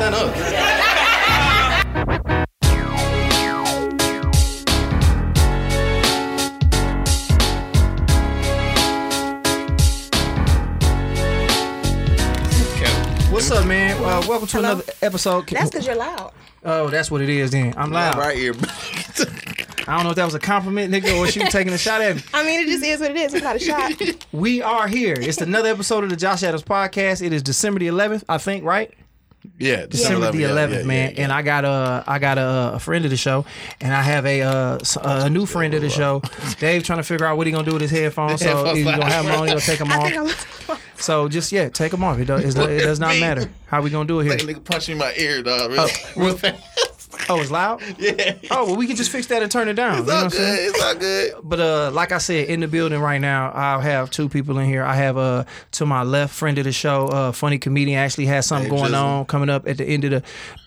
Stand up? What's up, man? Uh, welcome to another episode. That's because you're loud. Oh, that's what it is then. I'm loud. right here. I don't know if that was a compliment, nigga, or she was taking a shot at me. I mean, it just is what it is. It's not a shot. We are here. It's another episode of the Josh Adams podcast. It is December the 11th, I think, right? Yeah, December the 11th, man. And I got a I got a, a friend of the show, and I have a uh, s- a new friend of the show. Dave trying to figure out what he gonna do with his headphones. So Headphones. he's gonna have them on. He'll take them off. So just yeah, take them off. It does, it does not matter. How we gonna do it Like a here? nigga punched me in my ear, dog. Real, real fast. Oh, it's loud. Yeah. Oh well, we can just fix that and turn it down. It's you know all what I'm saying? good. It's all good. But uh, like I said, in the building right now, I have two people in here. I have uh to my left friend of the show, uh, funny comedian, actually has something Dave going on coming up at the end of the.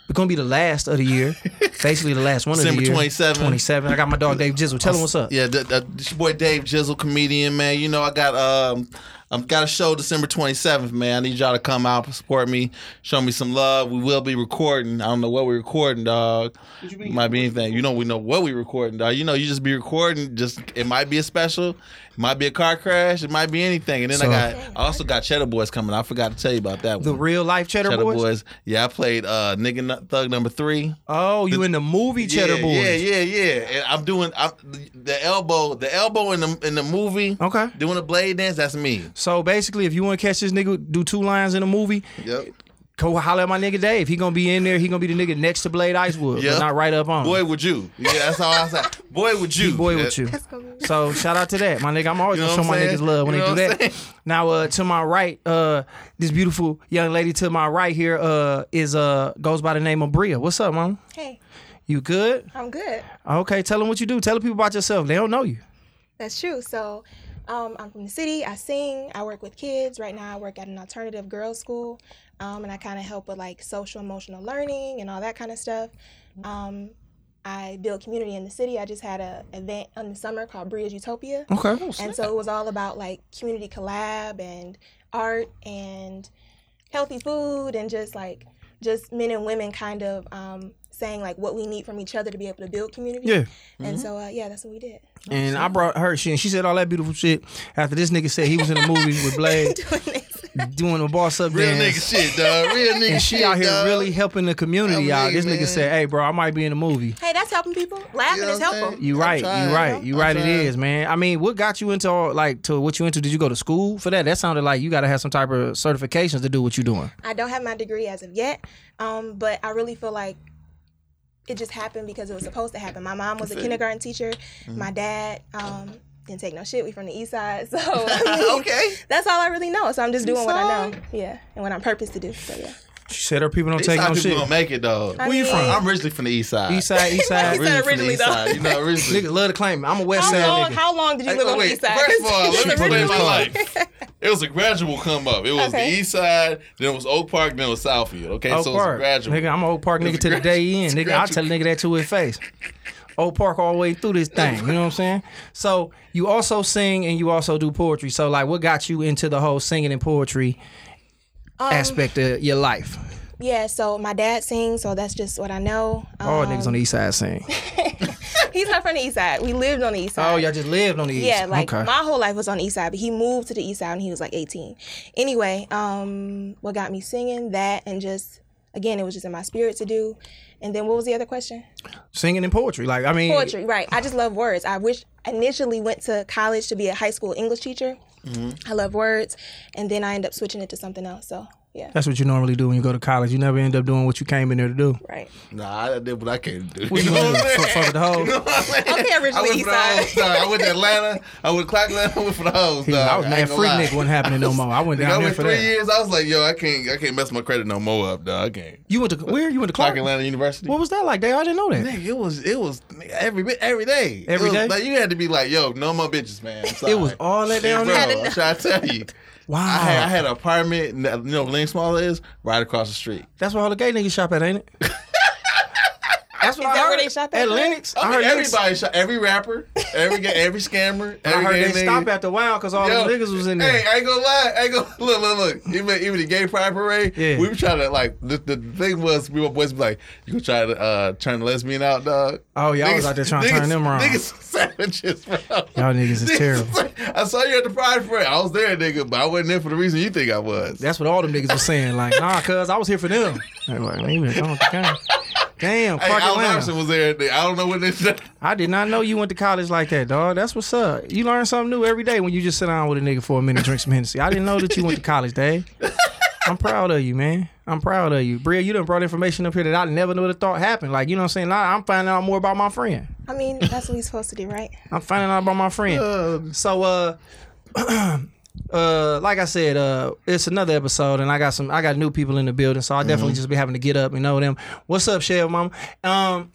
It's gonna be the last of the year, basically the last one of December the year. 27. Twenty seven. I got my dog Dave Jizzle. Tell him what's up. Yeah, the, the, boy Dave Jizzle, comedian, man. You know, I got um, I've got a show December 27th, man. I need y'all to come out, support me, show me some love. We will be recording. I don't know what we're recording, dog. It might be anything. You know, we know what we recording, dog. You know, you just be recording. Just it might be a special, it might be a car crash, it might be anything. And then So- I got, I also got Cheddar Boys coming. I forgot to tell you about that one. The real life Cheddar, Cheddar Boys. Boys. Yeah, I played uh nigga thug number three. Oh, you in the movie Cheddar yeah, Boys? Yeah, yeah, yeah. And I'm doing I'm, the elbow, the elbow in the in the movie. Okay. Doing a blade dance. That's me. So basically, if you want to catch this nigga do two lines in a movie, Yep. go holler at my nigga Dave. He gonna be in there. He gonna be the nigga next to Blade Icewood, Yeah. but not right up on. Boy, would you? Yeah, that's all I said. Boy, would you? He boy would you. So shout out to that, my nigga. I'm always You know gonna show what my niggas love when You they do what I'm that. Now, uh, to my right, uh, this beautiful young lady to my right here, uh, is uh goes by the name of Bria. What's up, mom? Hey, You good? I'm good. Okay, tell them what you do. Tell the people about yourself. They don't know you. That's true. So, um, I'm from the city. I sing. I work with kids. Right now, I work at an alternative girls' school, um, and I kind of help with like social emotional learning and all that kind of stuff. Um, I build community in the city. I just had a event in the summer called Bria's Utopia. Okay. And so it was all about like community collab and art and healthy food and just like just men and women kind of um, saying like what we need from each other to be able to build community. Yeah. And so uh, yeah, that's what we did. And I brought her. She and she said all that beautiful shit after this nigga said he was in a movie with Blade Doing a boss up Real dance. nigga shit, dog. Real nigga And she shit, out here dog. really helping the community, Helping y'all. This niggas, nigga man. said, "Hey, bro, I might be in a movie." Hey, that's helping people. Laughing You know is helpful. You right, you right, you right. It is, man. I mean, what got you into all like to what you into? Did you go to school for that? That sounded like you got to have some type of certifications to do what you're doing. I don't have my degree as of yet, um, but I really feel like it just happened because it was supposed to happen. My mom was a kindergarten teacher. Mm-hmm. My dad um, didn't take no shit. We from the east side, so I mean, Okay. that's all I really know. So I'm just doing what I know, yeah, and what I'm purposed to do. So yeah. She said her people don't East take side no people shit. gonna make it, dog. I Where you mean, from? I'm originally from the east side. East side, east side. He Originally from the originally, east though. side. You know, originally. nigga love to claim it. I'm a West How Side long? nigga. How long did you Hey, live wait, on the wait. east side? First of all, let me She put it in explain my life. It was a gradual come up. It was Okay. the east side, then it was Oak Park, then it was Southfield. Okay, Oak so it was Park. gradual. Nigga, I'm an Oak Park nigga to the grad- day in. Nigga, I tell a nigga that to his face. Oak Park all the way through this thing. You know what I'm saying? So you also sing and you also do poetry. So like, what got you into the whole singing and poetry Um, aspect of your life? Yeah, so my dad sings, so that's just what I know. All Um, niggas on the east side sing. He's not from the east side. We lived on the east side. Oh, y'all just lived on the east. Side. Yeah, like okay. my whole life was on the east side, but he moved to the east side when he was like 18. Anyway, um, what got me singing that and just again, it was just in my spirit to do. And then what was the other question? singing and poetry. Like, I mean, Poetry, right? I just love words. I wish initially went to college to be a high school English teacher. Mm-hmm. I love words, and then I end up switching it to something else. So Yeah. That's what you normally do when you go to college. You never end up doing what you came in there to do. Right. Nah, I did what I can't do. What you know want to do? Fuck, fuck with the hoes? You know I'm saying? Okay, originally I went East for the hoes. dog. I went to Atlanta. I went to Clarkland. I went for the hoes. Dog. I was ain't mad gonna freak lie. nigga wasn't happening no more. I went Nigga, down I there went for three that. years. I was like, yo, I can't, I can't mess my credit no more up, dog. I can't. You went to where? You went to Clark Clark? Atlanta University. What was that like? Dave? I didn't know that. Nigga, it was it was every bit every day. Every was, day? Like you had to be like, yo, no more bitches, man. It was all that down Bro, there. I'm trying to tell you. Wow. I had, I had an apartment, you know, Lane Small is right across the street. That's where all the gay niggas shop at, ain't it? That's what Is I that heard. where they shop at? At Lenox. I, I mean, heard Lenox. everybody, shot, every rapper, every every scammer, I heard they nigga. stopped after a while because all Yo, the niggas was in there. Hey, I ain't gonna lie. I ain't gonna look, look, look. Even even the gay pride parade, Yeah. we were trying to like the, the thing was we were boys be like, you gonna try to uh, turn the lesbian out, dog. Oh, y'all was out there trying to turn them around. Niggas savages, bro. Y'all niggas is terrible. I saw you at the pride parade. I was there, nigga, but I wasn't there for the reason you think I was. That's what all them niggas was saying. Like, nah, cuz I was here for them. They like, man, you been going to game. Damn, Hey, Clark Al Atlanta. Iverson was there. I don't know what they said. I did not know you went to college like that, dog. That's what's up. You learn something new every day when you just sit down with a nigga for a minute, drink some Hennessy. I didn't know that you went to college, Dave. I'm proud of you, man. I'm proud of you. Bria, you done brought information up here that I never would have thought happened. Like, you know what I'm saying? Now I'm finding out more about my friend. I mean, that's what we're supposed to do, right? I'm finding out about my friend. so uh uh like I said, uh it's another episode and I got some I got new people in the building, so I definitely just be having to get up and know them. What's up, Shell Mama? Um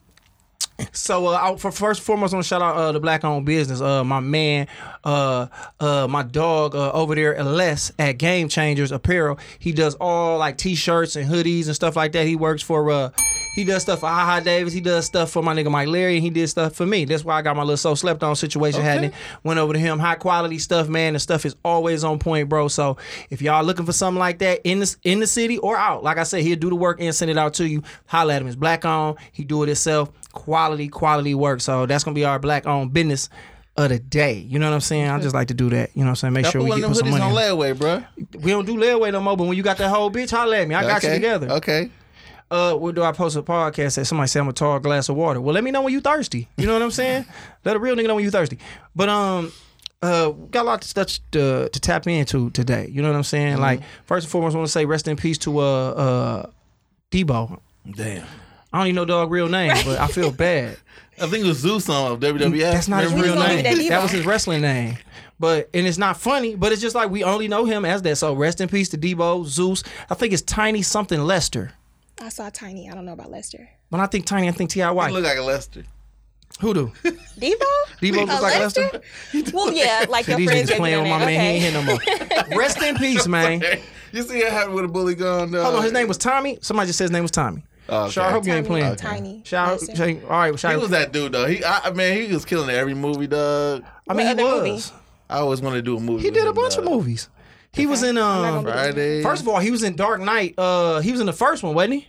so uh, I, for first and foremost, I want to shout out uh, the black owned business. Uh, my man, uh, uh, my dog uh, over there, Les at Game Changers Apparel. He does all like t-shirts and hoodies and stuff like that. He works for uh, he does stuff for Haha Davis. He does stuff for my nigga Mike Larry. And he did stuff for me. That's why I got my little so slept on situation happening. Went over to him. High quality stuff, man. The stuff is always on point, bro. So if y'all looking for something like that in the in the city or out, like I said, he'll do the work and send it out to you. Holla at him. It's black owned. He do it himself. Quality, quality work. So that's gonna be our black owned business of the day. You know what I'm saying? I just like to do that. You know what I'm saying? Make I sure put we one get of put them some hoodies money. on in. layaway, bro. We don't do layaway no more, but when you got that whole bitch, holla at me. I got you together. Okay. Uh, where do I post a podcast that somebody say I'm a tall glass of water? Well, let me know when you thirsty. You know what I'm saying? let a real nigga know when you thirsty. But um, uh, got a lot to touch to, to tap into today. You know what I'm saying? Mm-hmm. Like first and foremost, I want to say rest in peace to uh uh Debo. Damn. I don't even know dog real name, but I feel bad. I think it was Zeus on WWF. That's not his real name. that That was his wrestling name. But and it's not funny, but it's just like we only know him as that. So rest in peace to Debo, Zeus. I think it's Tiny something Lester. I saw Tiny. I don't know about Lester. When I think Tiny, I think He TIY. look like a Lester. Who do? Debo? Debo Uh, looks like Lester? Well, yeah, like your These friends niggas playing with my man. He ain't Okay. here no more. Rest in peace, man. You see what happened with a bully gun? Dog? Hold on, his name was Tommy. Somebody just said his name was Tommy. Oh, okay. Sure, I hope you ain't Tiny, playing. Tiny. Shout, Lester. shout, all right, shout, He was that dude though. He, I, I mean, he was killing every movie, dog. I mean, he What other was. movie? I always wanted to do a movie. He did a him, bunch of dog. movies. He was in um. Friday. First of all, he was in Dark Knight. Uh, he was in the first one, wasn't he?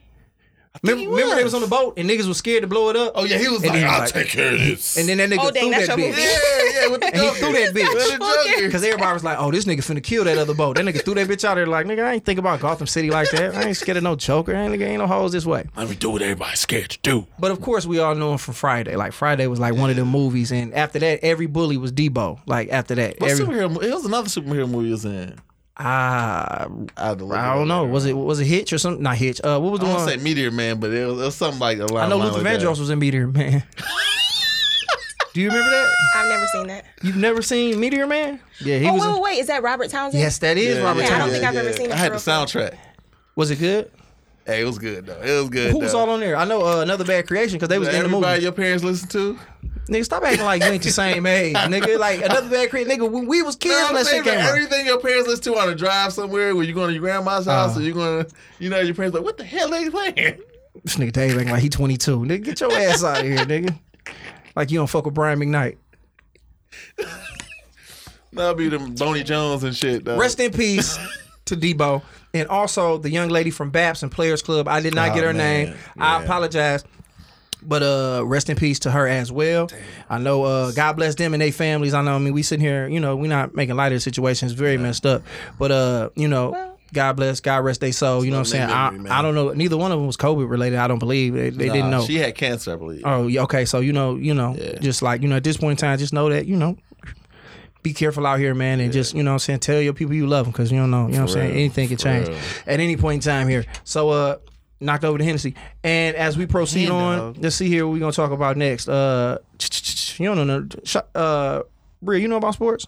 Remember, he remember they was. was on the boat and niggas was scared to blow it up. oh yeah, he was And like, then he "I'll like- take care of this." And then that nigga Oh, dang, threw that's that your bitch. movie. yeah, yeah, with the And he threw that bitch. With the Joker. Because everybody was like, oh, this nigga finna kill that other boat. That nigga threw that bitch out there like, nigga, I ain't think about Gotham City like that. I ain't scared of no choker. I ain't, nigga, ain't no hoes this way. Let me do what everybody's scared to do. But of course, we all know him from Friday. Like, Friday was like one of the movies. And after that, every bully was Debo. Like, after that. What every, superhero? It was another superhero movie he was in. Ah, I, had to look I don't up. know. Was it was it Hitch or something? Not Hitch. Uh, what was the don't one? say Meteor Man, but it was, it was something like a lot. I know Luther Vandross was in Meteor Man. Do you remember that? I've never seen that. You've never seen Meteor Man? Yeah, he oh, was. wait, in- wait, wait. Is that Robert Townsend? yes, that is Robert Yeah, I don't Townsend. think I've ever seen it I had the soundtrack. Was it good? Hey, it was good though. It was good. Who was though. all on there? I know uh, another bad creation because they was in the Everybody movie. your parents listen to? Nigga, stop acting like you ain't the same age, nigga. Like another bad creation, nigga. When we was kids, No, when I'm that saying shit came that out. everything your parents listen to on a drive somewhere where you're going to your grandma's house Uh. or you're going to, you know, your parents like, what the hell they playing? This nigga Dave acting like he 22. Nigga, get your ass out of here, nigga. Like you don't fuck with Brian McKnight. That'll be them Boney Jones and shit. Though. Rest in peace to Debo. And also the young lady from Baps and Players Club. I did not Oh, get her man. name. I apologize. But uh rest in peace to her as well. I know uh God bless them and their families. I know I mean we sitting here, you know, we're not making light of the situation. It's very messed up. But uh, you know, God bless, God rest their soul. You know what I'm saying? I, memory, I don't know. Neither one of them was COVID related. I don't believe. They, they didn't know. She had cancer, I believe. Oh, okay. So you know, you know, Yeah. just like you know, at this point in time, just know that you know, be careful out here, man, and just you know what I'm saying tell your people you love them because you don't know you know what I'm saying anything can change real. at any point in time here. So uh, knocked over the Hennessy, and as we proceed Hand on, dog. let's see here what we gonna talk about next. Uh, you don't know, sh- uh, Bria, you know about sports?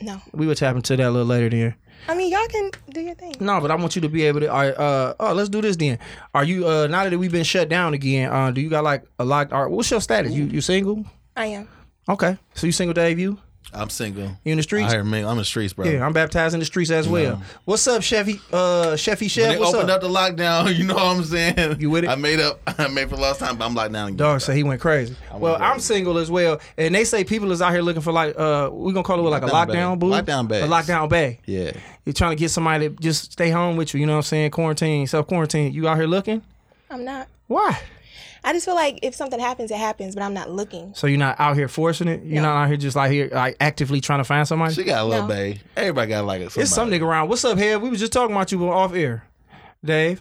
No. We would tap into that a little later then. I mean, y'all can do your thing. No, but I want you to be able to. All right, uh, oh, let's do this then. Are you uh now that we've been shut down again? Uh, do you got like a lot? Or what's your status? You you single? I am. Okay, so you single, Dave? You I'm single. you in the streets? I hear me. I'm in the streets, bro. Yeah, I'm baptized in the streets as well. What's up, Chevy? Uh, Chevy When Chef. they What's opened up? up the lockdown, you know what I'm saying? You with it? I made up. I made for the last time, but I'm locked down again. Dog so he went crazy. well, I'm single as well, and they say people is out here looking for like uh, we gonna call it what, like a Lockdown lockdown bag. boo, Lockdown a lockdown bag. Yeah. You're trying to get somebody to just stay home with you. You know what I'm saying? Quarantine, self quarantine. You out here looking? I'm not. Why? I just feel like if something happens, it happens, but I'm not looking. So you're not out here forcing it. You're No. not out here just like here like actively trying to find somebody. She got a little No. babe. Everybody got like a somebody. It's some nigga around. What's up, Head? We was just talking about you off air, Dave.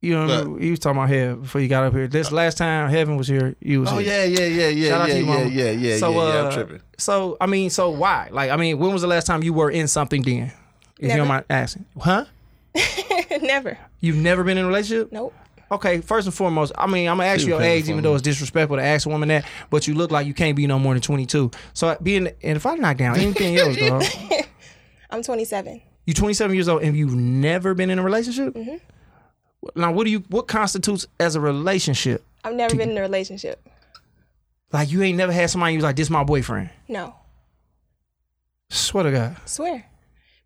You know, What? you was talking about Head before you got up here. This last time Heaven was here, you was Oh here. yeah, yeah, yeah, yeah, Shout out yeah, to you, yeah, mama. yeah, yeah, so, yeah, yeah. uh, I'm tripping. So I mean, so why? Like, I mean, when was the last time you were in something? Then, if you Never. don't mind asking, huh? Never. You've never been in a relationship? Nope. Okay, first and foremost, I mean, I'm gonna ask you your parents age, even though it's disrespectful to ask a woman that, but you look like you can't be no more than 22. So being, and if I knock down anything else, dog, I'm 27. you 27 years old and you've never been in a relationship. Mm-hmm. Now, what do you? What constitutes as a relationship? I've never been in a relationship. Like you ain't never had somebody who's like, "This my boyfriend." No. Swear to God. Swear.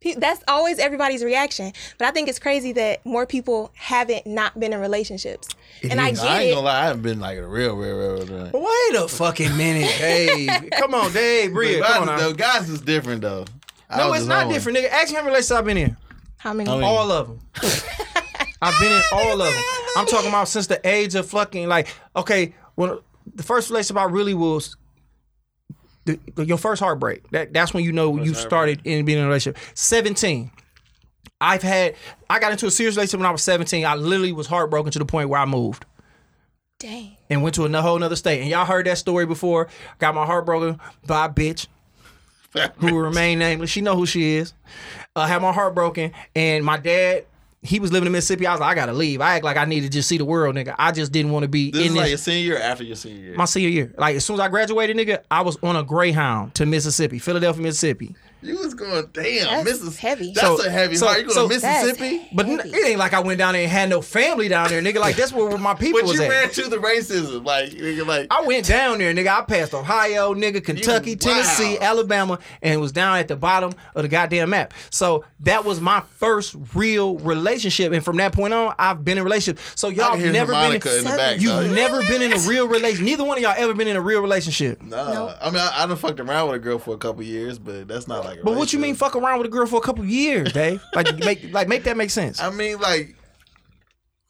Pe- That's always everybody's reaction. But I think it's crazy that more people haven't not been in relationships. and I is. get I ain't it. gonna lie, I haven't been like a real, real, real, real. real. Wait a fucking minute, Dave. Come on, Dave. Bria, But come on guys, though, guys is different though. I No, it's not different, nigga. Ask me how many relationships I've been in. How many? I mean- All of them. I've been in all of them. I'm talking about since the age of fucking like okay, when the first relationship I really was the, your first heartbreak. That that's when you know you started in being in a relationship. 17. I've had I got into a serious relationship when I was 17. I literally was heartbroken to the point where I moved Dang. and went to a whole another state. And y'all heard that story before. Got my heart broken by a bitch who will remain nameless. She know who she is. Uh, had my heart broken, and my dad. He was living in Mississippi. I was like, I gotta leave. I act like I need to just see the world, nigga. I just didn't want to be This in is like your senior year after your senior year. my senior year. Like as soon as I graduated, nigga, I was on a Greyhound to Mississippi, Philadelphia, Mississippi. You was going, damn, That's Mississippi. heavy. That's So- a heavy so- heart. You going so- to Mississippi? But n- heavy. it ain't like I went down there and had no family down there, nigga. Like that's where my people But was you ran to the racism, like nigga, like I went down there, nigga. I passed Ohio, nigga, Kentucky, wow. Tennessee, Alabama, and was down at the bottom of the goddamn map. So that was my first real relationship, and from that point on, I've been in relationships. So y'all can never been. harmonica in the back. You've dog. never been in a real relationship. Neither one of y'all ever been in a real relationship. Nah. I mean, I, I done fucked around with a girl for a couple years, but that's not like. A But what you mean, fuck around with a girl for a couple years, Dave? Like, make like make that make sense. I mean, like,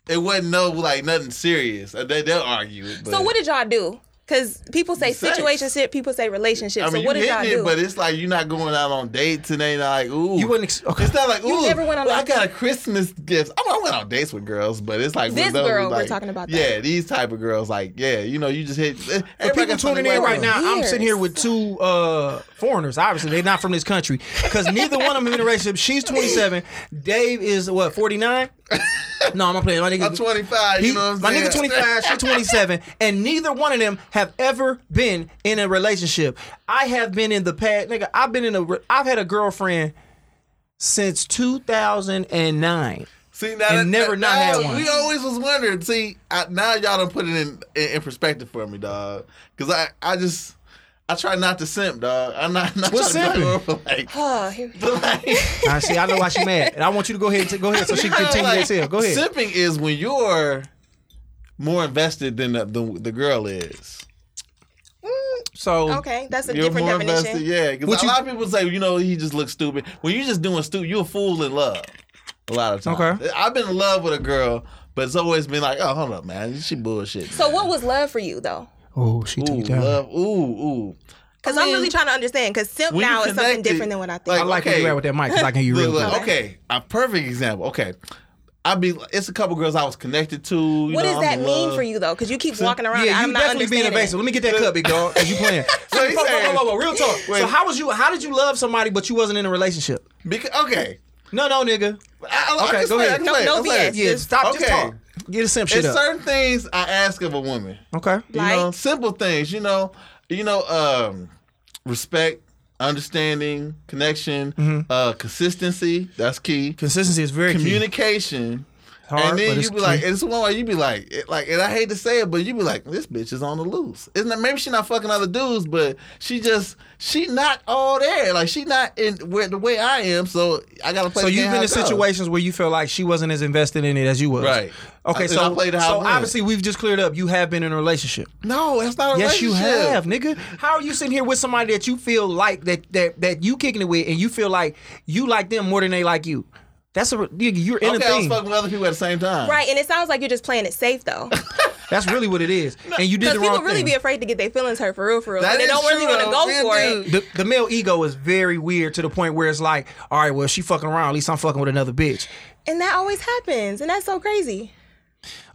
it wasn't no like nothing serious. They they'll argue it. But, So what did y'all do? Because people say Sex. situationship, people say relationship. I mean, so what you did y'all it, do? but it's like you're not going out on dates and they not like ooh. You wouldn't. Ex- okay. It's not like ooh. You never went on well, a- I got a Christmas gift. I, mean, I went on dates with girls, but it's like This with those, girl we're talking about that. Yeah, these type of girls, like yeah, you know, you just hit. For everybody people got something tuning in right now, on. I'm sitting here with two uh, foreigners. Obviously, they're not from this country because neither one of them in a relationship. She's 27. Dave is what 49. No, I'm not playing. My nigga, I'm 25. he- you know what I'm my saying? nigga 25, she 27, and neither one of them have ever been in a relationship. I have been in the past, nigga. I've been in a. I've had a girlfriend since 2009. See, now And that, never that- not had one. We always was wondering. See, I, now y'all don't put it in, in in perspective for me, dog. Because I I just I try not to simp, dog. I'm not. not What's trying to simping? go over, like, Oh, here- but like, I see. I know why she mad, and I want you to go ahead. And t- go ahead, so she can continue like, to tell. Go ahead. Simping is when you're more invested than the the, the girl is. So okay, that's a You're different more definition. invested, yeah. Because a you- lot of people say, you know, he just looks stupid. When you're just doing stupid, you're a fool in love. A lot of times. Okay. I've been in love with a girl, but it's always been like, oh, hold up, man, she bullshit. So what was love for you though? Oh, she took Ooh, you down. love, ooh, ooh. Because I I'm mean, really trying to understand. Because simp now is something different than what I think. I like where okay. you at with that mic because I can hear you real Look, okay, a perfect example. Okay, I'd be. It's a couple girls I was connected to. You What know, does I'm that mean love. for you though? Because you keep walking around. Yeah, you I'm definitely being understanding evasive. Let me get that cup, big dog. Cause you playing. So he's Whoa, whoa, saying- whoa, whoa, whoa, real talk. Wait. So how was you? How did you love somebody but you wasn't in a relationship? Because, okay. No, no, nigga. I, I, Okay, I can go explain, ahead. I can No- explain, no I. BS. Yeah, Just- stop. Just okay. talk. Get a simp shit It's up. certain things I ask of a woman. Okay. You know, Like? simple things. You know, you know, um, respect, understanding, connection, Mm-hmm. uh, consistency. That's key. Consistency is very key. Hard, and then you be like, key. it's one way you be like, it, like, and I hate to say it, but you be like, this bitch is on the loose. Isn't that maybe she not fucking other dudes, but she just she not all there. Like she not in where the way I am. So I gotta play. So you've been in situations where you feel like she wasn't as invested in it as you was. Right. Okay, And so, I played how so I obviously we've just cleared up. You have been in a relationship. No, that's not a Yes, you have, nigga. How are you sitting here with somebody that you feel like that that that you kicking it with, and you feel like you like them more than they like you? That's a you're in Okay, a I was thing. fucking with other people at the same time. Right, and it sounds like you're just playing it safe though, That's really what it is, and you did because the people really thing. be afraid to get their feelings hurt for real, for real. That and they don't really want to though. go for Real it. the, the male ego is very weird to the point where it's like, all right, well, she fucking around. At least I'm fucking with another bitch. And that always happens, and that's so crazy.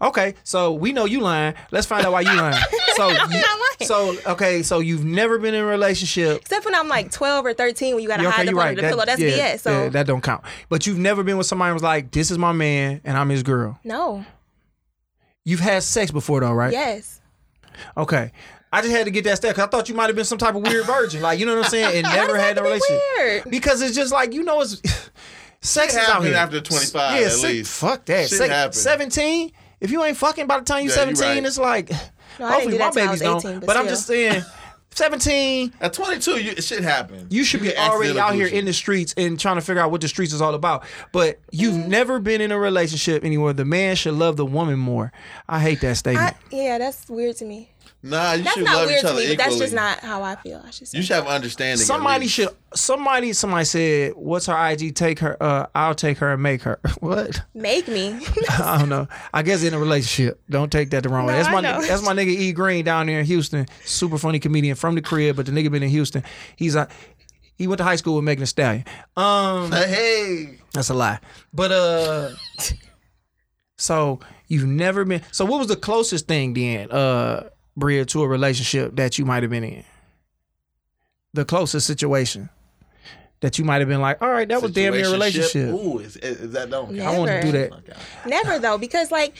Okay, so we know you lying. Let's find out why you lying. So, I'm you- not lying. so okay, so you've never been in a relationship. Except when I'm like 12 or 13, when you gotta Yeah, hide okay, you're under right. the That- pillow. That's yeah, BS. So yeah, that don't count. But you've never been with somebody who was like, "This is my man and I'm his girl." no, You've had sex before though, right? yes. Okay. I just had to get that step because I thought you might have been some type of weird virgin, like you know what I'm saying, and never had a relationship. weird? Because it's just like you know, it's sex Shit is out here after 25 Yeah, at se- least. Fuck that. Shit Se- happen. Seventeen. If you ain't fucking by the time you're Yeah, you 17, right. it's like. No, I didn't hopefully do my that till I babies was don't. 18, but but I'm still. just saying, 17. At 22, you, shit happened. You should be get already accidental out here in the streets and trying to figure out what the streets is all about. But you've Mm-hmm. never been in a relationship anywhere. The man should love the woman more. I hate that statement. I, yeah, that's weird to me. Nah, you That's should not love weird each to other me, but equally. that's just not how I feel. I should say. You should have understanding. at somebody least. should. Somebody. Somebody said, "What's her IG? Take her. Uh, I'll take her and make her." what? make me. I don't know. I guess in a relationship. Don't take that the wrong way. That's my that's my nigga E Green down there in Houston. Super funny comedian from the crib, but the nigga been in Houston. He's a he went to high school with Megan Thee Stallion. Um, Hey, that's a lie. But uh, so you've never been. So what was the closest thing then, uh, Bria, to a relationship that you might have been in? The closest situation that you might have been like, all right, that was damn near a relationship. Ooh, is, is, is that don't count? I want to do Never. that. Never though, because like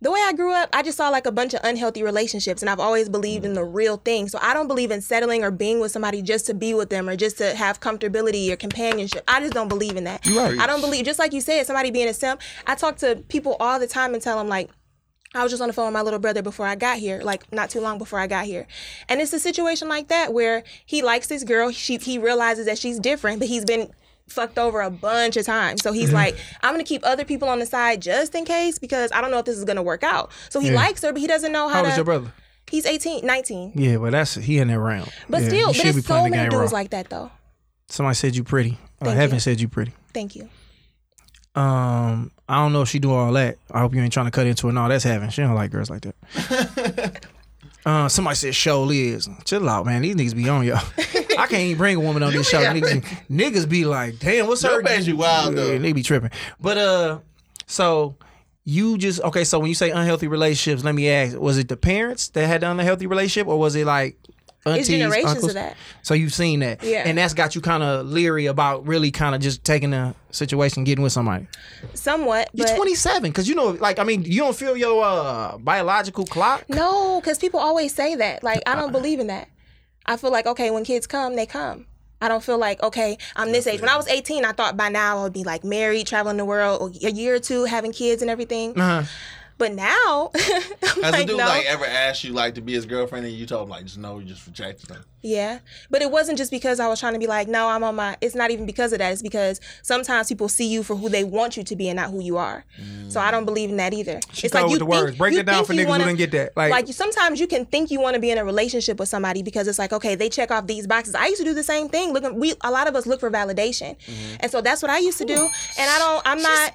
the way I grew up, I just saw like a bunch of unhealthy relationships, and I've always believed in the real thing. So I don't believe in settling or being with somebody just to be with them or just to have comfortability or companionship. I just don't believe in that. right. I don't believe, just like you said, somebody being a simp. I talk to people all the time and tell them like. I was just on the phone with my little brother before I got here, like not too long before I got here. And it's a situation like that where he likes this girl. She, he realizes that she's different, but he's been fucked over a bunch of times. So he's like, I'm gonna keep other people on the side just in case because I don't know if this is gonna work out. So he Yeah. likes her, but he doesn't know how, How to. old is your brother? He's 18, 19. Yeah, but that's he in that round. But Yeah, still, but it's so many dudes wrong. like that though. Somebody said you pretty. Thank Heaven you. said you pretty. Thank you. Um, I don't know if she do all that. I hope you ain't trying to cut into it. No, that's Heaven. She don't like girls like that. uh, somebody said show Liz. Chill out, man. These niggas be on y'all. I can't even bring a woman on this show. Niggas, niggas be like, damn, what's Your her? you wild, though. Yeah, They be tripping. But uh, so you just okay. So when you say unhealthy relationships, let me ask: Was it the parents that had the unhealthy relationship, or was it like aunties, generations of uncles? that. So you've seen that, Yeah. and that's got you kind of leery about really kind of just taking the situation, getting with somebody. Somewhat, You're but 27, because you know, like I mean, you don't feel your uh biological clock. no, because people always say that. Like I don't believe in that. I feel like okay, when kids come, they come. I don't feel like okay, I'm this age. When I was 18, I thought by now I would be like married, traveling the world, a year or two, having kids and everything. Uh-huh. But now, Has like, a dude no. like ever asked you like to be his girlfriend and you told him like just no, you just rejected him? Yeah. But it wasn't just because I was trying to be like, no, I'm on my it's not even because of that. It's because sometimes people see you for who they want you to be and not who you are. So I don't believe in that either. She it's like with you the think, words. Break it down for niggas who didn't get that. Like- like sometimes you can think you want to be in a relationship with somebody because it's like, okay, they check off these boxes. I used to do the same thing. Looking we a lot of us look for validation. Mm-hmm. And so that's what I used to do. And I don't I'm not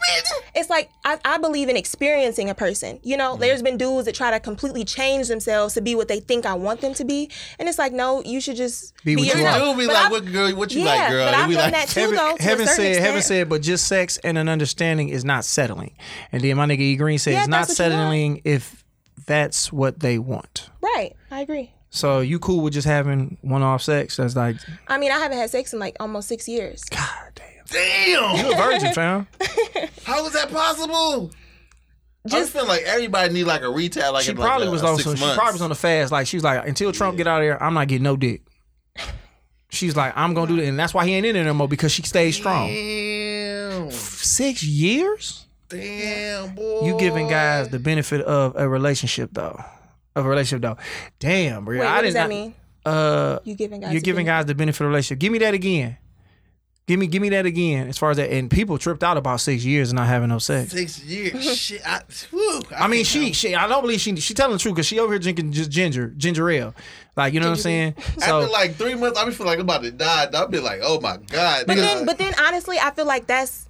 it's like I, I believe in experiencing a person. You Mm-hmm. know, there's been dudes that try to completely change themselves to be what they think I want them to be. And it's like, no, you you should just Be be, what you yourself. be But like, I've- what girl? What you yeah, like, girl? but I've done like, that too, Heaven, though. to heaven said, heaven said, but just sex and an understanding is not settling. And then my nigga E Green said Yeah, it's not that's what you want. settling if that's what they want. Right, I agree. So you cool with just having one off sex? That's like, I mean, I haven't had sex in like almost six years. God damn. damn. You a virgin, fam. How is that possible? I just Just- feel like everybody need like a retail. Like She in like probably a- was on six some, she probably was on the fast. Like she was like, until Trump get out of there, I'm not getting no dick. She's like, I'm gonna do that, and that's why he ain't in there no more because she stayed strong. Damn, Six years? damn, boy. You giving guys the benefit of a relationship though, of a relationship though. Damn, bro. Wait, I what did does that not- mean? Uh, You giving guys? you're giving benefit? guys the benefit of a relationship. Give me that again. Give me, give me that again. As far as that, and people tripped out about six years and not having no sex. six years. Shit, I, whew, I mean, she, count. she, I don't believe she, she telling the truth because she over here drinking just ginger, ginger ale, like you know what I'm saying. So After like three months, I be feel like I'm about to die. I'll be like, oh my god. But then, but then, honestly, I feel like that's.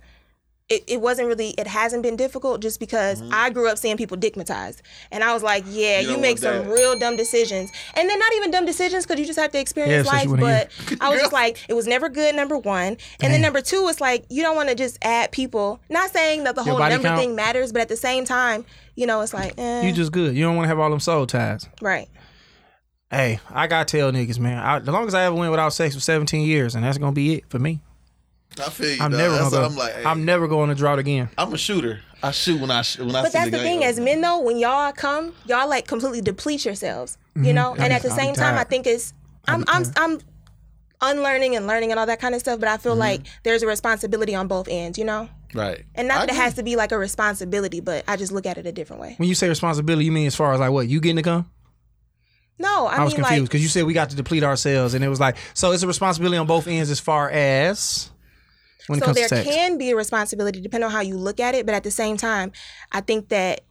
It, it wasn't really. It hasn't been difficult just because I grew up seeing people dickmatized, and I was like, yeah, Mm-hmm. You you, make some that. real dumb decisions, and they're not even dumb decisions because you just have to experience Yeah, life. But. I was just like, it was never good. Number one, and then number two, it's like you don't want to just add people. Not saying that the Your whole body number count? thing matters, but at the same time, you know, it's like, eh, you just good. You don't want to have all them soul ties. right. Hey, I gotta tell niggas, man. I, the longest I ever went without sex was 17 years, and that's gonna be it for me. I feel you. I'm dog. never That's gonna what go. I'm like. hey, I'm never going to drought again. I'm a shooter. I shoot when I sh- when I But that's the guy thing, as men though, when y'all come, y'all like completely deplete yourselves, you know. And at the Mm-hmm. I'll be same time, I think it's I'm I'm I'm unlearning and learning and all that kind of stuff. But I feel Mm-hmm. like there's a responsibility on both ends, you know. right. And not I that it has to be like a responsibility, but I just look at it a different way. When you say responsibility, you mean as far as like what you getting to come? No, I, I, was mean confused like because you said we got to deplete ourselves, and it was like so. It's a responsibility on both ends as far as when it so there can be a responsibility depending on how you look at it. But at the same time, I think that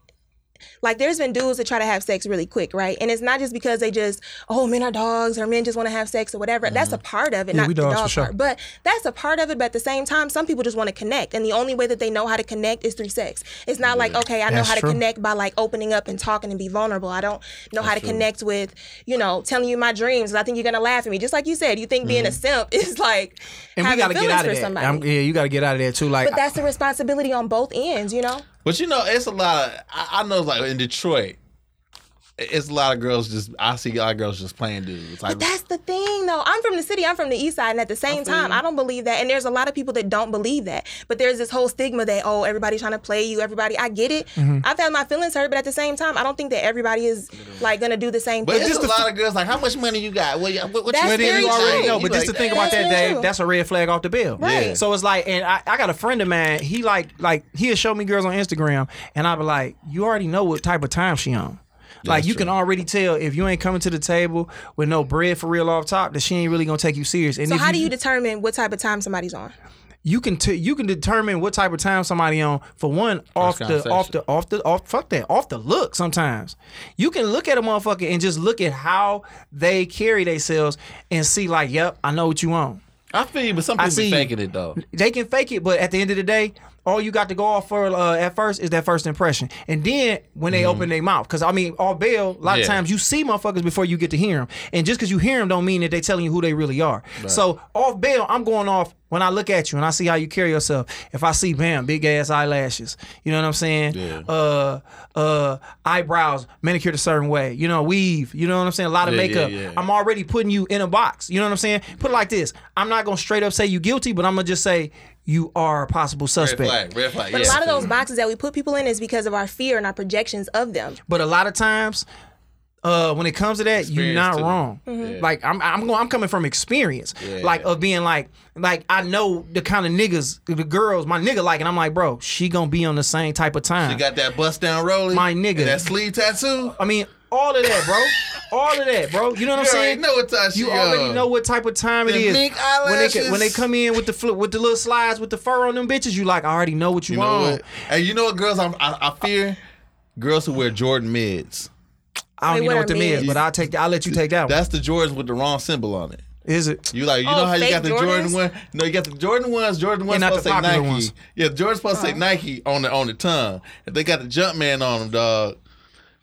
like there's been dudes that try to have sex really quick, right? And it's not just because they just oh men are dogs or men just want to have sex or whatever. That's a part of it, Yeah, not we the dog sure. part. But that's a part of it. But at the same time, some people just want to connect, and the only way that they know how to connect is through sex. It's not like okay, I know That's how to true. connect by like opening up and talking and be vulnerable. I don't know how to connect with you know telling you my dreams. I think you're gonna laugh at me, just like you said. You think being a simp is like Mm-hmm. and we having got to get feelings out for that. somebody. I'm- yeah, you got to get out of there too. Like But that's the responsibility on both ends, you know? But you know, it's a lot of. I, I know, like in Detroit, it's a lot of girls just. I see a lot of girls just playing dudes. Like, But that's the thing, though. I'm from the city. I'm from the east side, and at the same time, I don't believe that. And there's a lot of people that don't believe that. But there's this whole stigma that oh, everybody's trying to play you. Everybody, I get it. Mm-hmm. I've had my feelings hurt, but at the same time, I don't think that everybody is like gonna do the same thing. but thing. it's a lot of girls like, how much money you got? What, what, what That's you very you already know. But just like, to think about that, very Dave, true. that's a red flag off the bill. Right. So it's like, and I, I got a friend of mine. He like, like he'll show me girls on Instagram, and I be like, you already know what type of time she on. Like you can already tell if you ain't coming to the table with no bread for real off top, that she ain't really gonna take you serious. And so if how do you determine what type of time somebody's on? you can t- you can determine what type of time somebody on for one off the off the off the off fuck that off the look sometimes you can look at a motherfucker and just look at how they carry themselves and see like yep I know what you want I feel you, but some people see be faking it though. they can fake it but at the end of the day all you got to go off for uh, at first is that first impression and then when they open their mouth because I mean all bail a lot of times you see motherfuckers before you get to hear them and just because you hear them don't mean that they telling you who they really are so off bail I'm going off when I look at you and I see how you carry yourself, if I see bam, big ass eyelashes, you know what I'm saying? Yeah. Uh uh eyebrows manicured a certain way, you know, weave, you know what I'm saying? A lot of Yeah, makeup. yeah, yeah. I'm already putting you in a box. You know what I'm saying? Put it like this. I'm not gonna straight up say you guilty, but I'm gonna just say you are a possible Red suspect. flag, red flag. But yeah. a lot of those boxes that we put people in is because of our fear and our projections of them. But a lot of times, uh, when it comes to that, you're not too. wrong. Mm-hmm. Like I'm, I'm going, I'm coming from experience, Yeah. like of being like, like I know the kind of niggas, the girls, my nigga like, and I'm like, bro, she gonna be on the same type of time. You got that bust down rolling, My nigga. and that sleeve tattoo. I mean, all of that, bro, all of that, bro. You know what I'm saying? already know what time she You already on. know what type of time it The is. mink when they when they come in with the flip with the little slides with the fur on them bitches, you like I already know what you, You know want. what? And you know what, girls? I'm, I, I fear girls who wear Jordan mids. I don't Wait, even know are what them is, mids? but I'll take I'll let you take that one. That's the Jordans with the wrong symbol on it. Is it? You like you Oh, know how you got the Jordan Jordans? one? No, you got the Jordan ones. Jordan ones not supposed the to say Nike. ones. Yeah, Jordan's supposed to say oh. Nike on the on the tongue. If they got the Jumpman on them, dog.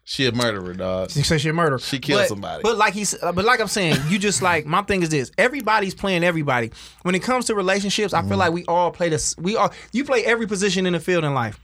She a murderer, dog. She say she a murderer. She killed But- somebody. But like he's, uh, but like I'm saying, you just like my thing is this: everybody's playing everybody. When it comes to relationships, I Mm. feel like we all play this. We all you play every position in the field in life.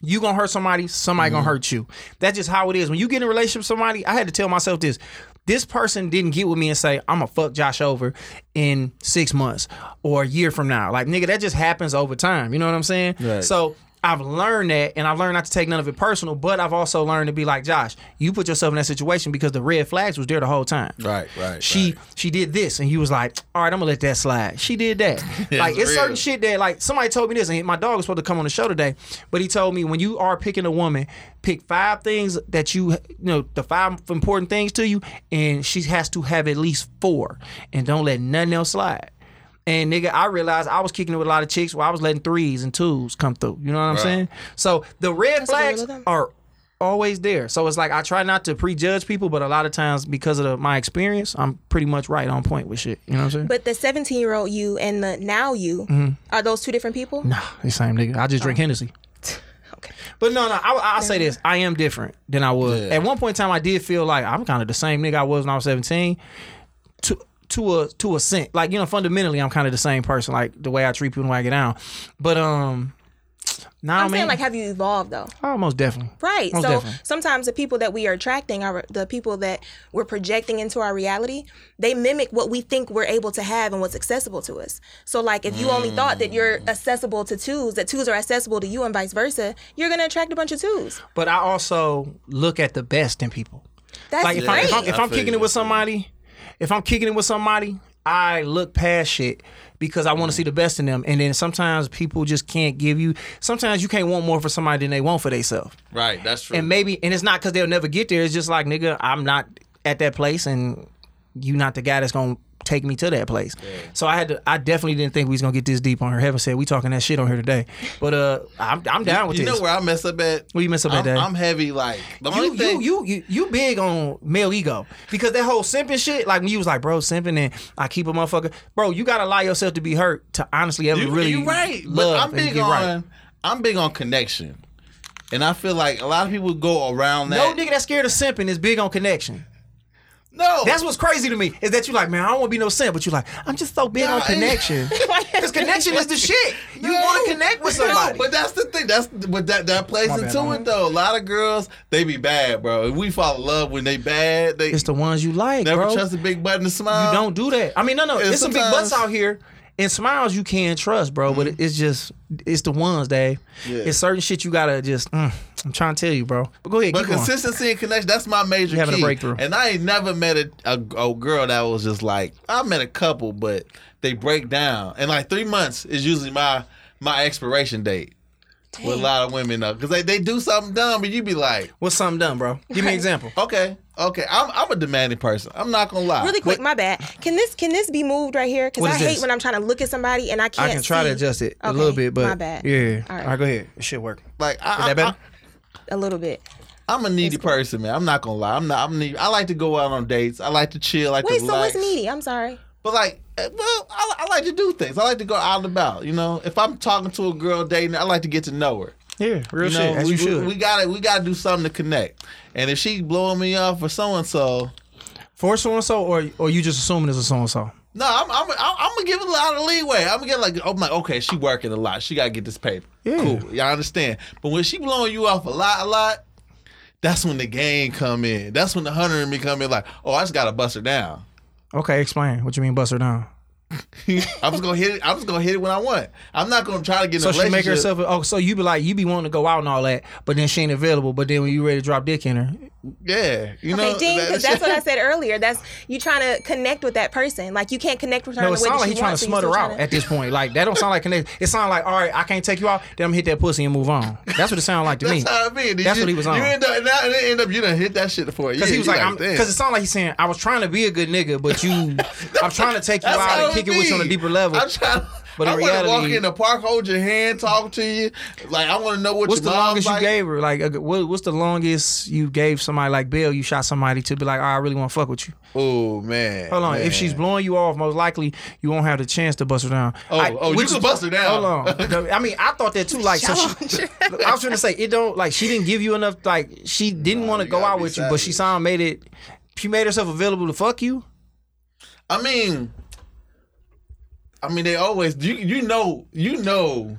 You gonna hurt somebody, somebody Mm. gonna hurt you. That's just how it is. When you get in a relationship with somebody, I had to tell myself this: this person didn't get with me and say I'm gonna fuck Josh over in six months or a year from now. Like nigga, that just happens over time. You know what I'm saying? Right. So I've learned that, and I've learned not to take none of it personal. But I've also learned to be like Josh. You put yourself in that situation because the red flags was there the whole time. Right, right, She right. she did this, and he was like, "All right, I'm gonna let that slide." She did that. like it's real. certain shit that like somebody told me this, and my dog was supposed to come on the show today, but he told me when you are picking a woman, pick five things that you you know the five important things to you, and she has to have at least four, and don't let nothing else slide. And nigga, I realized I was kicking it with a lot of chicks where I was letting threes and twos come through. You know what I'm saying? So the red That's flags are always there. So it's like I try not to prejudge people, but a lot of times because of the, my experience, I'm pretty much right on point with shit. You know what I'm saying? But the 17 year old you and the now you Mm-hmm. are those two different people? nah, the same nigga. I just drink Hennessy. Okay. But no, no, I, I'll say this: I am different than I was Yeah. at one point in time. I did feel like I'm kind of the same nigga I was when I was 17. To to a to a cent, like you know, fundamentally, I'm kind of the same person. Like the way I treat people, way I get down. But um, now I'm man, saying like have you evolved though? oh, most definitely, Right. Most so definitely. sometimes the people that we are attracting are the people that we're projecting into our reality. They mimic what we think we're able to have and what's accessible to us. So like if you only thought that you're accessible to twos, that twos are accessible to you and vice versa, you're gonna attract a bunch of twos. But I also look at the best in people. That's like if, great. I, if I'm, if I'm kicking it with somebody, if I'm kicking it with somebody, I look past shit because I want to see the best in them. And then sometimes people just can't give you. Sometimes you can't want more for somebody than they want for themselves. Right, that's true. And maybe, and it's not because they'll never get there. It's just like nigga, I'm not at that place, and you not the guy that's gonna take me to that place. So I had to. I definitely didn't think we was gonna get this deep on her. Heaven said we talking that shit on here today. But uh, I'm I'm down with you this. You know where I mess up at? Where you mess up at, I'm, Dave? I'm heavy. Like the you, only you, thing. you you you big on male ego because that whole simping shit. Like when you was like, bro, simping and I keep a motherfucker, bro. You gotta allow yourself to be hurt to honestly ever You, really you right, but I'm big on right. I'm big on connection, and I feel like a lot of people go around that. No nigga that's scared of simping is big on connection. No, That's what's crazy to me is that you like, man, I don't want to be no simp, but you like, I'm just so big on connection. Because connection is the shit. You No, want to connect with no, somebody. but that's the thing. That's but that that plays My bad, into my it though. A lot of girls they be bad, bro. If we fall in love when they bad, they it's the ones you like, never bro. trust a big button to smile. You don't do that. I mean, no, no. And There's some big butts out here. And smiles you can trust, bro. But it's just it's the ones, Dave. Yeah. It's certain shit you gotta just. mm, I'm trying to tell you, bro. But go ahead, But keep going. consistency and connection, that's my major You having a breakthrough. And I ain't never met a, a, a girl that was just like, I met a couple, but they break down. And like three months is usually my my expiration date. With a lot of women though. Because they, they do something dumb and you be like, What's something done, bro? Give me an example. okay, okay. I'm I'm a demanding person. I'm not gonna lie. Really quick, my bad. Can this can this be moved right here? Because What I is hate this? when I'm trying to look at somebody and I can't. I can try to see. adjust it a Okay, little bit, but my bad. yeah. All All right. right, go ahead. It should work. Like I, Is that better? a little bit. I, am a needy person, man. I'm not gonna lie. I'm not. I'm needy. I like to go out on dates. I like to chill. I like Wait, to so relax. what's needy? I'm sorry. But like, eh, well, I, I like to do things. I like to go out and about. You know, if I'm talking to a girl dating, I like to get to know her. Yeah, real You know, shit. As we, you should. We, we gotta we gotta do something to connect. And if she blowing me off for so and so, For so and so, or or you just assuming it's a so and so. no, I'm I'm I'm, I'm gonna give it a lot of leeway. I'm gonna get like I'm like okay, she working a lot. She gotta get this paper. Yeah. Cool, y'all understand. But when she blowing you off a lot, a lot, that's when the game come in. That's when the hunter in me come in. Like, oh, I just gotta bust her down. Okay, explain what you mean, bust her down. I'm just gonna hit it. I'm just gonna hit it when I want. I'm not gonna try to get in So she make herself. Oh, so you be like you be wanting to go out and all that, but then she ain't available. But then when you ready to drop dick in her, Yeah, you know. Okay, Dean, because that- that's what I said earlier. That's you trying to connect with that person. Like you can't connect with her no, in it the sounds like she he trying to so smother out tryna- at this point. Like that don't sound like connect. It sounds like all right, I can't take you out. Then I'm hit that pussy and move on. That's what it sounded like to me. That's how it be. Then That's you, what he was on. You end up, and now- and it end up, you done hit that shit for a year. Because he was like, damn. because it sounded like he's saying, I was trying to be a good nigga, but you, I'm trying to take you out and kick it with you on a deeper level. I'm trying. But I in want to walk in the park, hold your hand, talk to you. Like I want to know what What's your the longest like. you gave her? Like, uh, what, what's the longest you gave somebody like Bill? You shot somebody to be like, oh, I really want to fuck with you. Oh man. Hold on. man. If she's blowing you off, most likely you won't have the chance to bust her down. Oh, oh, you which can bust her down. Hold on. I mean, I thought that too. Like, so she, I was trying to say it don't like she didn't give you enough. Like, she didn't want to go out be with you, but she savage. somehow made it. She made herself available to fuck you. I mean, I mean, they always you you know you know.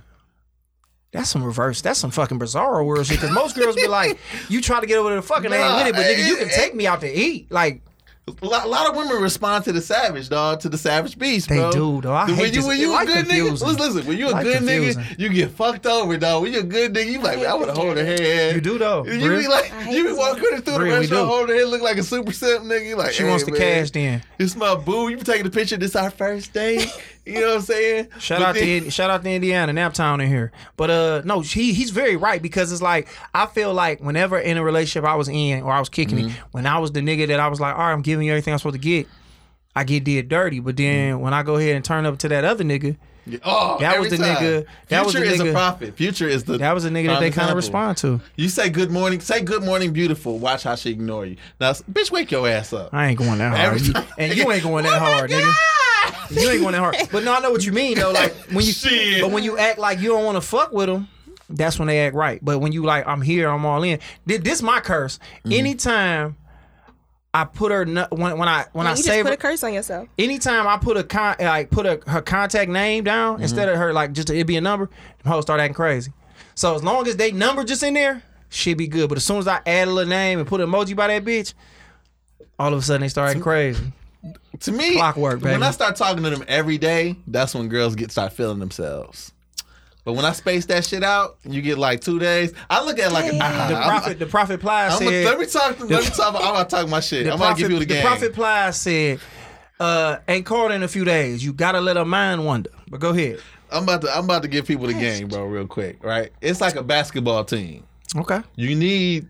That's some reverse. That's some fucking bizarro world shit. Because most girls be like, you try to get over to the fucking, they ain't with it, but nigga, you can it- take me out to eat. Like, A lot, a lot of women respond to the savage dog, to the savage beast, They bro. do, though. I when hate you this- when you a life good nigga, confusing. listen, listen, when you a Life good confusing. nigga, you get fucked over, dog. When you a good nigga, you like, man, I want to hold her hand. You do, though. You Bria. be like, you be walking her through the Bria, restaurant, do. holding her head, look like a super simp nigga. You like, she hey, wants the cash then. It's my boo. You be taking a picture. This our first date. You know what I'm saying? Shout But out then- to shout out to Indiana, Naptown in here. But uh no, he he's very right because it's like I feel like whenever in a relationship I was in or I was kicking Mm-hmm. it, when I was the nigga that I was like, all right, I'm giving you everything I'm supposed to get, I get did dirty. But then Mm-hmm. when I go ahead and turn up to that other nigga, Oh, That was the time. nigga- that was Future the is nigga- a prophet. Future is the. that was a nigga that they kind of respond to. You say good morning, say good morning, beautiful. Watch how she ignore you. Now, bitch, wake your ass up. I ain't going that hard. Every You- and you ain't going that Oh hard, nigga. You ain't going that hard. But no, I know what you mean though. Like when you Shit. but when you act like you don't want to fuck with them, that's when they act right. But when you like, I'm here, I'm all in. This, this my curse. Mm-hmm. Anytime I put her nu- when when I when I you just save put her, a curse on yourself. anytime I put a con like put a her contact name down Mm-hmm. instead of her like just it be a number, them hoes start acting crazy. So as long as they number just in there, she'd be good. But as soon as I add a little name and put an emoji by that bitch, all of a sudden they start acting crazy. To me, Clockwork, when. I start talking to them every day, that's when girls get start feeling themselves. But when I space that shit out, you get like two days. I look at like ah, The I'm- prophet, the prophet Plies said. gonna- let me talk. Let me talk. I'm gonna talk my shit. I'm gonna give you the the game. The prophet Plies said, uh, "Ain't called in a few days. You gotta let a mind wander." But go ahead. I'm about to. I'm about to give people the game, bro, real quick. Right? It's like a basketball team. Okay. You need.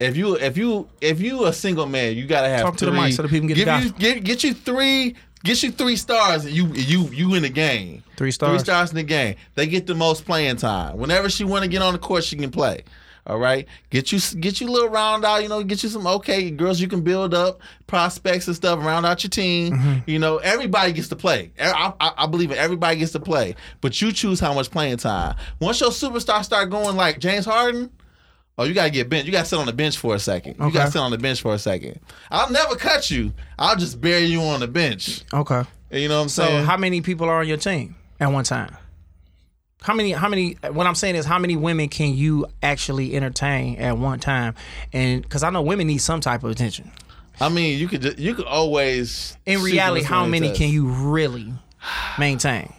If you if you if you a single man, you gotta have Talk to the mic so the people can get the give you get, get you three get you three stars and you you you in the game. Three stars. Three stars in the game. They get the most playing time. Whenever she want to get on the court, she can play. All right, get you get you a little round out. You know, get you some okay girls you can build up prospects and stuff. Round out your team. Mm-hmm. You know, everybody gets to play. I believe it. Everybody gets to play, but you choose how much playing time. Once your superstars start going like James Harden, Oh, you gotta get bench. You gotta sit on the bench for a second. You Okay. gotta sit on the bench for a second. I'll never cut you. I'll just bury you on the bench. Okay. You know what I'm So saying? how many people are on your team at one time? How many? How many? What I'm saying is, how many women can you actually entertain at one time? And because I know women need some type of attention. I mean, you could just, you could always. In reality, how many can you really maintain?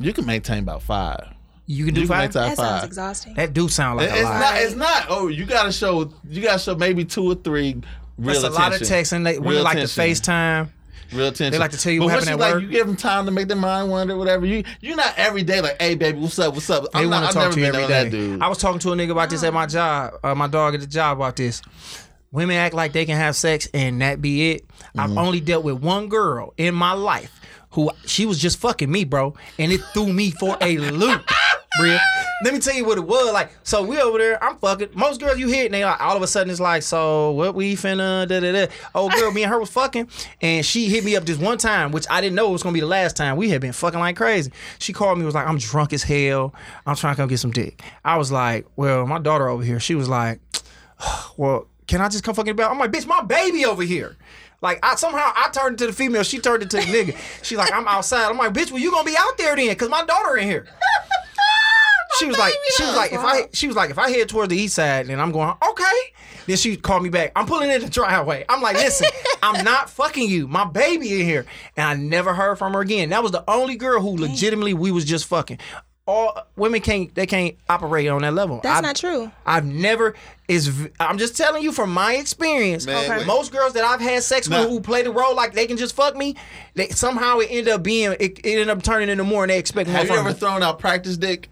You can maintain about five. You can do You can five. maintain That sounds exhausting. That do sound like It- a it's lot. not. It's not. Oh, you gotta show. You gotta show maybe two or three. Real That's a lot of attention. texting. They, women Real like to attention. FaceTime. Real attention. They like to tell you but what happened you at like, work. You give them time to make their mind wander, whatever. You you're not every day like, hey baby, what's up, what's up. They I'm want not, to talk to you been every on day. that dude. I was talking to a nigga about this at my job. Uh, my dog at the job about this. Women act like they can have sex and that be it. Mm-hmm. I've only dealt with one girl in my life who she was just fucking me, bro, and it threw me for a loop, Bria. Let me tell you what it was like. So we over there, I'm fucking. Most girls you hit, and they like all of a sudden it's like, so what we finna da da da. Oh girl, me and her was fucking, and she hit me up this one time, which I didn't know was gonna be the last time. We had been fucking like crazy. She called me, was like, I'm drunk as hell. I'm trying to come get some dick. I was like, well, my daughter over here. She was like, well, can I just come fucking about? I'm like, bitch, my baby over here. Like I somehow I turned into the female, she turned into the nigga. She's like, I'm outside. I'm like, bitch, well you gonna be out there then? Cause my daughter in here. She was like, she was like, if I, she was like, if I head towards the east side, then I'm going, okay. Then she called me back. I'm pulling in the driveway. I'm like, listen, I'm not fucking you. My baby in here, and I never heard from her again. That was the only girl who legitimately we was just fucking. All women can't, they can't operate on that level. That's I- not true. I've never is. I'm just telling you from my experience. Man, Okay. Most girls that I've had sex Nah. with who play the role like they can just fuck me, they somehow it ended up being it, it ended up turning into more and they expect more Have you from ever me. thrown out practice dick?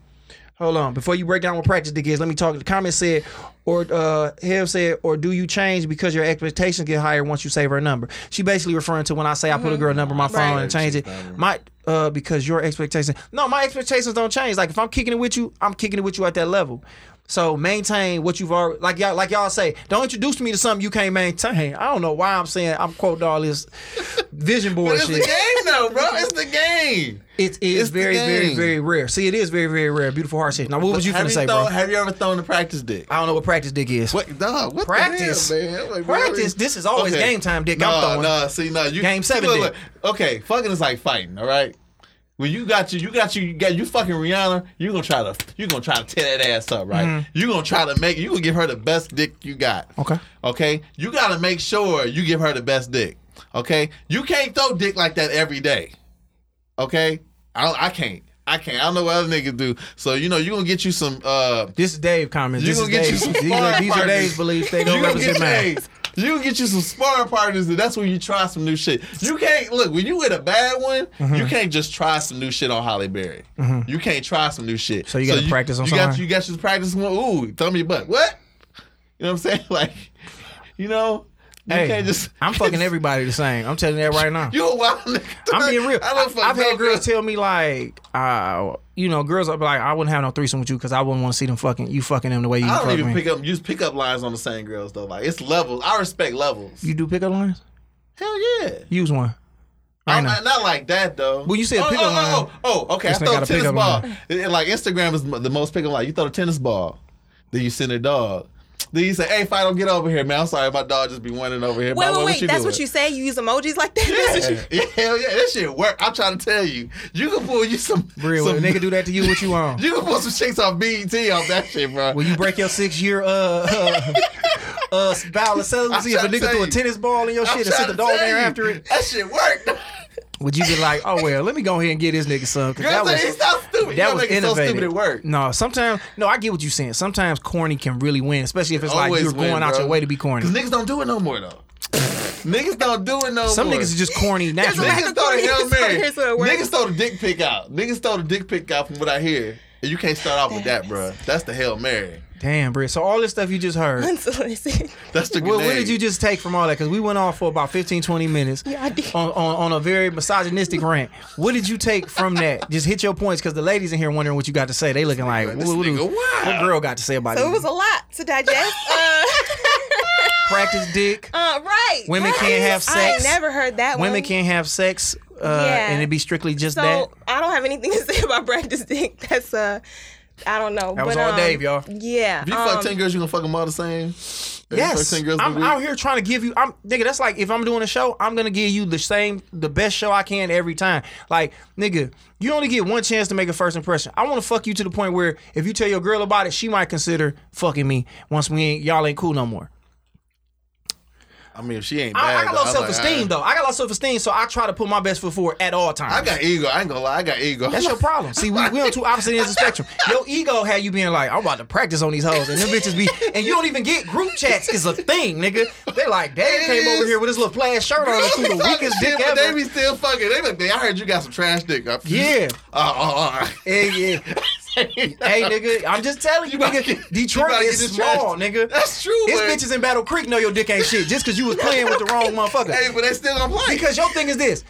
Hold on. Before you break down what practice dick is, let me talk. The comment said, or uh Hev said, or do you change because your expectations get higher once you save her number? She basically referring to when I say I put a girl number on my phone and change it. My uh because your expectations no, my expectations don't change. Like if I'm kicking it with you, I'm kicking it with you at that level. So maintain what you've already like y'all like y'all say. Don't introduce me to something you can't maintain. I don't know why I'm saying I'm quoting all this vision But board it's the game though, bro. It's the game. It is It's very, very, very rare. See, it is very, very rare. Beautiful heart shit. Now, what was you gonna say, thrown, bro? Have you ever thrown a practice dick? I don't know what practice dick is. What dog? What Practice. The hell, man? Like, Practice. This is always game time dick I'm No, throwing. no. See, no. You Game see, seven look, look. Okay, fucking is like fighting. All right. When you got you, you got you, you got you fucking Rihanna. You gonna try to, you gonna try to tear that ass up, right? Mm-hmm. You gonna try to make, you gonna give her the best dick you got. Okay. Okay. You gotta make sure you give her the best dick. Okay. You can't throw dick like that every day. Okay. I, I can't. I can't. I don't know what other niggas do. So you know, you gonna get you some. uh This is Dave comments. You This gonna get Dave. you some These are, these are. Dave's beliefs. They don't represent mine. You get you some sparring partners, and that's when you try some new shit. You can't look when you with a bad one. Mm-hmm. You can't just try some new shit on Halle Berry. You can't try some new shit. So you gotta practice on you got you got your practice. One, ooh, me your butt. What? You know what I'm saying? Like, you know, you Hey, can't just. I'm fucking everybody the same. I'm telling you that right now. You a wild nigga. I'm being real. I I've had girls tell me like, uh, you know, girls are like, I wouldn't have no threesome with you because I wouldn't want to see them fucking you fucking them the way you I don't fuck even me. pick up use pickup lines on the same girls though. Like it's levels. I respect levels. you do pickup lines? Hell yeah. Use one. I'm not, not like that though. Well, you said oh, pickup oh, line. Oh, oh, oh, okay. This I throw a tennis ball. line. And, like Instagram is the most pickup line. You throw a tennis ball, then you send a dog. Then you say, "Hey, Fido, get over here, man. I'm sorry, my dog just be running over here." Wait, wait, what wait. you That's doing? what you say? You use emojis like that? That's Yeah, hell yeah, that shit work. I'm trying to tell you, you can pull you some. Real, some when a nigga do that to you, what you on? You can pull some chicks off BET off that shit, bro. Will you break your six year uh uh, uh vow of celibacy if a I'm trying to nigga threw a tennis ball in your I'm shit and trying sit the dog tell there you, after it? That shit worked. Would you be like, oh well, let me go ahead and get this nigga some? 'cause Girl, that that was was, so stupid. that was make it so innovative. stupid it worked. No, sometimes no, I get what you're saying. Sometimes corny can really win, especially if it's like you're going win, out bro. your way to be corny. Cause niggas don't do it no more though. niggas don't do it no more. Some more. niggas are just corny There's naturally. Niggas of throw the corny, Hail Mary. here's what it works. Niggas throw the dick pic out. Niggas throw the dick pic out from what I hear. And you can't start off with that, bro. That's the Hail Mary. Damn, Britt. So all this stuff you just heard. Unsolicited. That's the What, grenade. what did you just take from all that? Because we went on for about 15, 20 minutes Yeah, I did. on, on, on a very misogynistic rant. What did you take from that? Just hit your points because the ladies in here wondering what you got to say. They looking like, This what, what, nigga what wild. girl got to say about So it it? was a lot to digest. Uh, Practice dick. uh, right. Women right. can't have sex. I ain't sex. never heard that one. Women can't have sex uh, Yeah. and it'd be strictly just So that. I don't have anything to say about practice dick. That's uh, I don't know. That was but, all um, Dave, y'all. Yeah. If you um, fuck 10 girls, you gonna fuck them all the same? If you fuck Yes, 10 girls in a I'm out here trying to give you. I'm nigga. That's like if I'm doing a show, I'm gonna give you the same, the best show I can every time. Like nigga, you only get one chance to make a first impression. I want to fuck you to the point where if you tell your girl about it, she might consider fucking me once we ain't y'all ain't cool no more. I mean, if she ain't bad, I, I got low I'm self like, esteem though. I got low self esteem, so I try to put my best foot forward at all times. I got ego. I ain't gonna lie. I got ego. That's your problem. See, we, we on two opposite ends of the spectrum. Your ego had you being like, I'm about to practice on these hoes, and them bitches be, and you don't even get group chats is a thing, nigga. They like, It came over here with his little plaid shirt on, and threw the weakest dick ever. They be still fucking. They be, I heard you got some trash dick. up. Yeah. Uh, uh, uh. Hey, yeah. hey, nigga, I'm just telling you, You nigga. get- Detroit is small, nigga. That's true, man. bitches in Battle Creek know your dick ain't shit just because you was playing with the wrong motherfucker. Hey, but they still gonna play. Because your thing is this.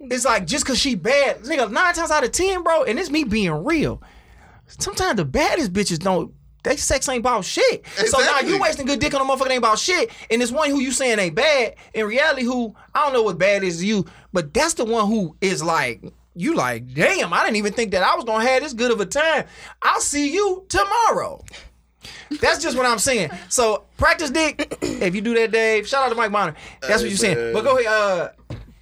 It's like just cause she bad, nigga, nine times out of ten, bro, and it's me being real. Sometimes the baddest bitches don't they sex ain't about shit. Exactly. So now you wasting good dick on a motherfucker that ain't about shit. And this one who you saying ain't bad, in reality, who I don't know what bad is to you, but that's the one who is like, you like, damn, I didn't even think that I was gonna have this good of a time. I'll see you tomorrow. That's just what I'm saying. So practice dick. if you do that, Dave. Shout out to Mike Bonner. That's what you're saying. But go ahead. Uh,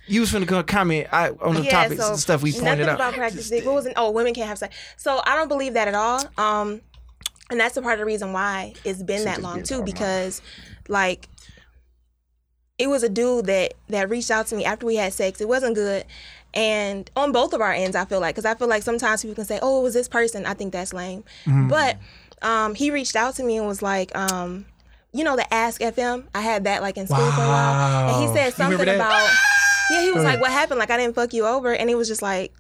you was finna co- comment I, on the yeah, topics so and stuff we pointed out. about practice dick. What was it? Oh, women can't have sex. So I don't believe that at all. Um, and that's a part of the reason why it's been that long too, because like it was a dude that that reached out to me after we had sex. It wasn't good. And on both of our ends, I feel like, because I feel like sometimes people can say, "Oh, it was this person." I think that's lame. Mm-hmm. But um, he reached out to me and was like, um, "You know, the Ask FM. I had that like in school for a while, and he said something about." Yeah, he was like, "What happened? Like, I didn't fuck you over," and he was just like,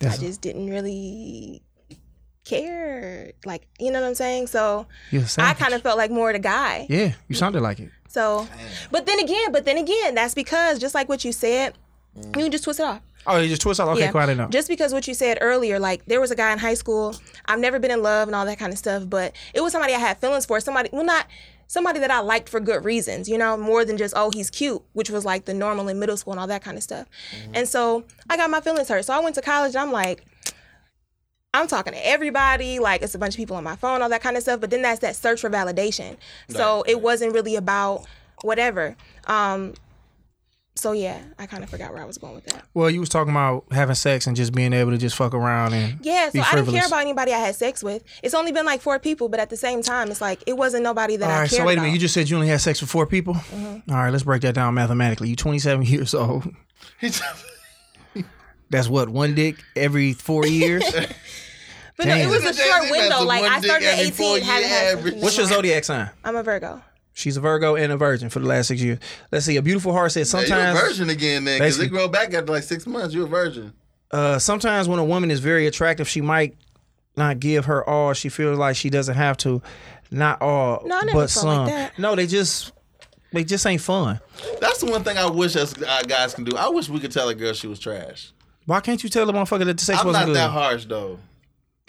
That's- I just didn't really care Like, you know what I'm saying? So I kind of felt like more of the guy. Yeah, you sounded like it. So, but then again, but then again, that's because just like what you said, Mm. you can just twist it off. Oh, you just twist off. Okay, Yeah. cool. I didn't know. Just because what you said earlier, like there was a guy in high school. I've never been in love and all that kind of stuff, but it was somebody I had feelings for. Somebody, well, not somebody that I liked for good reasons, you know, more than just oh he's cute, which was like the normal in middle school and all that kind of stuff. And so I got my feelings hurt. So I went to college and I'm like. I'm talking to everybody, like it's a bunch of people on my phone, all that kind of stuff. But then that's that search for validation. So it wasn't really about whatever. Um, so yeah, I kind of forgot where I was going with that. well, you was talking about having sex and just being able to just fuck around and Yeah, so be I didn't care about anybody I had sex with. It's only been like four people, but at the same time, it's like it wasn't nobody that All I cared so wait a about. minute. You just said you only had sex with four people. Mm-hmm. All right, let's break that down mathematically. You 27 years old. That's what one dick every four years. but no, it was a short window. Like I started at 18, haven't had sex What's your zodiac sign? I'm a Virgo. She's a Virgo and a Virgin for the last six years. Let's see. A beautiful heart said Yeah, you're a sometimes. virgin again then, because it grow back after like six months. You're a virgin. uh, sometimes when a woman is very attractive, she might not give her all. She feels like she doesn't have to. Not all, No, I never but felt like some. that. No, they just they just ain't fun. That's the one thing I wish us uh, guys can do. I wish we could tell a girl she was trash. Why can't you tell the motherfucker that the sex I'm wasn't not that harsh though.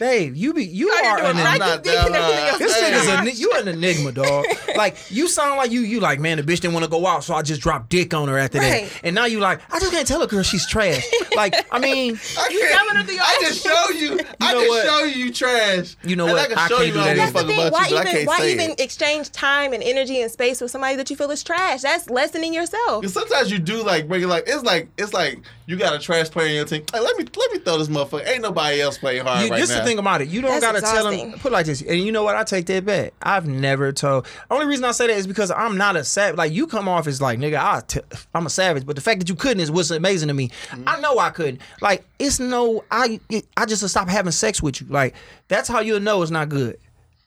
Dave, you be you How you are doing, an right? You thinking that everything hard. else This is nigga's trash. you an enigma, dog. like you sound like you you like man, the bitch didn't want to go out, so I just dropped dick on her after Right. that. And now you like I just can't tell a girl she's trash. like I mean, I You can't. coming to the I just show you. I know just what? show you you trash. You know And what? I can I show can't you do that I either. give a fuck That's the thing. Why you, even why even it. exchange time and energy and space with somebody that you feel is trash? That's lessening yourself. sometimes you do like bring it like it's like it's like you got a trash player in your team. Like, let me let me throw this motherfucker. Ain't nobody else playing hard You, right now. The thing about it. You don't That's gotta tell them. Put it like this, and you know what? I take that back. I've never told. Only reason I say that is because I'm not a savage. Like you come off as like nigga. I t- I'm a savage, but the fact that you couldn't is what's amazing to me. Mm-hmm. I know I couldn't. Like it's no. I it, I just stop having sex with you. Like that's how you'll know it's not good.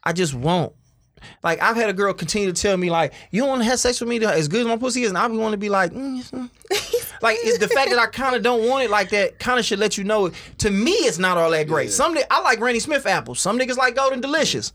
I just won't. Like I've had a girl continue to tell me like you don't want to have sex with me to, as good as my pussy is, and I be want to be like, mm, mm. like it's the fact that I kind of don't want it like that. Kind of should let you know. To me, it's not all that great. Some I like Granny Smith apples. Some niggas like Golden Delicious.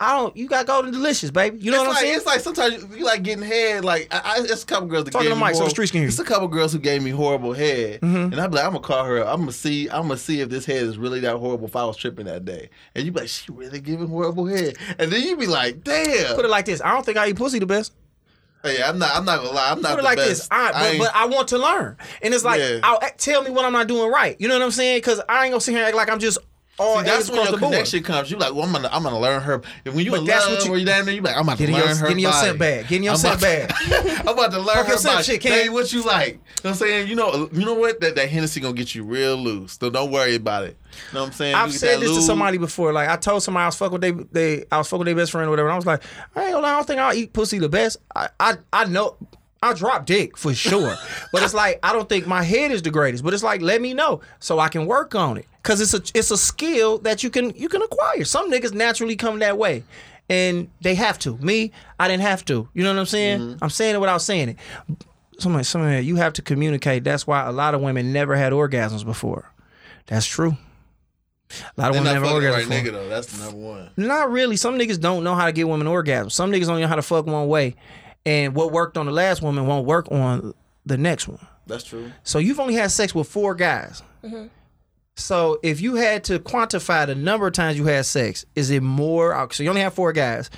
I don't. You got Golden Delicious, baby. You know it's what I'm saying? It's like sometimes you, you like getting head. Like I, I, it's a couple girls that Talk to gave the me so the horrible- streets can hear It's a couple girls who gave me horrible head, mm-hmm. and I'm like, I'm gonna call her up. I'm gonna see. I'm gonna see if this head is really that horrible. If I was tripping that day, and you be like, she really giving horrible head, and then you be like, damn. Put it like this. I don't think I eat pussy the best. Hey, I'm not. I'm not gonna lie. I'm not Put it the like best. this. I, but, ain't- but I want to learn, and it's like, Yeah. I'll, tell me what I'm not doing right. You know what I'm saying? Because I ain't gonna sit here and act like I'm just all See, that's when the board. connection comes. You like, well, I'm gonna, I'm gonna learn her. When you But in that's love, what you- where you down there, you like, I'm about to learn your- her in your body. scent bag. Get in your scent bag. I'm about to learn Fuck her body. shit, you what you like. You know what I'm saying? You know, you know what? That that Hennessy gonna get you real loose. So don't worry about it. You know what I'm saying? I've said this to somebody before. Like I told somebody I was fucking with they, they I was fucking with their best friend or whatever. And I was like, I ain't gonna lie, I don't think I'll eat pussy the best. I I, I know I drop dick for sure. but it's like I don't think my head is the greatest. But it's like let me know so I can work on it. Cause it's a it's a skill that you can you can acquire. Some niggas naturally come that way. And they have to. Me, I didn't have to. You know what I'm saying? Mm-hmm. I'm saying it without saying it. Somebody, somebody, you have to communicate. That's why a lot of women never had orgasms before. That's true. A lot of They're women never fucking orgasms right before. nigga though. That's the number one. Not really. Some niggas don't know how to get women orgasms. Some niggas don't know how to fuck one way, and what worked on the last woman won't work on the next one. That's true. So you've only had sex with four guys. So if you had to quantify the number of times you had sex, is it more? uh, So you only have four guys.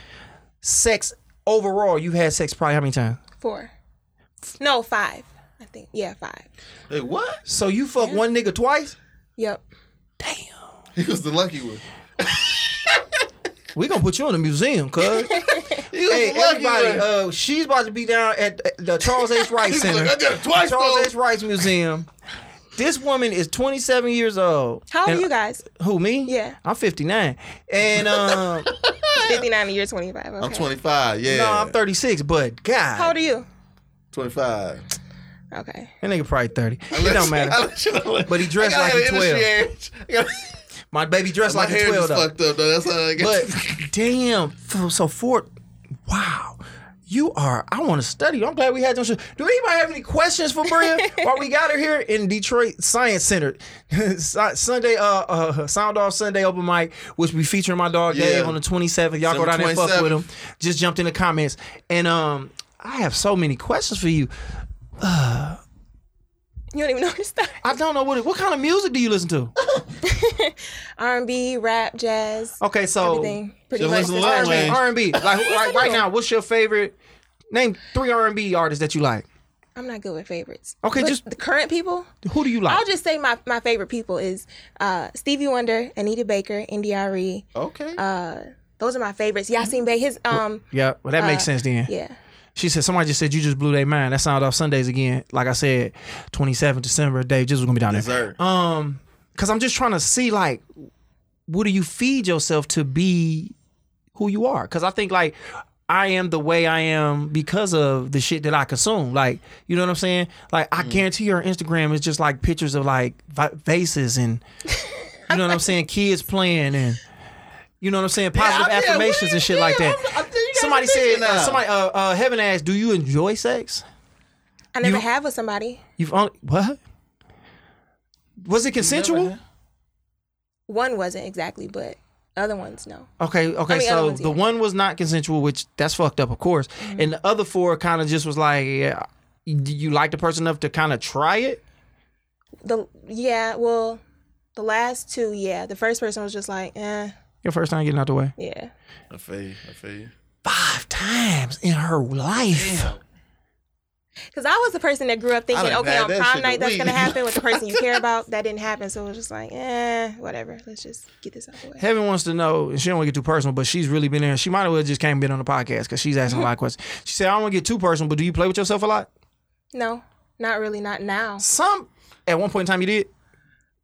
Sex overall, you had sex probably how many times? Four. No, five. I think. Yeah, five. Hey, what? So you fuck one nigga twice? Yep. Damn. He was the lucky one. We gonna put you in a museum, cuz. Hey, lucky everybody, uh, she's about to be down at at the Charles H. Wright Center. like, I did it twice, Charles though. H. Wright Museum. This woman is 27 years old. How old are you guys? Who me? Yeah. I'm 59, and um, 59 and you're 25. Okay. I'm 25. Yeah. no, I'm 36. But God, How old are you? 25. Okay. that nigga probably 30. It don't matter. But he dressed like got he 12. industry age. I got- My baby dressed My like a hair 12 just though. fucked up though. That's how I get. But damn, so- so for wow, You are. I want to study. I'm glad we had them. Do anybody have any questions for Bria while we got her here in Detroit Science Center? Sunday, uh, uh, Sound Off Sunday open mic, which we featuring my dog Yeah. Dave on the 27th. Y'all go December down there and fuck with him. Just jumped in the comments, and um, I have so many questions for you. You don't even know where to start. I don't know what what kind of music do you listen to? R&B, rap, jazz, Okay, so everything. Pretty much. listen to Lil genre. Wayne. R and B. Like right, right now, what's your favorite? Name three R and B artists that you like. I'm not good with favorites. Okay, But just- the current people. Who do you like? I'll just say my, my favorite people is uh, Stevie Wonder, Anita Baker, India.Arie. Okay. Uh, those are my favorites. Yasin Bey, his um, yeah, well that makes sense then. yeah. She said somebody just said you just blew their mind. That sounded off Sundays again. Like I said, 27th December, Dave just was gonna be down there. Yes, sir. Um, cause I'm just trying to see like, what do you feed yourself to be who you are? Cause I think like I am the way I am because of the shit that I consume. Like, you know what I'm saying? Like, I Mm. guarantee your Instagram is just like pictures of like vases and you know what I'm saying, kids playing and you know what I'm saying, positive yeah, affirmations what and shit like that. I'm- I'm- somebody said, thinking uh, somebody, uh, uh, Heaven asked, do you enjoy sex? I never You- have with somebody. You've only what? Was it consensual? One wasn't exactly, but other ones no. Okay, okay. I mean, so ones, the yeah. Mm-hmm. one was not consensual, which that's fucked up, of course. And the other four kind of just was like, yeah, do you like the person enough to kind of try it? The yeah, well, the last two, yeah. The first person was just like, eh, Your first time getting out the way. yeah. I feel you. I feel you. Five times in her life. Because I was the person that grew up thinking, okay, on that prom night that's gonna happen with the person you care about. That didn't happen, so it was just like, eh, whatever. Let's just get this out the way. Heaven wants to know, and she don't want to get too personal, but she's really been there. She might as well just came and been on the podcast because she's asking a lot of questions. She said, I don't want to get too personal, but do you play with yourself a lot? No, not really, not now. Some, at one point in time, you did.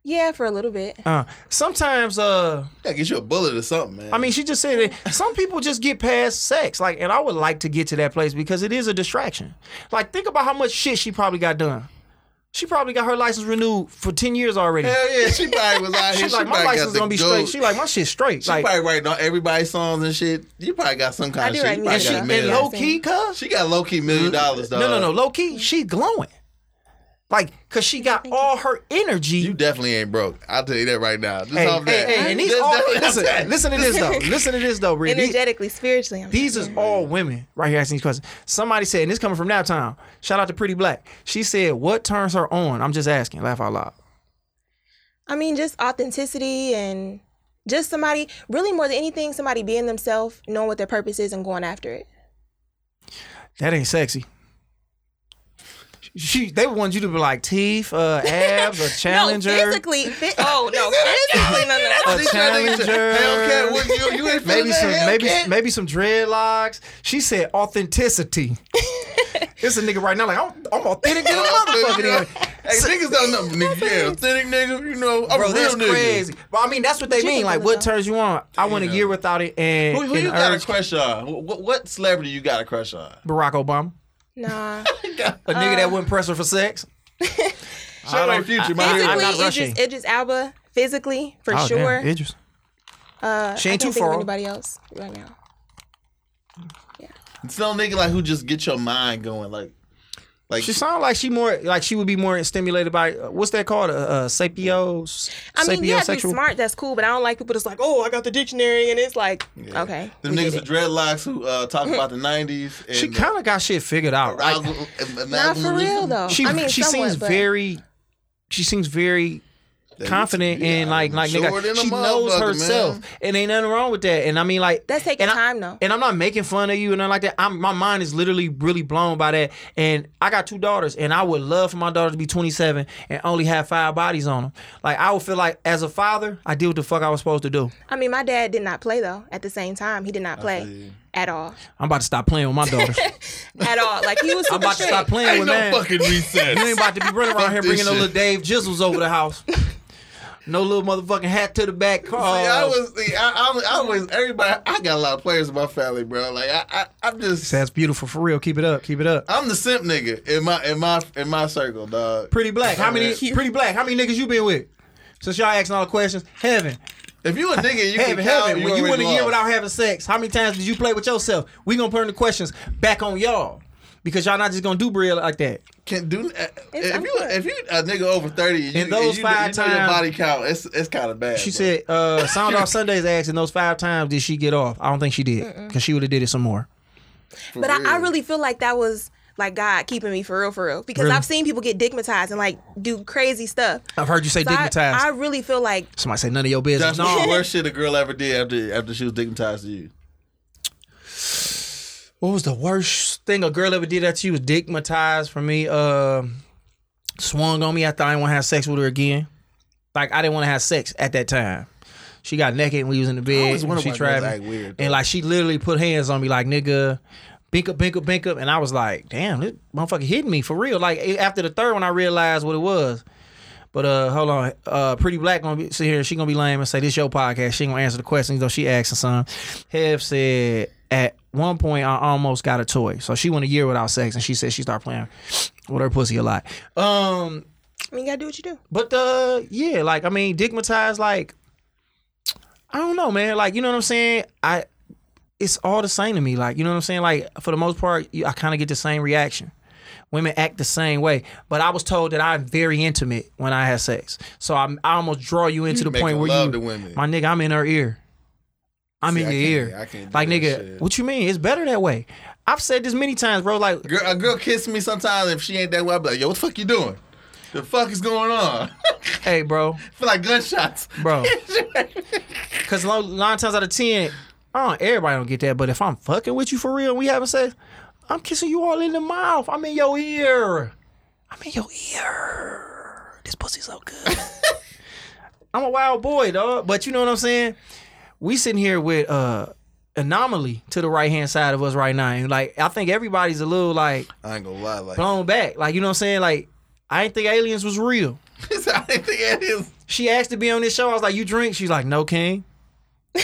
Yeah, for a little bit. Uh, sometimes, uh, Gotta get you a bullet or something, man. I mean, she just said that some people just get past sex. Like, and I would like to get to that place because it is a distraction. Like, think about how much shit she probably got done. She probably got her license renewed for 10 years already. hell yeah, she probably was out here. She's she like, my license is gonna be goat. straight. She like, my shit straight. She like, probably writing on everybody's songs and shit. You probably got some kind I of do shit. write You probably music, got and though. millions. Yeah. low key, cuz. She got low key million dollars, dog. No, no, no. Low key, she glowing. Like, cause she got all her energy. You definitely ain't broke. I'll tell you that right now. Just hey, off hey, that. hey, and these Just- all just- listen, listen to this though. Listen to this though, Brie. These- Energetically, spiritually, I'm These not is all women right here asking these questions. Somebody said, and this coming from Naptown. Shout out to Pretty Black. She said, "What turns her on?" I'm just asking. Laugh out loud. I mean, just authenticity and just somebody, really more than anything, somebody being themselves, knowing what their purpose is, and going after it. That ain't sexy. She, they want you to be like teeth, uh, abs, a challenger, No, physically. Fi- oh no, physically, no, no, no. a challenger. Hellcat, what, you, you ain't maybe feeling some, that maybe, Hellcat? maybe some dreadlocks. She said authenticity. it's a nigga right now like I'm, I'm authentic than a motherfucker. nigga. Hey, niggas don't know, nigga. Yeah, authentic nigga. You know, I'm Bro, a real that's nigga. crazy. But I mean, that's what they mean. Like, what turns you on? I went a year without it, and, Who, who and you got a crush on? What, what celebrity you got a crush on? Barack Obama, Nah. a nigga that wouldn't press her for sex. Shout out Future, my I'm nigga. Physically, not rushing. Idris, Idris Elba. Physically, for Oh, sure. damn, Idris. uh, She ain't I too can't think of far. anybody else right now. Yeah. It's no nigga like who just get your mind going. Like, like She sounds like she more like she would be more stimulated by uh, what's that called? Uh, uh sapios. I mean, you have to be smart. That's cool, but I don't like people that's like, oh, I got the dictionary, and it's like, okay, the niggas did with dreadlocks who uh, talk about the '90s. She kind of got shit figured out. Like, Not for real though. she I mean, she somewhat, seems but very she seems very confident and like like Short nigga, she knows herself man. and ain't nothing wrong with that. And i mean like That's taking and I- time, though. and i'm not making fun of you and nothing like that. I'm my mind is literally really blown by that. And i got two daughters and i would love for my daughter to be 27 and only have five bodies on them like i would feel like as a father i did what the fuck i was supposed to do. I mean, my dad did not play though. At the same time, he did not play at all, i'm about to stop playing with my daughters at all. Like he was i'm about to stop playing Ain't with no man. fucking reset. you ain't about to be running around Fuck here this bringing no little dave jizzles over the house no little motherfucking hat to the back car See, I was, see, I, I, I always, everybody, I got a lot of players in my family, bro. Like, I, I, I'm just, That's beautiful for real. Keep it up. Keep it up. I'm the simp nigga in my, in my, in my circle, dog. Pretty black. How many? Pretty black. How many niggas you been with? Since y'all asking all the questions, Heaven. If you a nigga, you Heaven, can count. heaven. You When you went a year without having sex, how many times did you play with yourself? We gonna turn the questions back on y'all because y'all not just gonna do bread like that. can do uh, if I'm you if you a nigga over thirty, you, In those you, five you know your times- body count. It's it's kind of bad. She bro. said, uh, Sound Off Sundays asked in those five times, did she get off? I don't think she did because she would have did it some more. For But I, I really feel like that was like God keeping me for real, for real. Because Really? I've seen people get digmatized and like do crazy stuff. I've heard you say So I, digmatized. I really feel like Somebody say none of your business. That's the No. worst shit a girl ever did after after she was digmatized to you. What was the worst thing a girl ever did that to you? Was digmatized for me. Uh, swung on me after I didn't want to have sex with her again. Like I didn't want to have sex at that time. She got naked and we was in the bed. and she tried me. act weird, and like she literally put hands on me like nigga, bink up, bink up, bink up, and I was like, damn, this motherfucker hitting me for real. Like after the third one, I realized what it was. But uh, hold on, uh, pretty black gonna be sit here. She gonna be lame and say this your podcast. She ain't gonna answer the questions though. She asking some. Hev said at one point I almost got a toy, so she went a year without sex, and she said she started playing with her pussy a lot. Um, I mean, you gotta do what you do. but uh, yeah, like I mean, digmatized. Like I don't know, man. Like you know what I'm saying. I it's all the same to me. Like you know what I'm saying. Like for the most part, I kind of get the same reaction. Women act the same way, but I was told that I'm very intimate when I have sex. So I'm, I almost draw you into You the point where love you, to women. my nigga, I'm in her ear. I'm See, in I your ear. I can't do like nigga, shit. what you mean? It's better that way. I've said this many times, bro. Like Girl, a girl kiss me sometimes if she ain't that way. I be like, yo, what the fuck you doing? The fuck is going on? hey, bro, feel like gunshots, bro. Cause nine nine times out of ten, I don't, everybody don't get that. But if I'm fucking with you for real and we having sex, I'm kissing you all in the mouth. I'm in your ear. I'm in your ear. This pussy so good. I'm a wild boy, dog. But you know what I'm saying? We sitting here with uh anomaly to the right hand side of us right now. And like I think everybody's a little like I ain't gonna lie, like blown back. Like, you know what I'm saying? Like, I ain't think aliens was real. I didn't think it is. She asked to be on this show. I was like, "You drink?" She's like, "No, King."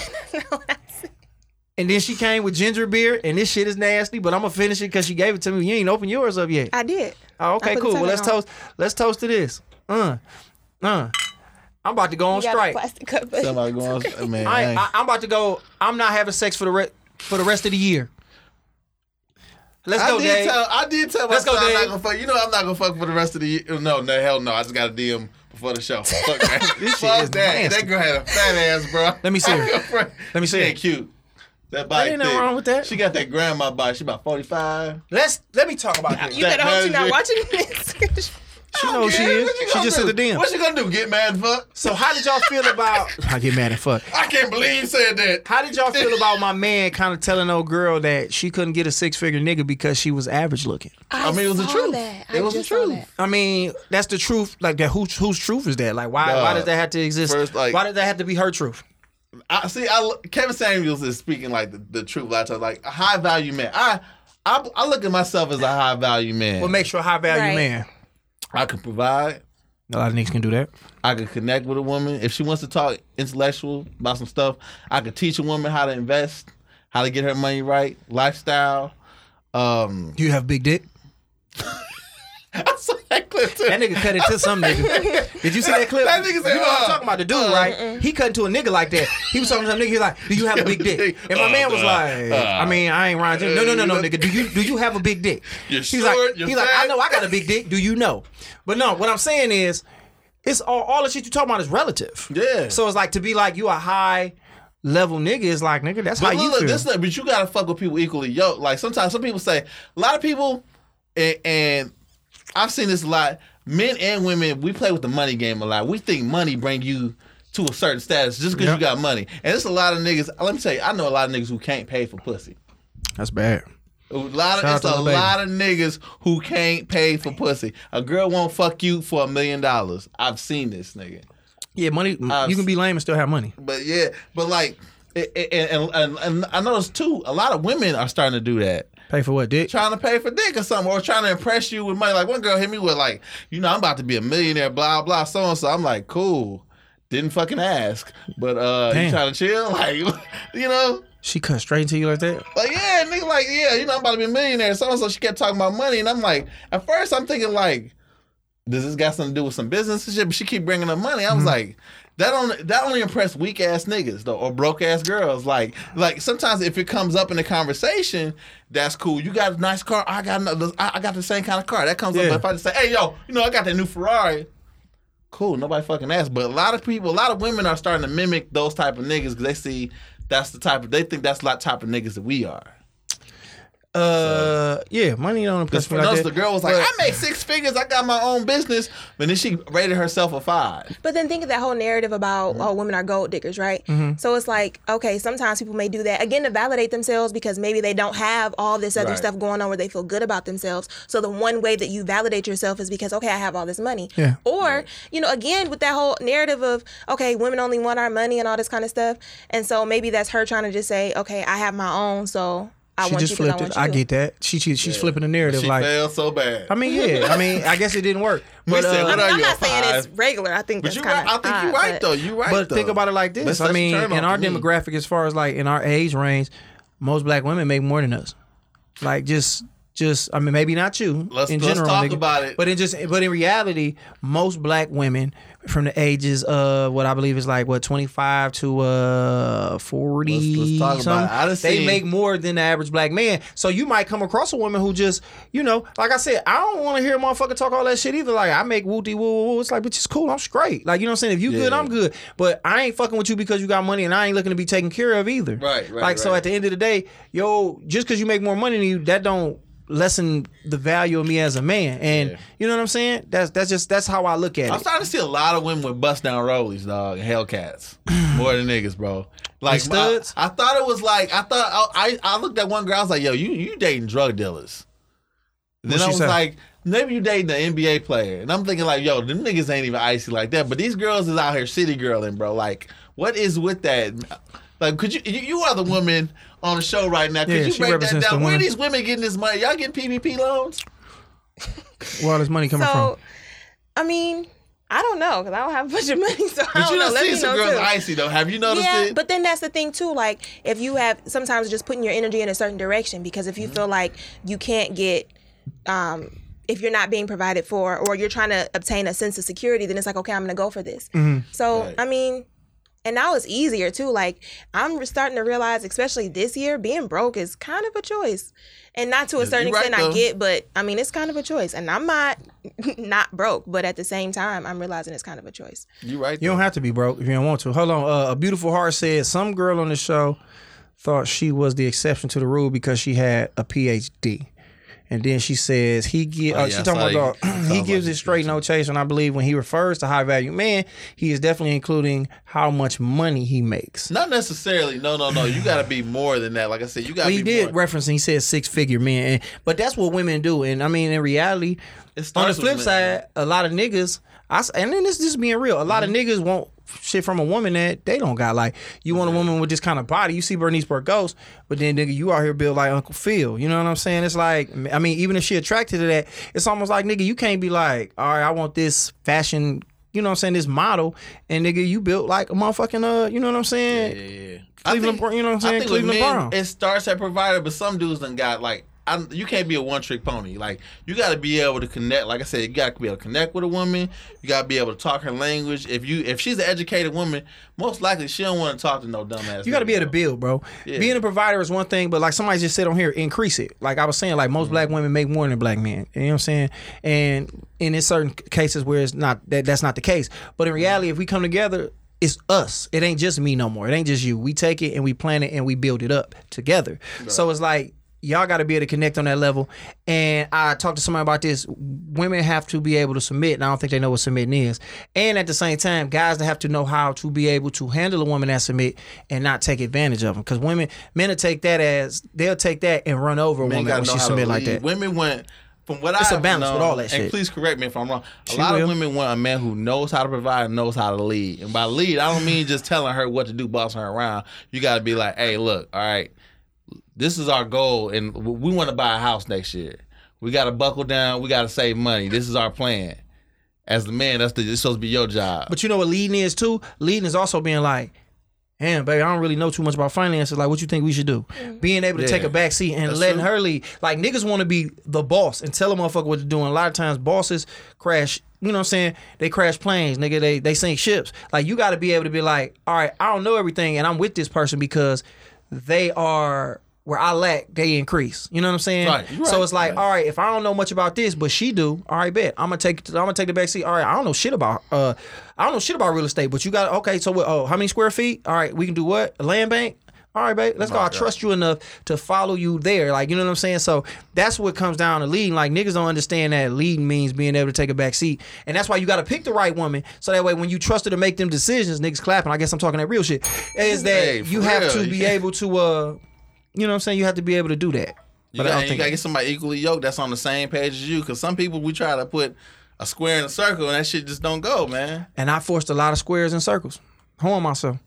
and then she came with ginger beer, and this shit is nasty. But I'm gonna finish it because she gave it to me. You ain't open yours up yet. I did. Oh, okay, cool. Well, let's on. toast. Let's toast to this. Uh, uh. I'm about to go on You got a strike. plastic cup, Somebody going, man. I, ain't- I, I'm about to go. I'm not having sex for the re- for the rest of the year. Let's I go, did Dave. tell I did tell Let's go, myself I'm not gonna fuck. You know I'm not gonna fuck for the rest of the year. Uh, no, no, hell no. I just got a DM before the show. Fuck that. This shit is that. nasty. That girl had a fat ass, bro. Let me see her. Let me see She her. ain't cute. That body ain't nothing thick. wrong with that. She got that grandma body. She about 45. Let's let me talk about this. you better hope she's not watching this. She knows who she is. What She just do? sent the DM. What she gonna do? Get mad and fuck? So how did y'all feel about? I get mad and fuck. I can't believe you said that. How did y'all feel about my man kind of telling old girl that she couldn't get a six figure nigga because she was average looking? I, mean, it was the truth. That. It I was the truth. that. I mean, that's the truth. Like that, whose whose truth is that? Like, why Dog. why does that have to exist? First, like- why does that have to be her truth? I see. I Kevin Samuels is speaking like the, the truth. A lot of times, like a high value man. I, I I look at myself as a high value man. What makes you a high value Right. man? I can provide. A lot of niggas can do that. I can connect with a woman if she wants to talk intellectual about some stuff. I could teach a woman how to invest, how to get her money right, lifestyle. Um, Do you have big dick? That clip too. That nigga cut it to some nigga. Did you see that clip? That nigga said, you know what I'm uh, talking about? The dude, right? He cut into a nigga like that. He was talking to some nigga. He was like, "Do you have a big dick?" And my Uh, man was uh, like, uh, "I mean, I ain't Ryan James. No, no, no, no, nigga. Do you do you have a big dick?" You're he's short, like, you're he's like, I know I got a big dick. Do you know? But no, what I'm saying is, it's all all the shit you talking about is relative. Yeah. So it's like to be like you a high level nigga is like nigga. That's But how you look, feel. this, but you gotta fuck with people equally yoked. Like sometimes some people say a lot of people, and, and I've seen this a lot. Men and women, we play with the money game a lot. We think money bring you to a certain status just because Yep. you got money. And it's a lot of niggas. Let me tell you, I know a lot of niggas who can't pay for pussy. That's bad. A lot of Shout it's a lot of niggas who can't pay for pussy. A girl won't fuck you for a million dollars. I've seen this nigga. Yeah, money. I've you can be lame and still have money. But yeah, but like, it- and, and, and I noticed too, a lot of women are starting to do that. Pay for what, dick? Trying to pay for dick or something, or trying to impress you with money. Like one girl hit me with like, you know, I'm about to be a millionaire, blah blah, so and so. I'm like, cool. Didn't fucking ask, but uh, you Damn. trying to chill, like, you know, She cut straight into you like that. like yeah, nigga, like yeah, you know, I'm about to be a millionaire. So and so, she kept talking about money, and I'm like, at first, I'm thinking like, does this got something to do with some business and shit? But she keep bringing up money. I was like, that only that only impress weak ass niggas though, or broke ass girls. Like like sometimes if it comes up in the conversation, that's cool. You got a nice car. I got another, I I got the same kind of car. That comes Yeah. up. If I just say, hey yo, you know I got that new Ferrari. Cool. Nobody fucking asks. But a lot of people, a lot of women are starting to mimic those type of niggas because they see that's the type of they think that's the type of niggas that we are. Uh, yeah, money don't Because impress for me like us, that. the girl was like, But- I make six figures. I got my own business. But then she rated herself a five. But then think of that whole narrative about oh women are gold diggers, right? So it's like okay, sometimes people may do that again to validate themselves because maybe they don't have all this other Right. stuff going on where they feel good about themselves. So the one way that you validate yourself is because okay, I have all this money. Yeah. Or you know, again with that whole narrative of okay, women only want our money and all this kind of stuff, and so maybe that's her trying to just say okay, I have my own, so I she want just you 'cause flipped I it. want I get that. She, she she's flipping the narrative She like. failed so bad. I mean, yeah. I mean, I guess it didn't work. But, said, uh, what are I'm you, not a saying it's regular. I think But that's you kind right. of. I think you're right though. You're right. But though. think about it like this. That's I mean, in our to me. demographic, as far as like in our age range, most black women make more than us. Like just, just I mean, maybe not you Let's- in let's general. talk nigga, about it. But in just, but in reality, most black women from the ages of what I believe is like what twenty five to uh forty. Let's- let's talk about something, they make more than the average black man. So you might come across a woman who just, you know, like I said, I don't want to hear a motherfucker talk all that shit either. Like I make wooty woo woo woo. It's like, but it's cool. I'm straight. Like you know what I'm saying. If you good, I'm good. But I ain't fucking with you because you got money, and I ain't looking to be taken care of either. Right, right, Like so, at the end of the day, yo, just because you make more money than you, that don't lessen the value of me as a man. And Yeah. you know what I'm saying? That's that's just that's how I look at it. I'm starting to see a lot of women with bust down rollies, dog, and Hellcats, more than niggas, bro. Like studs? I, I thought it was like I thought I, I I looked at one girl. I was like, yo, you you dating drug dealers? Then What'd I was say? like, maybe you dating an NBA player, and I'm thinking like, yo, them niggas ain't even icy like that. But these girls is out here city girling, bro. Like, what is with that? Like, could you you, you are the woman on the show right now? Could Yeah, you break that down? Where are these women getting this money? Y'all getting PPP loans? Where all this money coming So, from? I mean, I don't know because I don't have a bunch of money, so I But don't you know. done Let seen me some know girls too. icy though. Have you noticed yeah, it? but then that's the thing too. Like if you have sometimes just putting your energy in a certain direction because if you Mm-hmm. feel like you can't get, um, if you're not being provided for or you're trying to obtain a sense of security, then it's like okay, I'm gonna go for this. So Right. I mean. And now it's easier too. Like I'm starting to realize, especially this year, being broke is kind of a choice, and not to a certain you're right, extent. though. I get, but I mean, it's kind of a choice. And I'm not not broke, but at the same time, I'm realizing it's kind of a choice. you right. You don't have to be broke if you don't want to. Hold on. Uh, a beautiful heart said some girl on the show thought she was the exception to the rule because she had a PhD. And then she says he give. Oh, uh, yeah, she talking about you- dog, I saw he gives it straight no chase. And I believe when he refers to high value man, he is definitely including how much money he makes. Not necessarily. No, no, no. You got to be more than that. Like I said, you got. Well, he did More. reference. and He said six figure men, and, but that's what women do. And I mean, in reality, It on the flip men, side, a lot of niggas. I and then this just being real. A lot Mm-hmm. of niggas want shit from a woman that they don't got. Like you want a woman with this kind of body. You see Bernice Burgos, but then nigga, you out here built like Uncle Phil. You know what I'm saying? It's like, I mean, even if she attracted to that, it's almost like nigga, you can't be like, all right, I want this fashion. You know what I'm saying? This model, and nigga, you built like a motherfucking uh. You know what I'm saying? Yeah, yeah. Cleveland Brown- you know what I'm saying? Think Cleveland men, Brown. It starts at provider, but some dudes done got like. I, you can't be a one trick pony. Like you got to be able to connect. Like I said, you got to be able to connect with a woman. You got to be able to talk her language. If you if she's an educated woman, most likely she don't want to talk to no dumbass. You got to be able to build, bro. Yeah. Being a provider is one thing, but like somebody just said on here, increase it. Like I was saying, like most mm-hmm. black women make more than black men. You know what I'm saying? And and in certain cases where it's not that that's not the case. But in reality, if we come together, it's us. It ain't just me no more. It ain't just you. We take it and we plan it and we build it up together. So it's like y'all got to be able to connect on that level. And I talked to somebody about this. Women have to be able to submit, and I don't think they know what submitting is. And at the same time, guys have to know how to be able to handle a woman that submit and not take advantage of them. Because women, men will take that as they'll take that and run over a Men woman when she submit like that. Women want from what It's I a balance with all that And shit. please correct me if I'm wrong. A She lot will. of women want a man who knows how to provide and knows how to lead. And by lead, I don't mean just telling her what to do, bossing her around. You got to be like, hey, look, all right, this is our goal, and we want to buy a house next year. We got to buckle down. We got to save money. This is our plan. As the man, that's the it's supposed to be your job. But you know what leading is too? Leading is also being like, damn, baby, I don't really know too much about finances. Like, what you think we should do? Mm-hmm. Being able to take a back seat and That's letting true. her lead. Like, niggas want to be the boss and tell a motherfucker what to do. And a lot of times, bosses crash. You know what I'm saying? They crash planes, nigga. They they sink ships. Like, you got to be able to be like, all right, I don't know everything, and I'm with this person because they are. Where I lack, they increase. You know what I'm saying? Right, you're So it's like, right. all right, if I don't know much about this, but she do, all right, bet I'm gonna take I'm gonna take the back seat. All right, I don't know shit about uh, I don't know shit about real estate, but you got okay. So what, oh, how many square feet? All right, we can do what? A land bank. All right, babe, let's go. I trust you enough to follow you there. Like, you know what I'm saying? So that's what comes down to leading. Like, niggas don't understand that leading means being able to take a back seat. And that's why you got to pick the right woman. So that way, when you trust her to make them decisions, niggas clapping. I guess I'm talking that real shit. Is that Hey, you have real. to be able to, uh, you know what I'm saying? You have to be able to do that. You, But I got, don't you think- gotta get somebody equally yoked that's on the same page as you. Because some people we try to put a square in a circle and that shit just don't go, man. and I forced a lot of squares and circles. Home myself.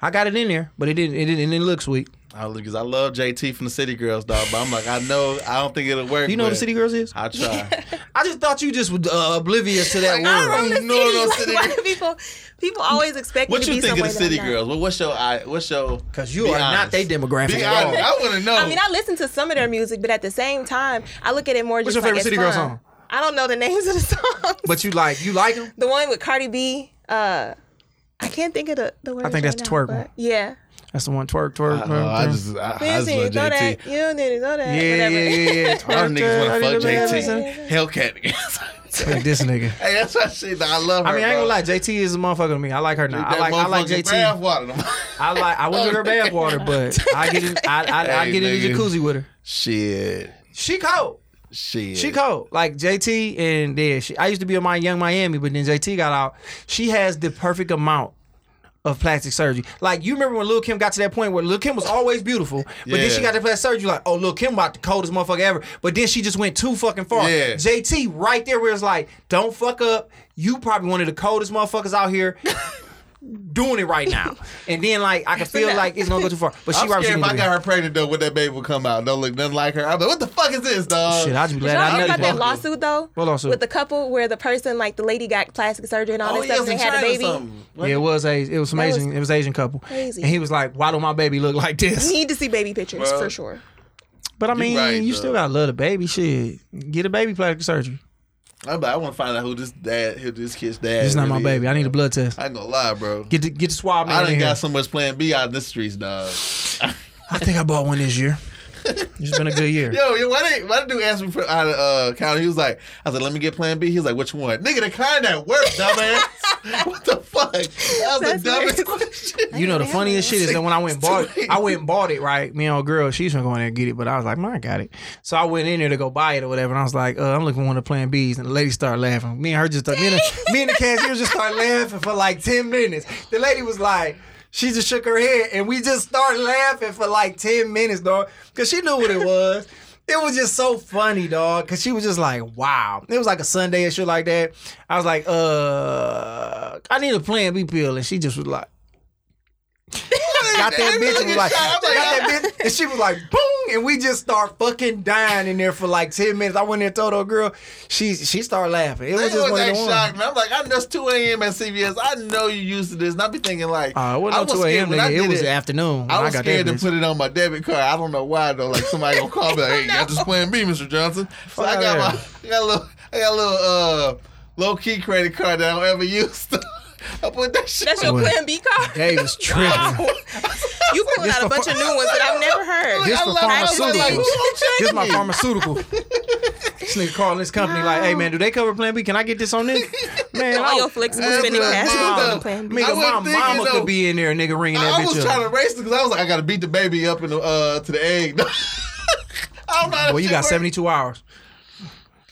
I got it in there, but it didn't. It didn't, it didn't look sweet. I because I love JT from the City Girls, dog. But I'm like, I know, I don't think it'll work. You know what the City Girls is? I try. I just thought you just were uh, oblivious to that Like, I don't the know city, no city why people people always expect what me to you be think of the City I'm. Girls? What, what's your I? What's your? Because you be are not honest. they demographic at all. I want to know. I mean, I listen to some of their music, but at the same time, I look at it more What's just your like favorite it's City Girl fun. song? I don't know the names of the songs. But you like you like them. the one with Cardi B, uh, I can't think of the the word. I think that's right the now, twerk one. Yeah. That's the one twerk twerk. I, know, I just, I, I just love throw JT. that, you need to throw that. yeah, yeah, whatever. yeah, yeah. All Twerk, niggas want to fuck I need to JT. Hellcat niggas. Like this nigga. hey, that's my shit. I love her. I mean, I ain't gonna lie. JT is a motherfucker to me. I like her now. I like I like motherfucking JT. bathwater. I like I wouldn't drink her bath water, but I get in I I, I Hey, get in the jacuzzi with her. Shit. She cold. Shit. She cold. Like JT and yeah, she, I used to be in my Yung Miami, but then JT got out. She has the perfect amount of plastic surgery. Like you remember when Lil Kim got to that point where Lil Kim was always beautiful, but then she got the plastic surgery. Like, oh, Lil Kim about the coldest motherfucker ever. But then she just went too fucking far. Yeah. JT right there where it's like, don't fuck up. You probably one of the coldest motherfuckers out here. Doing it right now, and then like I can feel like it's gonna go too far. But she I'm right where scared if I got her pregnant though, when that baby will come out, don't look nothing like her. I'm like, what the fuck is this, dog? Shit, I just be glad Y'all I heard know about that lawsuit though? What lawsuit? With the couple where the person, like the lady, got plastic surgery and all oh, this yeah, stuff, and they had a baby. Yeah, it was a it was some That was Asian it was Asian couple. crazy. And he was like, Why do my baby look like this? Need to see baby pictures Bro. for sure. But I mean, right, you though. still gotta love the baby shit. Get a baby plastic surgery. I'm like, I want to find out who this dad, who this kid's dad. This is not my baby. is, I need a blood test. I ain't gonna lie, bro. Get the get the swab man I done here. got so much Plan B out in the streets, dog. I think I bought one this year. It's been a good year. Yo, yo, why did why did dude ask me for out of uh, county? He was like, I said, let me get Plan B. He was like, which one? Nigga, the kind that works, dumbass. what the fuck? That was That's the dumbest weird. question. You know the funniest shit is that when I went and bought it, I went and bought it, right? Me and old girl, she's gonna go in there and get it, but I was like, man, I got it. So I went in there to go buy it or whatever, and I was like, uh, I'm looking for one of the plan B's, and the lady started laughing. Me and her just started, me and the, me and the cashier just started laughing for like 10 minutes. The lady was like, she just shook her head, and we just started laughing for like 10 minutes, dog, because she knew what it was. It was just so funny, dog, because she was just like, wow. It was like a Sunday and shit like that. I was like, uh, I need a plan B pill, and she just was like, got that bitch and was like, got that bitch, and she was like, boom, and we just start fucking dying in there for like ten minutes. I went there and told her girl, she she started laughing. It was I just was one of that the ones. shocked, man. I'm like, I know it's 2 a.m. at CVS. I know you used to this. And I be thinking like, Uh, it I wasn't was 2 a.m. nigga. It was it. afternoon. I was got scared to bitch. put it on my debit card. I don't know why though. Like somebody gonna call me like, "Hey, got this Plan B, Mr. Johnson." So I got my, I got a little, I got a little uh, low key credit card that I don't ever use. I put that shit. That's your What? Plan B card. Dave was tripping. You pulling This out a for bunch ph- of new ones that I've never heard. This I for love- I was like, pharmaceuticals. who's This my pharmaceutical. this nigga calling this company like, hey man, do they cover Plan B? Can I get this on this? Man, All I- your flexible That's spending what cash I is did. on Plan B. I Nigga, my wasn't thinking, mama though. could be in there, nigga, ringing that I bitch was up. trying to race it because I was like, I gotta beat the baby up in the uh to the egg. I don't know. how Well, you that got shit 72 hours.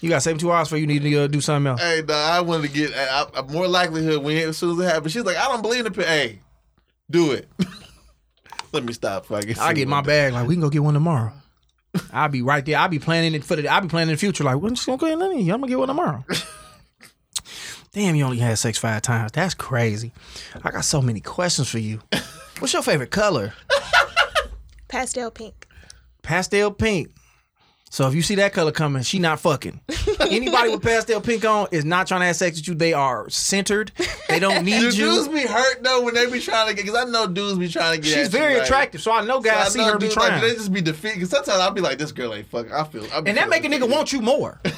You got 72 hours for you need to uh, do something else. Hey, dog, I wanted to get I, I, more likelihood when as soon as it happens. She's like, I don't believe in the. Hey, do it. Let me stop. Before I get. I get my day. bag like we can go get one tomorrow. I'll be right there. I'll be planning it for the. I'll be planning the future. Like, well, I'm just gonna go ahead and let me. I'm gonna get one tomorrow. Damn, you only had sex five times. That's crazy. I got so many questions for you. What's your favorite color? Pastel pink. Pastel pink. So if you see that color coming, she not fucking. Anybody with pastel pink on is not trying to have sex with you. They are centered. They don't need Do you. dudes be hurt though when they be trying to get? Because I know dudes be trying to get. She's at you, very right? attractive, so I know So I guys see know her be dudes, like, trying. they just be defeated. Because sometimes I'll be like, this girl ain't fucking. I feel. I be and that make a nigga want you more.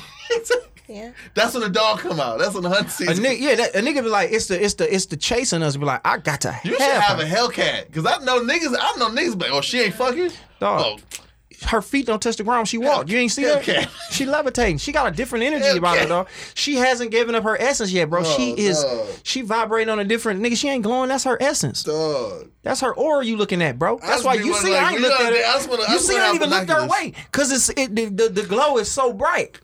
Yeah. That's when the dog come out. That's when the hunt A nigga, yeah, that, a nigga be like, it's the, it's the, it's the chasing us. Be like, I got to You should have, have her. a Hellcat. Because I know niggas. I know niggas. Be like, oh, she ain't fucking. Dog. Oh, Her feet don't touch the ground. She walk. You ain't see her. Hellcat. She levitating. She got a different energy about her, dog. She hasn't given up her essence yet, bro. she Oh, is. dog. She vibrating on a different nigga. She ain't glowing. That's her essence. dog. That's her aura you looking at, bro. That's why you see like, I ain't looked at her. I just wanna- I you see I ain't even looked her way because it's it, the, the the glow is so bright.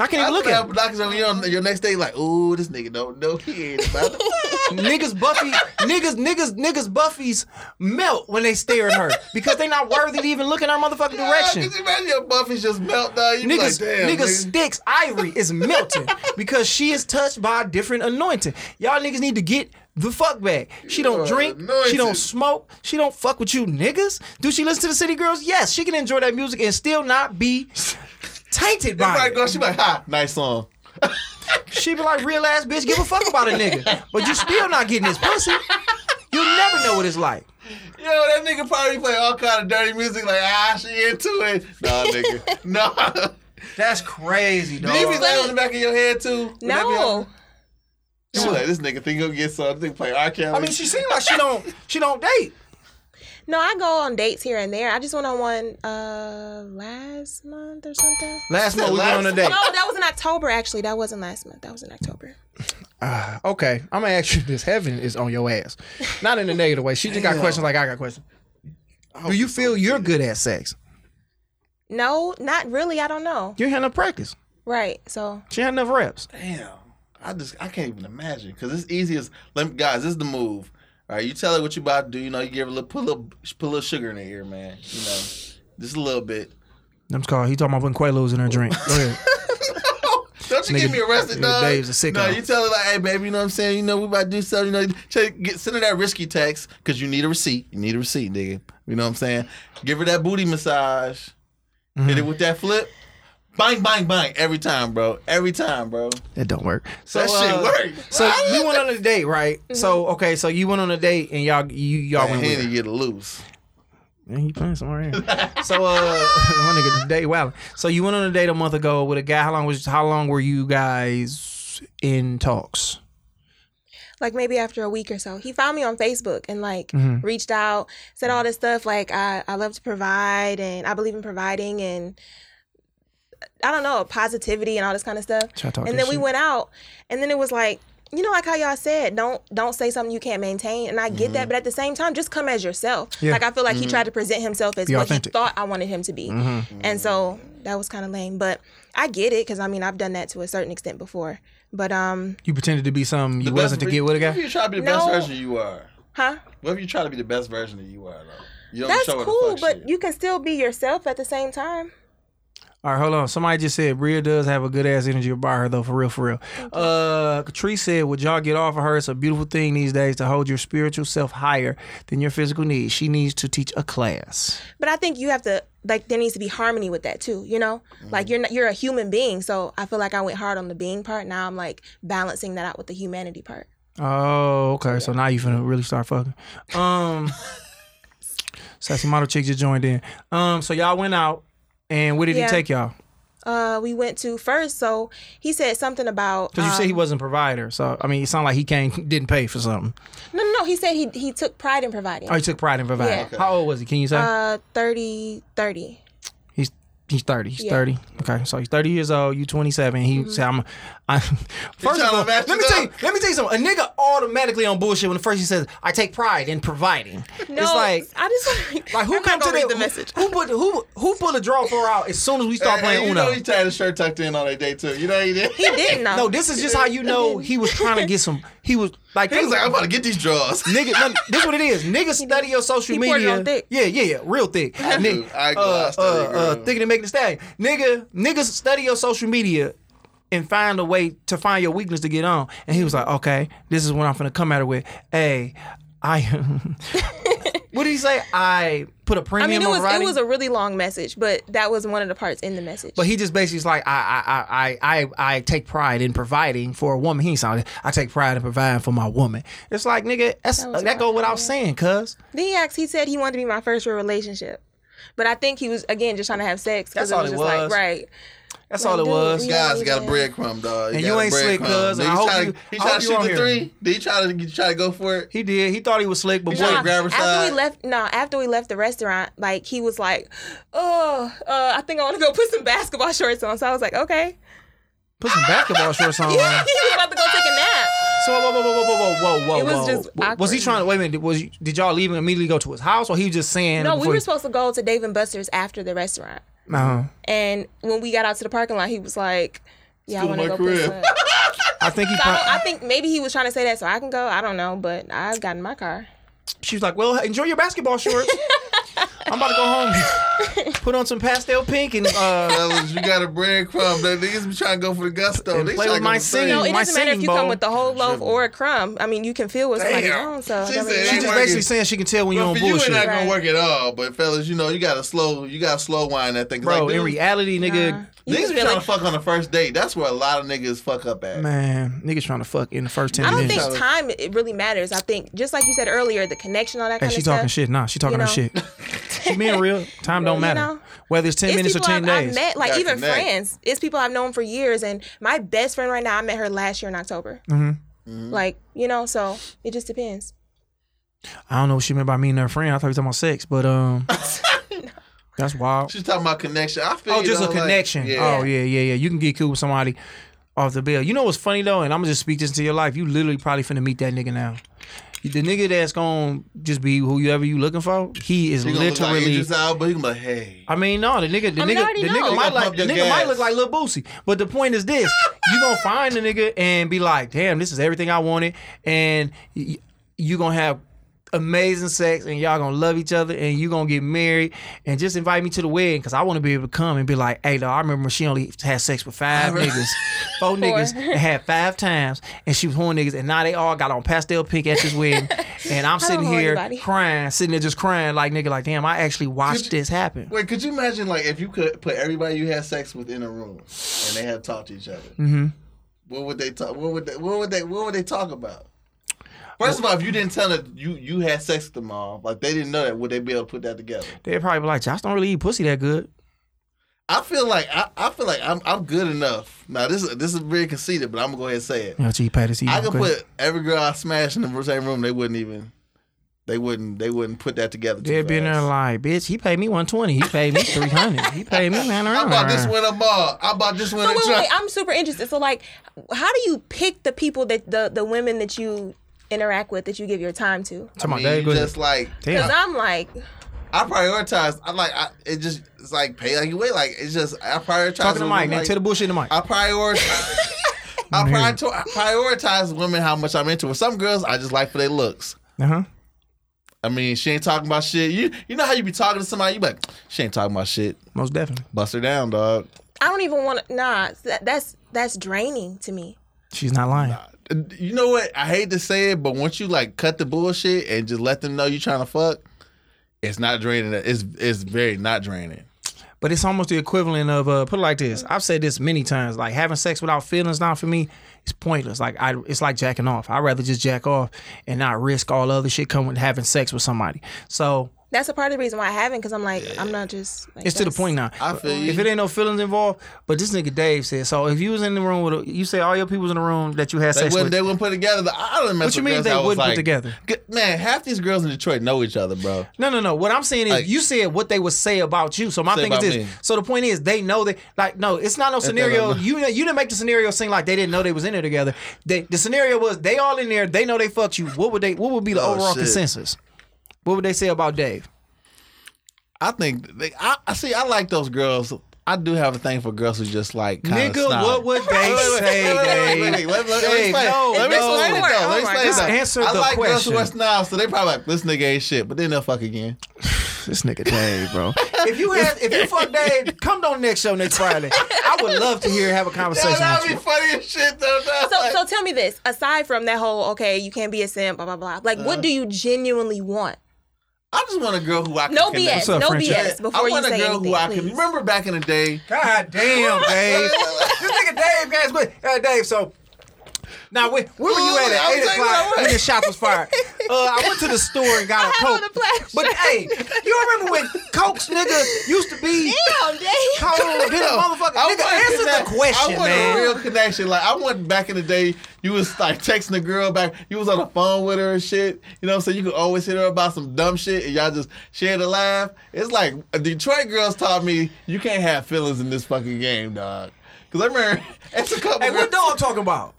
I can't even look look at her. doctors on your, your next day like, ooh, this nigga don't know he ain't about to. niggas Buffy, niggas, niggas, niggas Buffy's melt when they stare at her because they not worthy to even look in her motherfucking direction. Could you imagine your Buffy's just melt down? You be like, Niggas, damn, niggas nigga. sticks Ivory is melting because she is touched by a different anointing. Y'all niggas need to get the fuck back. She don't drink. She don't smoke. She don't fuck with you niggas. Do she listen to the City Girls? Yes, she can enjoy that music and still not be tainted They by might it. go, she be like, ha, nice song. She be like, real ass bitch, give a fuck about a nigga. But you still not getting his pussy. You'll never know what it's like. Yo, that nigga probably play all kind of dirty music like, ah, she into it. Nah, nigga. nah. That's crazy, Do you be dog. that on the back of your head too? Would that No. on- You like, this nigga think he'll get some. Think play R. Kelly. I mean, she seems like she don't she don't date. No, I go on dates here and there. I just went on one uh last month or something. Last month we went on a date. No, that was in October actually. That wasn't last month. That was in October. Okay, I'm gonna ask you this. Heaven is on your ass, not in a negative way. She just got questions like I got questions. Do you feel you're good at sex? No, not really. I don't know. You had enough practice. Right. So She had enough reps. Damn. I just I can't even imagine because it's easy as let me, guys. This is the move. All right, you tell her what you about to do. You know, you give her a little put a little put a little sugar in her ear, man. You know, just a little bit. I'm called. He talking about putting Quaaludes in her drink. Go ahead. Don't you Nigga- get me arrested, dog? Dave's a sicko. No, you tell her like, hey, baby, you know what I'm saying? You know we about to do something. You know, tell- get, send her that risky text because you need a receipt. You need a receipt, nigga. You know what I'm saying? Give her that booty massage. Mm-hmm. Hit it with that flip. Bang, bang, bang. Every time, bro. Every time, bro. It don't work. So That shit uh, work. So you went on a date, right? So okay, so you went on a date and y'all you y'all That went with Henny her. get loose. Man, he playing somewhere else. so uh, my nigga the date wow. So you went on a date a month ago with a guy. How long was how long were you guys in talks? like maybe after a week or so, he found me on Facebook and like Mm-hmm. reached out, said all this stuff like I I love to provide and I believe in providing and I don't know positivity and all this kind of stuff. Try to talk And then we shit. went out, and then it was like. You know, like how y'all said, don't don't say something you can't maintain, and I get that, but at the same time, just come as yourself. Mm-hmm. Yeah. Like I feel like he tried to present himself as Be what authentic. he thought I wanted him to be, Mm-hmm. and so that was kind of lame. But I get it because I mean I've done that to a certain extent before. But um, You pretended to be something you wasn't best- to get with a What if guy. you try to be the No. best version you are? huh? What if you try to be the best version that you are, though? You don't That's show cool, but shit. you can still be yourself at the same time. All right, hold on. Somebody just said Bria does have a good ass energy about her though, for real, for real. Uh, Catrice said, "Would y'all get off of her? It's a beautiful thing these days to hold your spiritual self higher than your physical needs. She needs to teach a class. But I think you have to like there needs to be harmony with that too. You know, Mm-hmm. like you're not, you're a human being, so I feel like I went hard on the being part. Now I'm like balancing that out with the humanity part. Oh, okay. So now you finna really start fucking. Um, sassy model chick just joined in. Um, so y'all went out, and where did Yeah. he take y'all? Uh, we went to first, so he said something about Because you said he um, wasn't provider. So I mean, it sounded like he came didn't pay for something. no, no, no. He said he he took pride in providing. Oh, he took pride in providing. Yeah. How old was he? Can you say? Uh, 30, 30. He's he's thirty. He's Yeah. thirty. Okay, so he's thirty years old. You twenty seven. He Mm-hmm. said, "I'm." I, first of trying to all, let me it tell you. Let me tell you something. A nigga automatically on bullshit when the first he says, "I take pride in providing." No, it's like. I just Like who I'm come not to read the, the message. Who, who put who who put a draw throw out as soon as we start Hey, playing hey, you Uno? know he had his shirt tucked in on that day too. You know he did. He didn't know. no, this is just how you know he was trying to get some. He was like, He was like, I'm about to get these draws. Nigga, no, this what it is. Nigga, study your social he poured it media. on thick. Yeah, yeah, yeah, real thick. I do. Nigga, I go- I uh, study, uh, uh, girl. thicker than Megan Thee Stallion. Nigga, niggas study your social media and find a way to find your weakness to get on. And he was like, okay, this is what I'm finna come at her with. Hey, I. what did he say? I put a I premium mean, it on was it was a really long message, but that was one of the parts in the message. But he just basically is like, I, I, I, I, I, I take pride in providing for a woman. He ain't sound. I take pride in providing for my woman. It's like, nigga, that's, That that, was go without saying, cuz. then he asked. He said he wanted to be my first real relationship, but I think he was again just trying to have sex because That's it all was it just was. like right. That's Like, all it dude, was. we- Guys got a breadcrumb, dog. And you ain't slick, breadcrumb. cuz, Did and I he hope try you- to, he I tried to shoot the here. three? Did he try to get try to go for it? He did. He thought he was slick, but He boy, Nah, grab her after side. we left, no, after we left the restaurant, like he was like, "Oh, uh, I think I want to go put some basketball shorts on." So I was like, "Okay." put some basketball shorts on. Yeah, he was about to go take a nap. So whoa, whoa, whoa, whoa, whoa, whoa, whoa, It was whoa. just W- Was he trying to wait a minute? Was you, did y'all leave and immediately go to his house, or he was just saying? No, we were he- supposed to go to Dave and Buster's after the restaurant, Uh-huh. and when we got out to the parking lot, he was like, "Yeah, I want to go crib. some." I think he. So I, I think maybe he was trying to say that so I can go. I don't know, but I got in my car. she was like, "Well, enjoy your basketball shorts. I'm about to go home. Put on some pastel pink and uh, Fellas, you got a breadcrumb. The niggas be trying to go for the gusto. And They play trying with to my go for singing. three. No, it My doesn't matter if singing you come bowl. with the whole loaf or a crumb. I mean, you can feel what's somebody's Damn. on. So it She don't said really she she matter. just working. basically saying she can tell when you But on for you, it bullshit, not gonna Right. work at all. But fellas, you know, you gotta slow, you gotta slow wine that thing. 'Cause bro. like, in dude, reality, nigga, You niggas just be feel trying like- to fuck on the first date. That's where a lot of niggas fuck up at. man, niggas trying to fuck in the first ten I don't minutes. think time it really matters. I think just like you said earlier, the connection, all that Hey, kind she of talking stuff. shit. Nah, she talking you her shit. know. She being real. Time don't You matter. know. Whether it's ten It's minutes or ten I've, days. I've met, like Gotta even connect. friends. It's people I've known for years, and my best friend right now, I met her last year in October. Mm-hmm. Like you know, so it just depends. I don't know what she meant by me and her friend. I thought you were talking about sex, but um, that's wild. She's talking about connection. I feel Oh, you, just a though, like, connection. yeah. Oh yeah, yeah, yeah. You can get cool with somebody off the bill. You know what's funny though, and I'm gonna just speak this into your life. You literally probably finna meet that nigga now. The nigga that's gonna just be whoever you looking for, he is He gonna look like literally. Idris Elba, but he gonna be like, hey. I mean, no, the nigga, the I mean, nigga, already the know. nigga might like the your nigga might look like Lil Boosie. But the point is this: you gonna find the nigga and be like, damn, this is everything I wanted, and y- you gonna have amazing sex, and y'all gonna love each other, and you gonna get married, and just invite me to the wedding because I want to be able to come and be like, hey, dog, I remember she only had sex with five niggas, four niggas, and had five times, and she was horny niggas, and now they all got on pastel pink at this wedding, and I'm sitting here anybody. crying, sitting there just crying like nigga, like damn, I actually watched Could- this happen. Wait, could you imagine like if you could put everybody you had sex with in a room and they had to talk to each other? Mm-hmm. What would they talk? What would they? What would they? What would they talk about? First of all, if you didn't tell them you you had sex with them all, like they didn't know that, would they be able to put that together? They'd probably be like, Josh don't really eat pussy that good. I feel like I, I feel like I'm I'm good enough. Now this is this is very conceited, but I'm gonna go ahead and say it. You know, cheap patties. I could put every girl I smash in the same room. They wouldn't even. They wouldn't. They wouldn't put that together. They'd be in there fast. like, bitch, he paid me 120. He paid me 300. He paid me, man. I bought this one a ball. I bought this one. So wait, wait, wait, I'm super interested. So like, how do you pick the people that the the women that you interact with that you give your time to? Come I on, mean, you Go just like Because I'm like, I prioritize. I'm like. I, it just it's like pay like you wait. Like it's just I prioritize. Talking to women, Mike, man. like, Tell the bullshit to Mike. I prioritize. I prioritize, I prioritize women how much I'm into. With some girls, I just like for their looks. Uh huh. I mean, she ain't talking about shit. You you know how you be talking to somebody, you be like, she ain't talking about shit. Most definitely. Bust her down, dog. I don't even want to. Nah, that, that's that's draining to me. She's not lying. You know what? I hate to say it, but once you like cut the bullshit and just let them know you're trying to fuck, it's not draining. It's it's very not draining. But it's almost the equivalent of uh, put it like this. I've said this many times. Like having sex without feelings now for me it's pointless. Like I, it's like jacking off. I'd rather just jack off and not risk all other shit coming with having sex with somebody. So That's a part of the reason why I haven't. Because I'm like, I'm not just. Like, it's to the point now. I feel you. If it ain't no feelings involved, but this nigga Dave said. So if you was in the room with, a, you say all your people was in the room that you had They sex wouldn't. with. They wouldn't put together. The I don't mess What you mean they wouldn't put together? Man, half these girls in Detroit know each other, bro. No, no, no. What I'm saying is, Like- you said what they would say about you. So my thing is this. me. So the point is, they know that. Like, no, it's not no scenario. don't know. You you didn't make the scenario seem like they didn't know they was in there together. They, the scenario was they all in there. They know they fucked you. What would they? What would be the Oh, overall shit. consensus? What would they say about Dave? I think they, I, I see. I like those girls. I do have a thing for girls who just like kinda Nigga, snob. what would they Wait, wait, say, wait, wait, Dave? Let, let, let me Dave, explain. let me no. it though. Let me Oh my explain it though. Answer I the like girls who are question. snobs, so they probably like this nigga ain't shit, but then they'll fuck again. This nigga Dave, bro. if you had, if you fuck Dave, come on next show next Friday. I would love to hear have a conversation That with would be funny as shit though. dog. So, so tell me this. Aside from that whole, okay, you can't be a simp, blah blah blah. Like, Uh-huh. what do you genuinely want? I just want a girl who I can No connect. BS. up, no Frenchie? BS. Before I you want a girl anything, who I please. can remember back in the day. God damn, Dave. this nigga Dave, guys, wait, uh, Dave. So now, where, where were you at at eight o'clock when the shot was fired? Uh, I went to the store and got a I had on coke. a black But hey, you remember when Cokes nigga used to be Damn, Dave. cold? A motherfucker, I nigga, want answer that- the question, I want man. a real connection. Like I went back in the day, you was like texting the girl back. You was on the phone with her and shit. You know what I'm saying? You could always hit her about some dumb shit and y'all just share the laugh. It's like Detroit girls taught me you can't have feelings in this fucking game, dog. Cause I remember it's a couple. Hey, what dog talking about?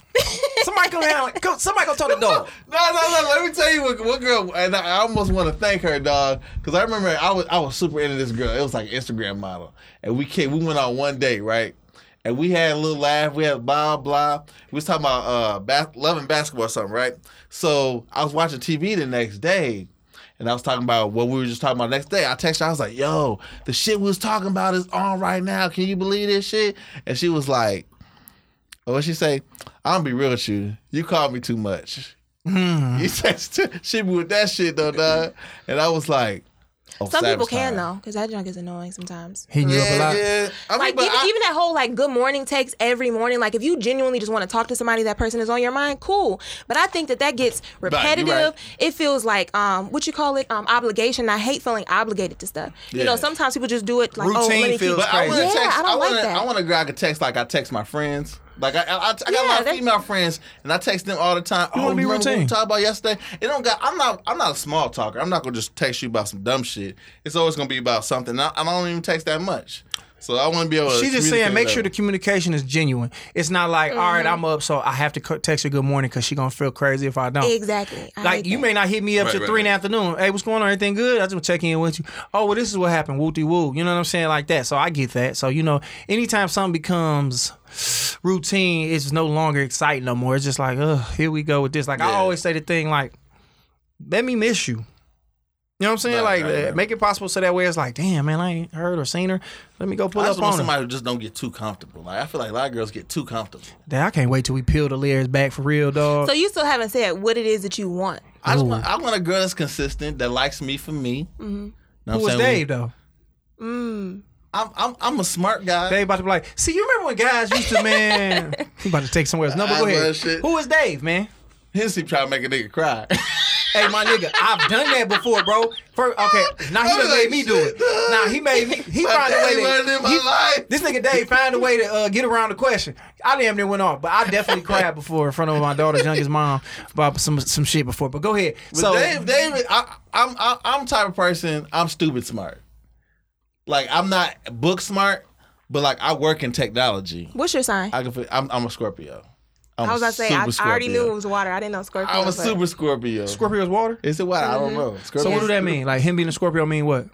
somebody come down. Come, somebody go talk to the dog. No, no, no. Let me tell you what, what girl, and I I almost want to thank her, dog, because I remember I was I was super into this girl. It was like Instagram model, and we came, we went on one day, right? And we had a little laugh. We had blah blah. We was talking about uh, bas- loving basketball or something, right? So I was watching TV the next day. And I was talking about what we were just talking about next day. I texted her, I was like, yo, the shit we was talking about is on right now. Can you believe this shit? And she was like, what she say? I'm gonna be real with you. You called me too much. Hmm. You text she with that shit though, dog. And I was like, oh, Some people can time. though, because that junk is annoying sometimes. Hitting you up a Yeah, lot. yeah. I mean, Like but even I- even that whole like good morning text every morning. Like if you genuinely just want to talk to somebody, that person is on your mind. Cool. But I think that that gets repetitive. right. It feels like um what you call it um obligation. I hate feeling obligated to stuff. You know, sometimes people just do it like oh Routine let me feels keep. But I want to Yeah, text. I don't want like to. that. I want to girl I could text like I text my friends. Like I, I, I got a Yeah, lot of female friends, and I text them all the time. You oh, wanna be remember what we routine. talked about yesterday? It don't got. I'm not. I'm not a small talker. I'm not gonna just text you about some dumb shit. It's always gonna be about something. I, I don't even text that much. So I want to be able. to She's just saying, make sure the communication is genuine. It's not like, all right, I'm mm-hmm. up, so I have to text her good morning because she gonna feel crazy if I don't. Exactly. I Like you that. may not hit me up Right, till right, three in the afternoon. Hey, what's going on? Everything good? I just want to check in with you. Oh, well, this is what happened. Wooty woo. You know what I'm saying? Like that. So I get that. So you know, anytime something becomes routine, it's no longer exciting no more. It's just like, oh, here we go with this. Like I always say the thing like, let me miss you. You know what I'm saying? Right, like, right, uh, right. make it possible so that way it's like, damn, man, I ain't heard or seen her. Let me go pull I up just want on her. somebody who just don't get too comfortable. Like I feel like a lot of girls get too comfortable. Damn, I can't wait till we peel the layers back for real, dog. So you still haven't said what it is that you want. I just want, I want a girl that's consistent that likes me for me. Mm-hmm. Know what Who was Dave though? Mm. I'm, I'm I'm a smart guy. Dave about to be like, see, you remember when guys used to, man, he about to take somewhere else. No, but I go love ahead. shit. Who is Dave, man? Hennessy try to make a nigga cry. Hey, my nigga, I've done that before, bro. First, okay, now he done made me do it. Now he made me. He My found a way to. in my he- life. This nigga Dave found a way to uh, get around the question. I damn near went off, but I definitely cried before in front of my daughter's youngest mom about some some shit before. But go ahead. But so Dave, David, I, I'm I, I'm type of person. I'm stupid smart. Like I'm not book smart, but like I work in technology. What's your sign? I can. I'm, I'm a Scorpio. I'm I was a about to say I, super I already knew it was water. I didn't know Scorpio. I'm a but- super Scorpio. Scorpio's water. Is it what? I don't know. Scorpio. So what do that mean? Like him being a Scorpio mean what?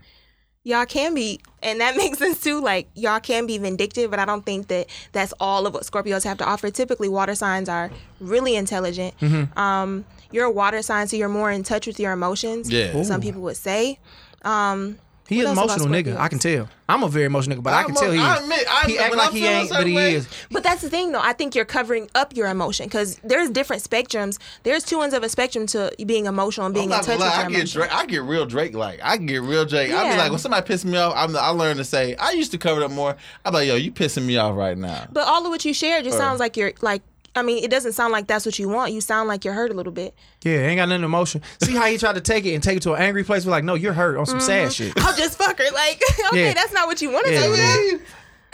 y'all can be and that makes sense too like y'all can be vindictive but i don't think that that's all of what scorpios have to offer typically water signs are really intelligent Mm-hmm. um you're a water sign so you're more in touch with your emotions Yeah. some people would say um He What is else about emotional nigga. I can tell. I'm a very emotional nigga, but I can I'm tell a- he I admit- I he admit, act like I'm he ain't, but certain he way- is. but that's the thing though i think you're covering up your emotion because there's different spectrums there's two ends of a spectrum to being emotional and being I'm in not touch gonna with your I get Drake, I get real Drake like. I get real Drake. I be like when somebody pisses me off, I'm, I learn to say I used to cover it up more. I'm like, yo, you pissing me off right now. but all of what you shared just sounds like you're like I mean, it doesn't sound like that's what you want. You sound like you're hurt a little bit. Yeah, ain't got nothing emotion. See how he tried to take it and take it to an angry place. We're like, no, you're hurt on some mm-hmm. sad shit. I'll just fuck her. Like, okay, Yeah. that's not what you wanted Yeah, to do.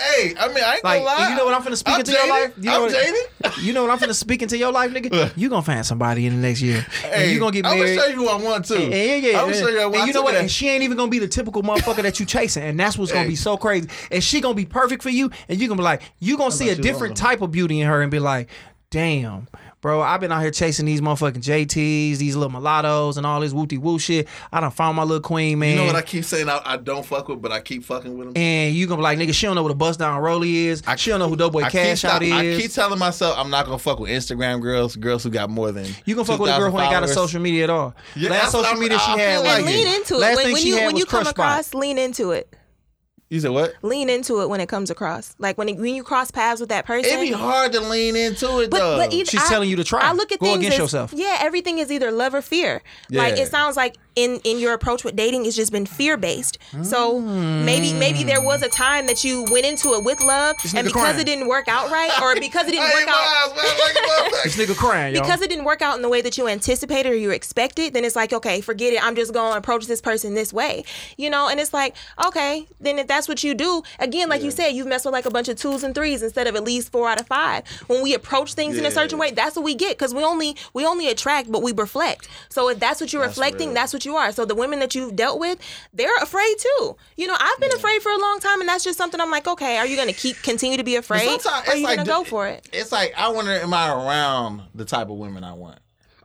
Hey, I mean, I ain't Like, gonna lie. you know what I'm finna speak I'm into your life? You know I'm what- jaded. You know what I'm finna speak into your life, nigga? You gonna find somebody in the next year. and Hey, you gonna get married. I'm gonna show you who I want to. Yeah, yeah, yeah. I'm gonna show you. and you know what? And she ain't even gonna be the typical motherfucker that you chasing, and that's what's gonna be so crazy. And she gonna be perfect for you, and you gonna be like, you gonna see a different type of beauty in her, and be like, damn. Bro, I've been out here chasing these motherfucking JTs, these little mulattoes, and all this wooty woo shit. I done found my little queen, man. You know what I keep saying? I, I don't fuck with, but I keep fucking with them. and you gonna be like, nigga, she don't know what a bust down rollie is. she don't know who Doughboy I keep, Cash Out stop- I keep telling myself I'm not gonna fuck with Instagram girls, girls who got more than you gonna fuck with a girl who ain't got a social media at all. Yeah, last that's what social I'm- media she I had feel was And like lean it. Last it. When, thing when she you had when was you come Crush Spot. across, lean into it. You said what? Lean into it when it comes across. Like when it, when you cross paths with that person. It'd be hard to lean into it But, though. but either, She's I- telling you to try. I look at Go things against as- yourself. Yeah, everything is either love or fear. Like Yeah. it sounds like in in your approach with dating, has just been fear based. So maybe maybe there was a time that you went into it with love, and because crying. it didn't work out right, or because it didn't Hey, work out. Miles, man, like a motherfucker. This nigga crying, yo. Because it didn't work out in the way that you anticipated or you expected, then it's like, okay, forget it. I'm just going to approach this person this way, you know. And it's like, okay, then if that's what you do, again, like you said, you've messed with like a bunch of twos and threes instead of at least four out of five. When we approach things in a certain way, that's what we get because we only we only attract, but we reflect. So if that's what you're reflecting, real. that's what you are. So the women that you've dealt with, they're afraid too. You know, I've been afraid for a long time, and that's just something I'm like, okay, are you going to keep continue to be afraid, or are you like going to go for it? It's like I wonder, am I around the type of women I want?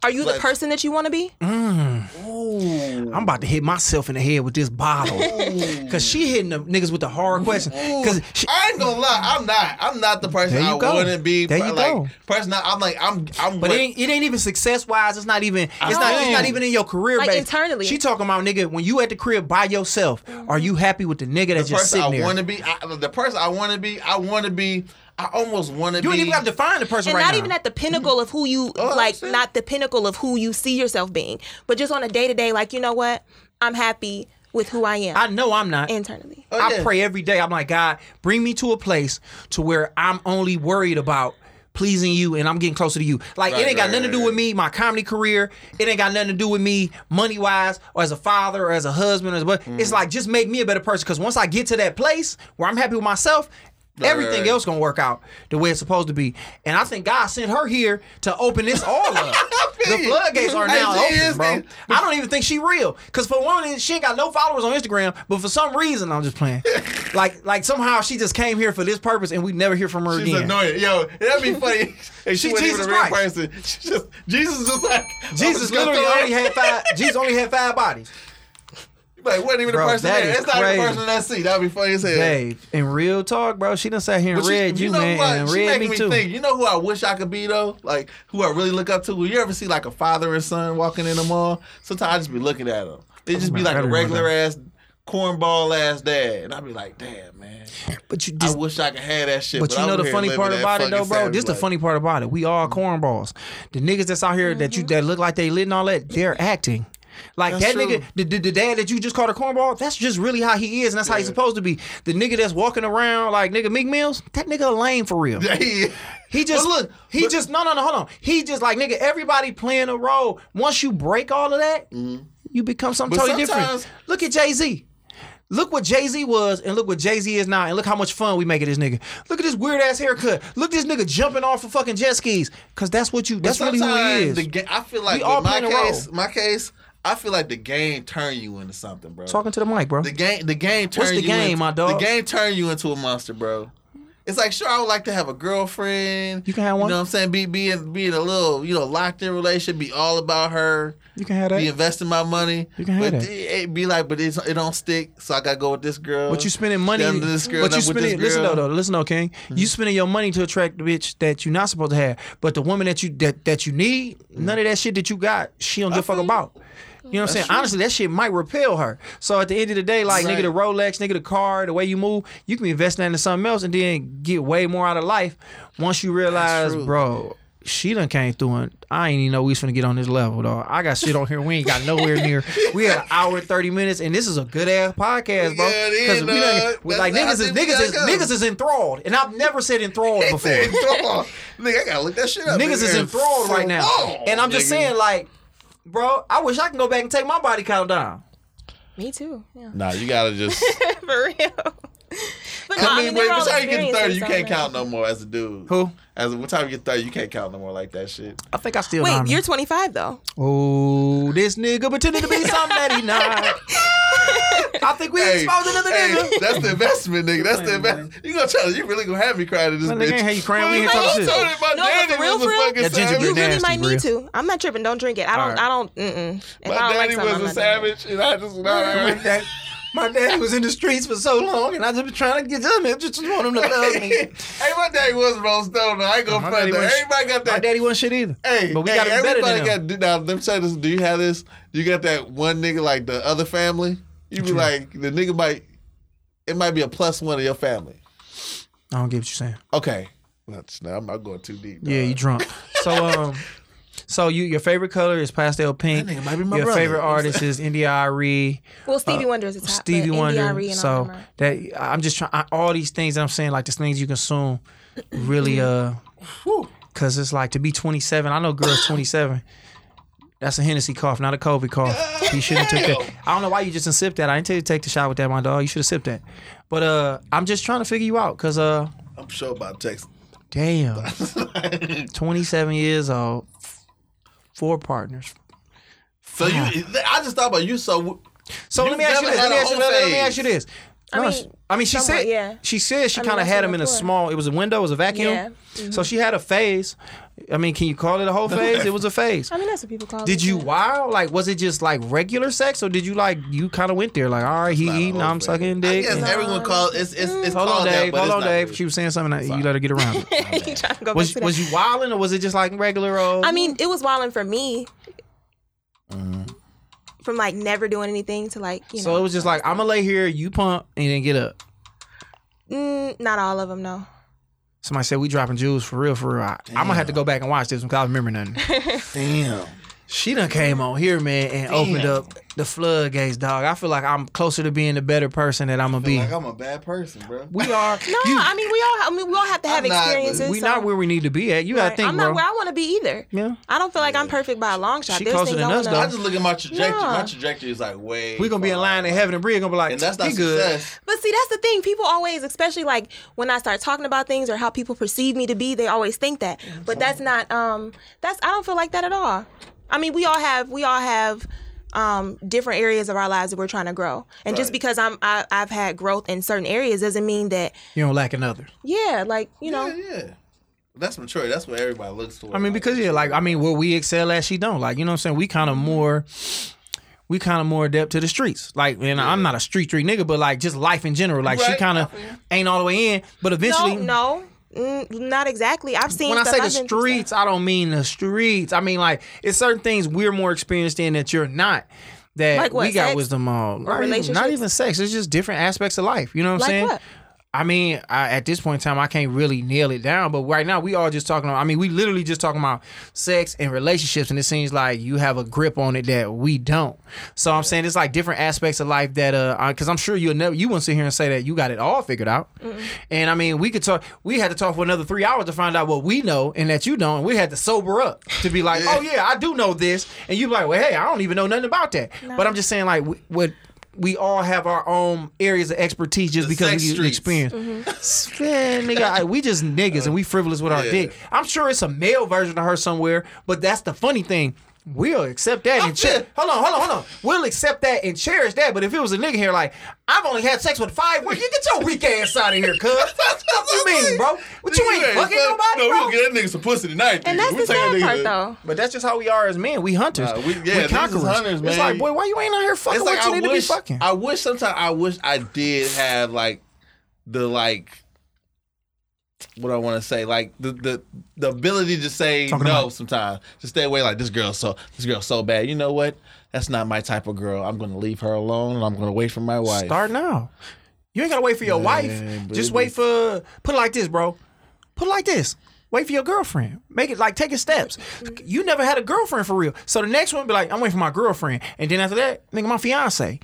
Are you the person that you want to be? Mm. I'm about to hit myself in the head with this bottle. Mm. Cause she hitting the niggas with the hard mm. questions. Cause she, I ain't gonna lie, I'm not. I'm not the person There you I go. wouldn't be. There you like, go. Person, I- I'm like, I'm. I'm. but it ain't, it ain't even success wise. It's not even. It's not. It's not even in your career. Like base. internally. She talking about nigga. When you at the crib by yourself, are you happy with the nigga that's the just person sitting I there? want to be. I, the person I want to be. I want to be. I almost want to be. you ain't even got to find the person and right not now. even at the pinnacle of who you Oh, like not the pinnacle of who you see yourself being but just on a day-to-day like you know what i'm happy with who i am I know I'm not. internally Oh, I pray every day. I'm like, God, bring me to a place to where I'm only worried about pleasing you and I'm getting closer to you. Like it ain't got right, nothing to do right, with me, my comedy career. It ain't got nothing to do with me money wise or as a father or as a husband or as but Mm. it's like just make me a better person. Cause once I get to that place where I'm happy with myself, Right, everything right. else gonna work out the way it's supposed to be. And I think God sent her here to open this all up. the floodgates are now open, bro. I don't even think she real. Cause for one, she ain't got no followers on Instagram. But for some reason, I'm just playing. like, like somehow she just came here for this purpose, and we never hear from her She's again. annoying. Yo, that'd be funny. if She she, Jesus real Christ. person. She just Jesus just like Jesus I'm just gonna literally only had five. Jesus only had five bodies. Like, wasn't even Bro, the person that there. It's not crazy. the person in that seat. That'd be funny as hell. Dave, in real talk, bro, she done sat here and But read you, know man, what? and She read making me too. Think. You know who I wish I could be though? Like who I really look up to. You ever see like a father and son walking in the mall? Sometimes I just be looking at them. They oh just be like a regular ass cornball ass dad, and I'd be like, damn man, But you I wish I could have that shit. But you know the funny part about it though, bro. This the funny part about it. We all cornballs. The niggas that's out here that you mm-hmm. that look like they lit and all that, they're acting. Like That's that true. nigga, the, the, the dad that you just called a cornball, that's just really how he is, and that's how he's supposed to be. The nigga that's walking around like nigga Meek Mills, that nigga lame for real. Yeah, he- He just But look, he but- just no no no hold on. He just like nigga, everybody playing a role. Once you break all of that, you become something Mm-hmm. But totally different. Look at Jay Z. Look what Jay Z was, and look what Jay Z is now, and look how much fun we make of this nigga. Look at this weird ass haircut. Look at this nigga jumping off of fucking jet skis, cause that's what you. That's really who he is. The I feel like We all with my playing a role. case, my case, I feel like the game turn you into something, bro. Talking to the mic, bro. The game, the game turn What's the you game, into, my dog? The game turn you into a monster, bro. It's like sure I would like to have a girlfriend. You can have one. You know what I'm saying? Be be in, be in a little you know locked in relationship. Be all about her. You can have that. Be investing my money. You can have but that. It, it be like, but it's, it don't stick. So I gotta go with this girl. But you spending money. Then this girl. but you I'm with this spending. Listen though, though. Listen though, King. Mm-hmm. You spending your money to attract the bitch that you're not supposed to have. But the woman that you that, that you need, mm-hmm. none of that shit that you got, she don't give a fuck about. You know what I'm saying? Honestly, that shit might repel her. So at the end of the day, like nigga, the Rolex, nigga, the car, the way you move, you can be investing that into something else and then get way more out of life once you realize, bro. She done came through and I ain't even know we was finna get on this level, dog. I got shit on here. We ain't got nowhere near. We had an hour and 30 minutes and this is a good ass podcast, bro. Yeah, we done, dog. we- like niggas is niggas is go. niggas is enthralled. And I've never said enthralled before. nigga, I gotta look that shit up. niggas is Nigga, enthralled right now. whoa, And I'm just nigga. saying, like, bro, I wish I can go back and take my body count down. me too yeah Nah, you gotta just. for real but no, I mean, wait, they're what time you get thirty, you can't count no more as a dude. Who? As what time you get thirty, you can't count no more like that shit. I think I still wait you're 25 though Oh, this nigga pretending to be something that he not. I think we exposed another hey, nigga. that's the investment, nigga. That's the investment. You gonna try? You really gonna have me crying to this Man, bitch? nigga ain't have you crying. We ain't Man, talking I shit. told him my No, but daddy for real, was a for real? fucking That ginger savage. beer you really nasty, might bro. need to i'm not tripping don't drink it i don't Alright. i don't mm-mm. if My i don't like daddy something, I'm was a not doing it. savage, and I just My not. Dad, my daddy was in the streets for so long, and I just been trying to get to him. Just want him to love me. hey, my daddy was Rolling Stone. though. I ain't gonna My front that. wasn't- Everybody got that. My daddy wasn't shit either. Hey, but we hey, got to better everybody than got. do- Now, let me say this. Do you have this? You got that one nigga like the other family. You be like the nigga might. it might be a plus one in your family. I don't get what you're saying. Okay. That's, now I'm not going too deep. Yeah, dog. you drunk. So um, so you your favorite color is pastel pink. That nigga might be my your brother. favorite artist is India Arie. Well, Stevie Wonder is the top. Stevie Wonder. And So all them are- that I'm just trying all these things that I'm saying, like the things you consume, really uh, because it's like to be 27. I know girls 27. That's a Hennessy cough, not a COVID cough. You shouldn't have took that. I don't know why you just didn't sip that. I didn't tell you to take the shot with that, my dog. You should have sipped that. But uh, I'm just trying to figure you out, cause uh, I'm sure about text. damn, 27 years old, four partners. So you, I just thought about you. So So You let me ask you this. Let me ask you, let, let me ask you this. I No, mean, she- I mean, she said, yeah. she said she I mean, kind of had what him in a small. It was a window, it was a vacuum. Yeah. Mm-hmm. So she had a phase. I mean, can you call it a whole phase? It was a phase. I mean, that's what people call it. Did you yeah. wow? Like, was it just like regular sex, or did you like you kind of went there? Like, all right, he eating, I'm sucking I dick. guess and- everyone calls it's it's, it's Hold on, called that, Dave. but Hold on, Dave. really. She was saying something that you let her get around. it. you trying to go was back to was you wilding, or was it just like regular old? I mean, it was wilding for me. Mm-hmm. From like never doing anything to like you know. so it was just like I'm gonna lay here, you pump, and then get up. Mm, not all of them, no. Somebody said we dropping jewels for real, for real. I, I'm gonna have to go back and watch this because I don't remember nothing. Damn. She done came on here, man, and opened up the floodgates, dog. I feel like I'm closer to being the better person that I'm gonna be. Like I'm a bad person, bro. we are. No, I mean we all. I mean we all have to have I'm not- experiences. we so- not where we need to be at. You gotta Right. think, I'm bro. not where I want to be either. Yeah. I don't feel like I'm perfect by a long shot. She There's closer things than I us, though. I just look at my trajectory. Nah. My trajectory is like way. we gonna be in line in heaven, and Bria gonna be like, and that's not he good. success. But see, that's the thing. People always, especially like when I start talking about things or how people perceive me to be, they always think that. But that's not. Um, that's I don't feel like that at all. I mean, we all have we all have um different areas of our lives that we're trying to grow. And just because I'm I, I've had growth in certain areas doesn't mean that You don't lack another. yeah, like you know. Yeah, yeah. That's maturity. That's what everybody looks for. I mean, because yeah, like I mean, where we excel at, she don't. Like you know what I'm saying? We kind of more. We kind of more adept to the streets. Like, and I'm not a street street nigga, but like just life in general. Like she kind of ain't all the way in, but eventually, No, no, mm, not exactly. I've seen. when I say the streets, I don't mean the streets. I mean like it's certain things we're more experienced in that you're not. That Like what, we got sex? wisdom on. Not even, not even sex. It's just different aspects of life. You know what I'm Like saying? what? I mean, I, at this point in time, I can't really nail it down. But right now, we all just talking. About, I mean, we literally just talking about sex and relationships, and it seems like you have a grip on it that we don't. So I'm saying it's like different aspects of life that, uh, because I'm sure you'll never, you won't sit here and say that you got it all figured out. And I mean, we could talk. We had to talk for another three hours to find out what we know and that you don't. And we had to sober up to be like, oh yeah, I do know this, and you be like, well, hey, I don't even know nothing about that. But I'm just saying, like, what. We all have our own areas of expertise just The because sex we streets. experience. Mm-hmm. Man, nigga, I- we just niggas and we frivolous with our Yeah. dick. I'm sure it's a male version of her somewhere, but that's the funny thing. We'll accept that and feel- cherish. Hold on, hold on, hold on. We'll accept that and cherish that. But if it was a nigga here, like I've only had sex with five women, you get your weak ass out of here, cuz. what you mean, bro? What you ain't fucking nobody, No, we bro? gonna get that nigga some pussy tonight. And that's We the take that sad nigga part, to- though. But that's just how we are as men. We hunters. Nah, we- yeah, we niggas is conquerors. hunters, It's man. like, boy, why you ain't out here fucking It's like what you I need to be fucking? I wish sometimes I wish I did have like the like what I want to say, like the the the ability to say Talking no about- sometimes, to stay away. Like this girl, so this girl's so bad. You know what? That's not my type of girl. I'm gonna leave her alone, and I'm gonna wait for my wife. Start now. You ain't gotta wait for your wife. Just wait for put it like this, bro. Put it like this. Wait for your girlfriend. Make it like taking steps. You never had a girlfriend for real. So the next one be like, I'm waiting for my girlfriend. And then after that, nigga, my fiance.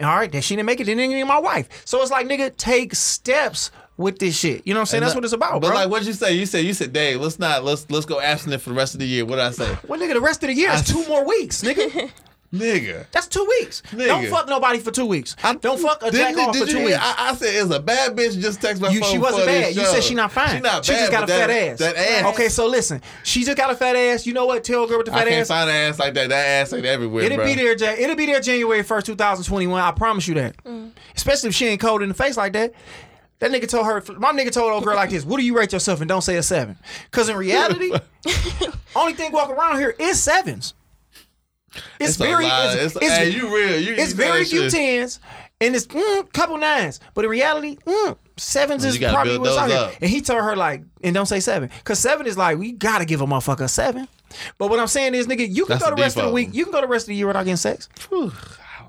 All right, then she didn't make it, then nigga my wife. So it's like, nigga, take steps with this shit. You know what I'm saying? That's what it's about, But bro. like, what'd you say? You said you said, Dave, let's not let's let's go abstinent for the rest of the year. What did I say, well, nigga, the rest of the year is two more weeks, nigga. nigga? That's two weeks. Nigga. Don't fuck nobody for two weeks. Don't fuck a jack off for two weeks. I, I said it's a bad bitch. Just text my You, phone. she wasn't bad. You said she not fine. She not She bad. just got a but fat ass. That ass. Okay, so listen. She just got a fat ass. You know what? Tell a girl with the fat I fat can't ass. find an ass like that. That ass ain't everywhere, It'll bro. be there. Jan- It'll be there January first, two thousand twenty-one. I promise you that. Mm. Especially if she ain't cold in the face like that. That nigga told her. My nigga told old girl like this. What do you rate yourself and don't say a seven? Because in reality, only thing walking around here is sevens. It's, It's very. lot. It's, It's, it's- hey, you real. You, it's you very few shit. tens and it's mm, couple nines. But in reality, mm, sevens You is probably what's out those here. up. And he told her like, and don't say seven, because seven is like we gotta give a motherfucker a seven. But what I'm saying is, nigga, you can That's go the the rest of the week. You can go the rest of the year without getting sex. Whew.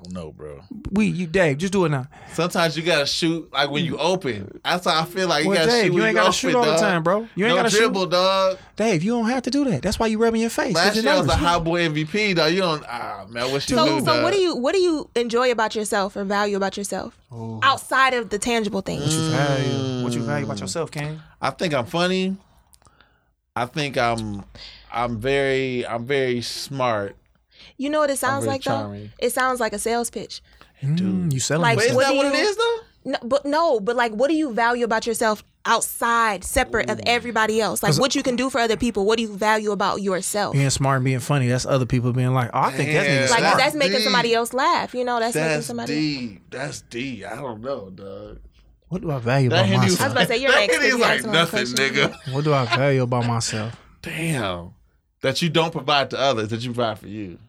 Don't know, bro. We, you, Dave, just do it now. Sometimes you gotta shoot like when you open. That's how I feel like you Well, gotta Dave, shoot. you when ain't gotta open, shoot all the time, bro. You ain't no gotta shoot. dribble, dog. Dave, you don't have to do that. That's why you rubbing your face. 'cause Last you're year I was a nervous. high boy MVP, though. You don't. Ah, man, I wish you So, knew. so dog. what do you what do you enjoy about yourself or value about yourself outside of the tangible things? What you value? What you value about yourself, King? I think I'm funny. I think I'm. I'm very. I'm very smart. You know what it sounds very like though? It sounds like a sales pitch. Mm, you selling Like, But is yourself. What that do what it you- is though? No, but no, but like, what do you value about yourself outside, separate of everybody else? Like, what you can do for other people. What do you value about yourself? being smart and being funny. That's other people being like, oh, I think that Damn. nigga's Like, smart. that's making deep. somebody else laugh. You know, that's, making That's somebody. D. That's D. I don't know, dog. what do I value That about Henny was, I was myself? about to say, you're that next, Henny if was you like ask one more nothing, question. nigga. What do I value about myself? Damn. That you don't provide to others, that you provide for you.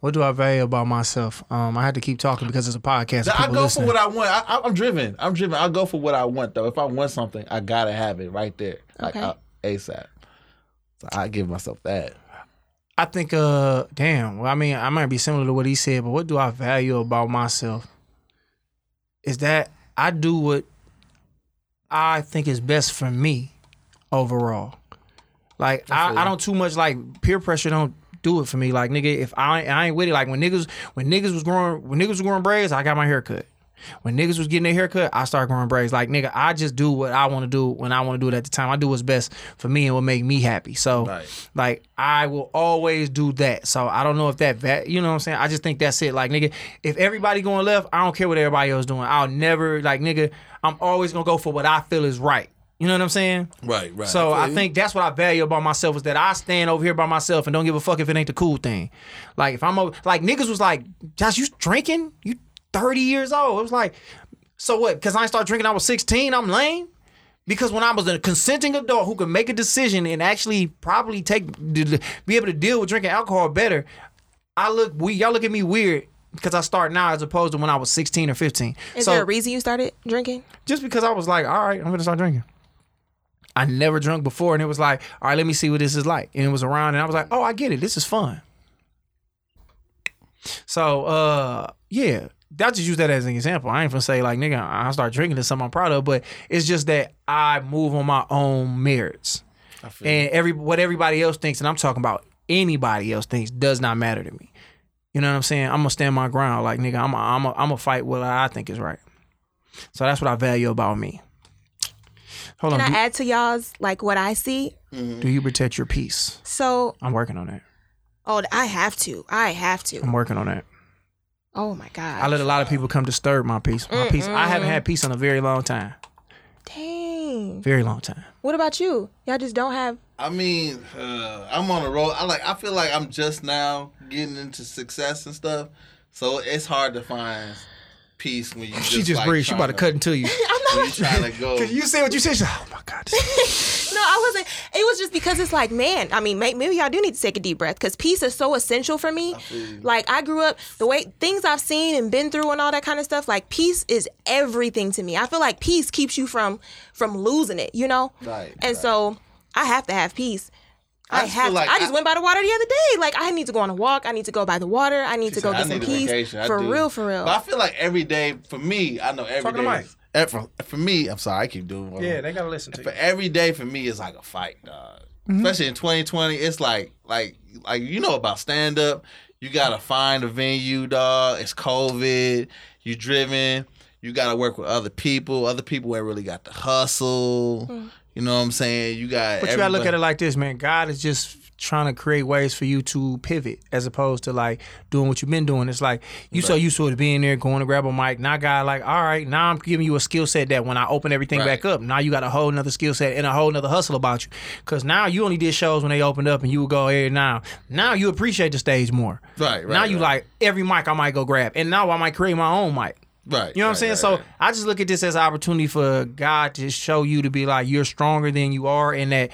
What do I value about myself? Um, I had to keep talking because it's a podcast. I people go listening. for what I want. I, I, I'm driven. I'm driven. I'll go for what I want though. If I want something, I gotta have it right there, like Okay. uh, ASAP. So I give myself that. I think, uh, damn. Well, I mean, I might be similar to what he said, but what do I value about myself? Is that I do what I think is best for me overall. Like I, I don't too much like peer pressure. Don't do it for me. Like nigga, if I ain't- I ain't with it, like when niggas when niggas was growing when niggas was growing braids, I got my hair cut. When niggas was getting their haircut, I started growing braids. Like nigga, I just do what I want to do when I want to do it at the time. I do what's best for me and what make me happy. So Right. like I will always do that. So I don't know if that va- you know what I'm saying. I just think that's it. Like nigga, if everybody going left, I don't care what everybody else doing. I'll never like nigga. I'm always gonna go for what I feel is right. You know what I'm saying? Right, right. So I think that's what I value about myself is that I stand over here by myself and don't give a fuck if it ain't the cool thing. Like if I'm over, like niggas was like, Josh, you drinking? You 30 years old? It was like, so what? Because I ain't started drinking, I was 16. I'm lame. Because when I was a consenting adult who could make a decision and actually probably take be able to deal with drinking alcohol better, I look we y'all look at me weird because I start now as opposed to when I was 16 or 15. Is so there a reason you started drinking? just because I was like, all right, I'm gonna start drinking. I never drunk before, and it was like, all right, let me see what this is like. And it was around, and I was like, oh, I get it. This is fun. So, uh, yeah, I just use that as an example. I ain't gonna say like, nigga, I start drinking is something I'm proud of, but it's just that I move on my own merits, and every what everybody else thinks, and I'm talking about anybody else thinks, does not matter to me. You know what I'm saying? I'm gonna stand my ground. Like, nigga, I'm a, I'm a, I'm gonna fight what I think is right. So that's what I value about me. Hold Can on. I Do, add to y'all's like what I see? Mm-hmm. do you protect your peace? So, I'm working on it. oh, I have to. I have to. I'm working on that. Oh my god. I let a lot of people come disturb my peace. My mm, peace. I mm. haven't had peace in a very long time. Dang. Very long time. What about you? Y'all just don't have. I mean, uh, I'm on a roll. I like. I feel like I'm just now getting into success and stuff, so it's hard to find peace when you. Just, She just like, breathed. She about to trying cut into you. When you trying to go. Cause you said what you said. She's like, oh my god. No, I wasn't. It was just because it's like, man. I mean, maybe y'all do need to take a deep breath because peace is so essential for me. Like I grew up, the way things I've seen and been through and all that kind of stuff. Like peace is everything to me. I feel like peace keeps you from from losing it. You know. Right, And right. so I have to have peace. I I, just have. feel to. like I just I- went by the water the other day. Like I need to go on a walk. I need to go by the water. I need to go I get some peace. For do. real, for real. But I feel like every day for me, I know every Talk to the day. eh, For, for me, I'm sorry, I keep doing. What Yeah, they gotta listen to For you. every day for me is like a fight, dog. Mm-hmm. Especially in 2020, it's like like like you know about stand up. You gotta find a venue, dog. It's COVID. You driven. You gotta work with other people. Other people ain't really got the hustle. You know what I'm saying? You got. But you gotta look at it like this, man. God is just trying to create ways for you to pivot as opposed to like doing what you've been doing. It's like you so used to it being there, going to grab a mic. Now God like, all right, now I'm giving you a skill set that when I open everything Right. back up, now you got a whole nother skill set and a whole nother hustle about you. Cause now you only did shows when they opened up and you would go here now. Now you appreciate the stage more. Right, right, Now you right. like every mic I might go grab. And now I might create my own mic. Right. You know what I'm saying? right, so right. I just look at this as an opportunity for God to show you to be like you're stronger than you are, and that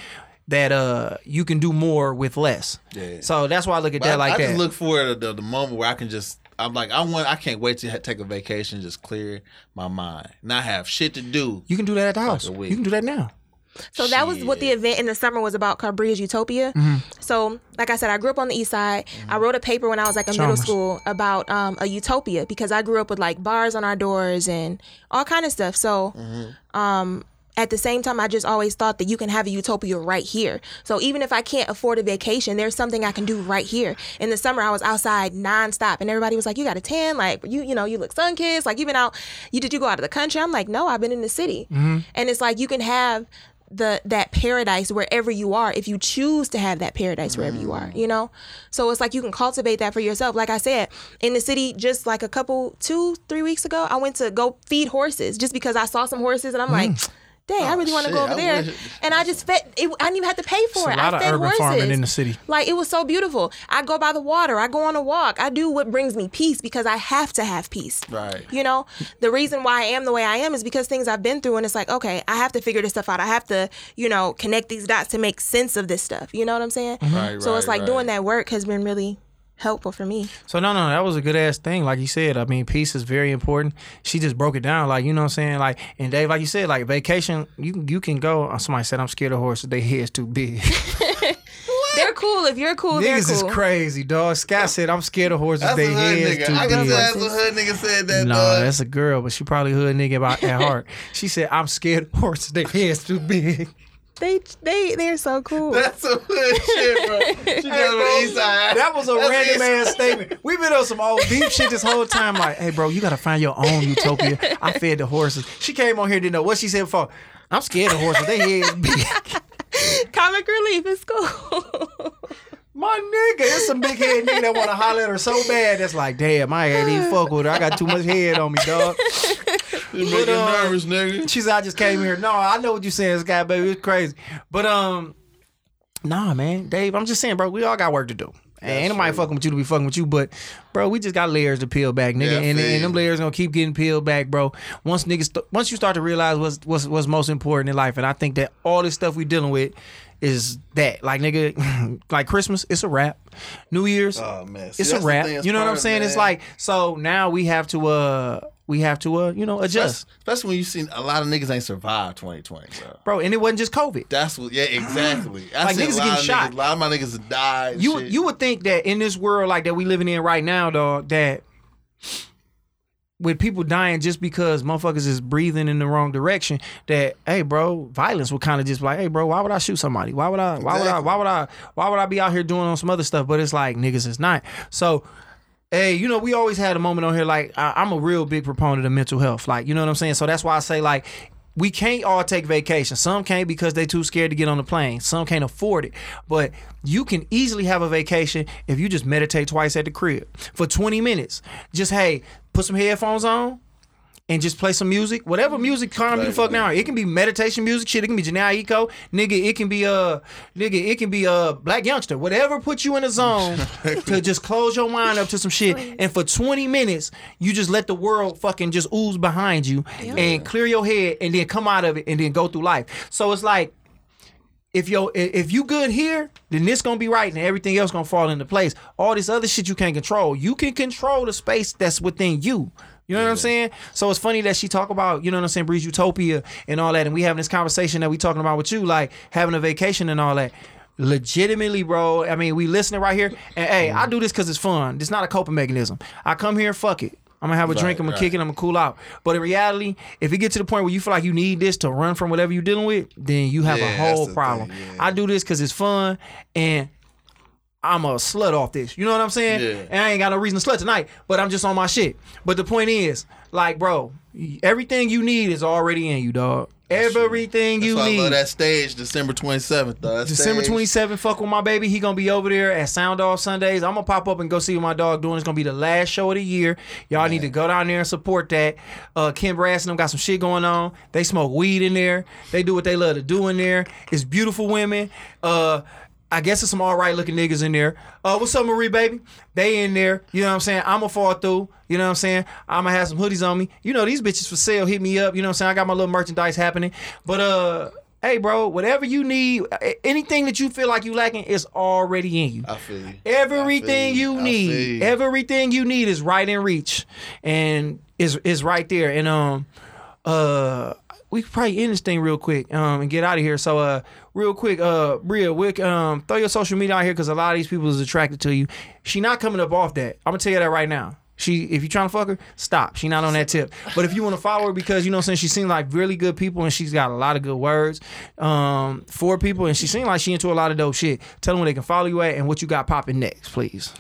that uh you can do more with less. Yeah. So that's why I look at But that I, like I that. I just look forward to the, the moment where I can just. I'm like I want. I can't wait to ha- take a vacation, just clear my mind, not have shit to do. you can do that at the house. a You can do that now. So that was what the event in the summer was about, called Bridge Utopia. Mm-hmm. So, like I said, I grew up on the east side. I wrote a paper when I was like in middle school about um, a utopia because I grew up with like bars on our doors and all kind of stuff. So, um, at the same time, I just always thought that you can have a utopia right here. So even if I can't afford a vacation, there's something I can do right here. In the summer, I was outside nonstop, and everybody was like, "You got a tan? Like you, you know, you look sun kissed. Like been out? You did you go out of the country?" I'm like, "No, I've been in the city." And it's like you can have the that paradise wherever you are if you choose to have that paradise wherever you are you mm. know? So it's like you can cultivate that for yourself. Like i said in the city just like a couple two three weeks ago i went to go feed horses just because i saw some horses and i'm like mm. Dang i oh, really want to go over I there wish- and i just fed it, i didn't even have to pay for It's a it lot i of fed urban horses farming in the city. like it was so beautiful i go by the water i go on a walk i do what brings me peace because i have to have peace Right. you know, the reason why I am the way I am is because things I've been through, and it's like, okay, I have to figure this stuff out. I have to, you know, connect these dots to make sense of this stuff. You know what I'm saying? Right, so it's right, like doing that work has been really helpful for me. So no, no, that was a good ass thing. Like you said, I mean, peace is very important. She just broke it down, like you know what I'm saying. Like and Dave, like you said, like vacation, you you can go. uh, Somebody said I'm scared of horses. They heads too big. They're cool. If you're cool, they're Niggas cool. is crazy, dog. Scott said I'm scared of horses. That's they a hood heads nigga. too I can big. tell that's a hood nigga said that. No, dog. that's a girl, but she probably hood nigga about at heart. She said I'm scared of horses. They heads too big. They they they're so cool. That's a hood shit, bro. She Hey, bro, east side. That was a That's random east- ass statement. We've been on some old deep shit this whole time. Like, hey, bro, you gotta find your own utopia. I fed the horses. She came on here didn't know what she said before. I'm scared of horses. They heads big. Comic relief is cool. My nigga, it's some big head nigga that want to holler at her so bad. That's like, damn, I ain't even fuck with her. I got too much head on me, dog. You you uh, nervous, nigga. She said, I just came here. No, I know what you're saying, Scott, baby. It's crazy. But, um, nah, man. Dave, I'm just saying, bro, we all got work to do. And ain't nobody fucking with you to be fucking with you, but bro, we just got layers to peel back, nigga, Yeah, and, and them you. layers gonna keep getting peeled back, bro. Once niggas, st- once you start to realize what's what's what's most important in life, and I think that all this stuff we dealing with is that, like nigga, like Christmas, it's a wrap. New Year's, Oh man, See, it's a wrap. You know what I'm saying? It's like so now we have to uh we have to uh you know adjust, Especially, especially when you see a lot of niggas ain't survived 2020, bro. bro. And it wasn't just COVID. That's what. Yeah, exactly. I Like, niggas getting shot. Niggas, a lot of my niggas died. You shit. you would think that in this world like that we living in right now, dog, that with people dying just because motherfuckers is breathing in the wrong direction, that hey, bro, violence would kind of just be like, hey, bro, why would I shoot somebody? Why would I? Why would I? Why would I? Why would I be out here doing on some other stuff? But it's like niggas is not. So. Hey, you know, we always had a moment on here like I, I'm a real big proponent of mental health. Like, you know what I'm saying? So that's why I say like we can't all take vacation. Some can't because they too scared to get on the plane. Some can't afford it. But you can easily have a vacation if you just meditate twice at the crib for 20 minutes. Just hey, put some headphones on and just play some music. Whatever music calm you the fuck down. It can be meditation music, shit. It can be Jhené Aiko, nigga. It can be uh, nigga. It can be uh, Black Youngster. Whatever puts you in a zone to just close your mind up to some shit. And for 20 minutes, you just let the world fucking just ooze behind you and clear your head, and then come out of it, and then go through life. So it's like if yo if you good here, then this gonna be right, and everything else gonna fall into place. All this other shit you can't control. You can control the space that's within you. You know what I'm saying? So it's funny that she talk about, you know what I'm saying, Breeze Utopia and all that, and we having this conversation that we talking about with you, like having a vacation and all that. Legitimately, bro. I mean, we listening right here, and hey, I do this because it's fun. It's not a coping mechanism. I come here, fuck it. I'm gonna have a drink, I'm gonna kick it, I'm gonna cool out. But in reality, if it get to the point where you feel like you need this to run from whatever you're dealing with, then you have Yeah, a that's whole the problem. thing, yeah. I do this because it's fun and I'm a slut off this. You know what I'm saying? Yeah. And I ain't got no reason to slut tonight, but I'm just on my shit. But the point is, like, bro, everything you need is already in you, dog. Everything That's you I need. love that stage, December 27th. Though. December stage- 27th, fuck with my baby. He gonna be over there at Sound Off Sundays. I'm gonna pop up and go see what my dog doing. It's gonna be the last show of the year. Y'all need to go down there and support that. Uh, Kim Brass and them got some shit going on. They smoke weed in there. They do what they love to do in there. It's beautiful women. Uh, I guess it's some all right looking niggas in there. Uh, what's up, Marie, baby? They in there. You know what I'm saying? I'ma fall through. You know what I'm saying? I'ma have some hoodies on me. You know, these bitches for sale. Hit me up. You know what I'm saying? I got my little merchandise happening. But uh, hey, bro, whatever you need, anything that you feel like you lacking is already in you. I feel you. Everything feel you feel need, you. everything you need is right in reach, and is is right there. And um, uh we could probably end this thing real quick um and get out of here. So uh real quick, uh Bria, Wick, um throw your social media out here because a lot of these people is attracted to you. She not coming up off that. I'm gonna tell you that right now. She if you trying to fuck her, stop. She not on that tip. But if you want to follow her because you know since she seems like really good people and she's got a lot of good words um for people and she seems like she into a lot of dope shit. Tell them where they can follow you at and what you got popping next, please.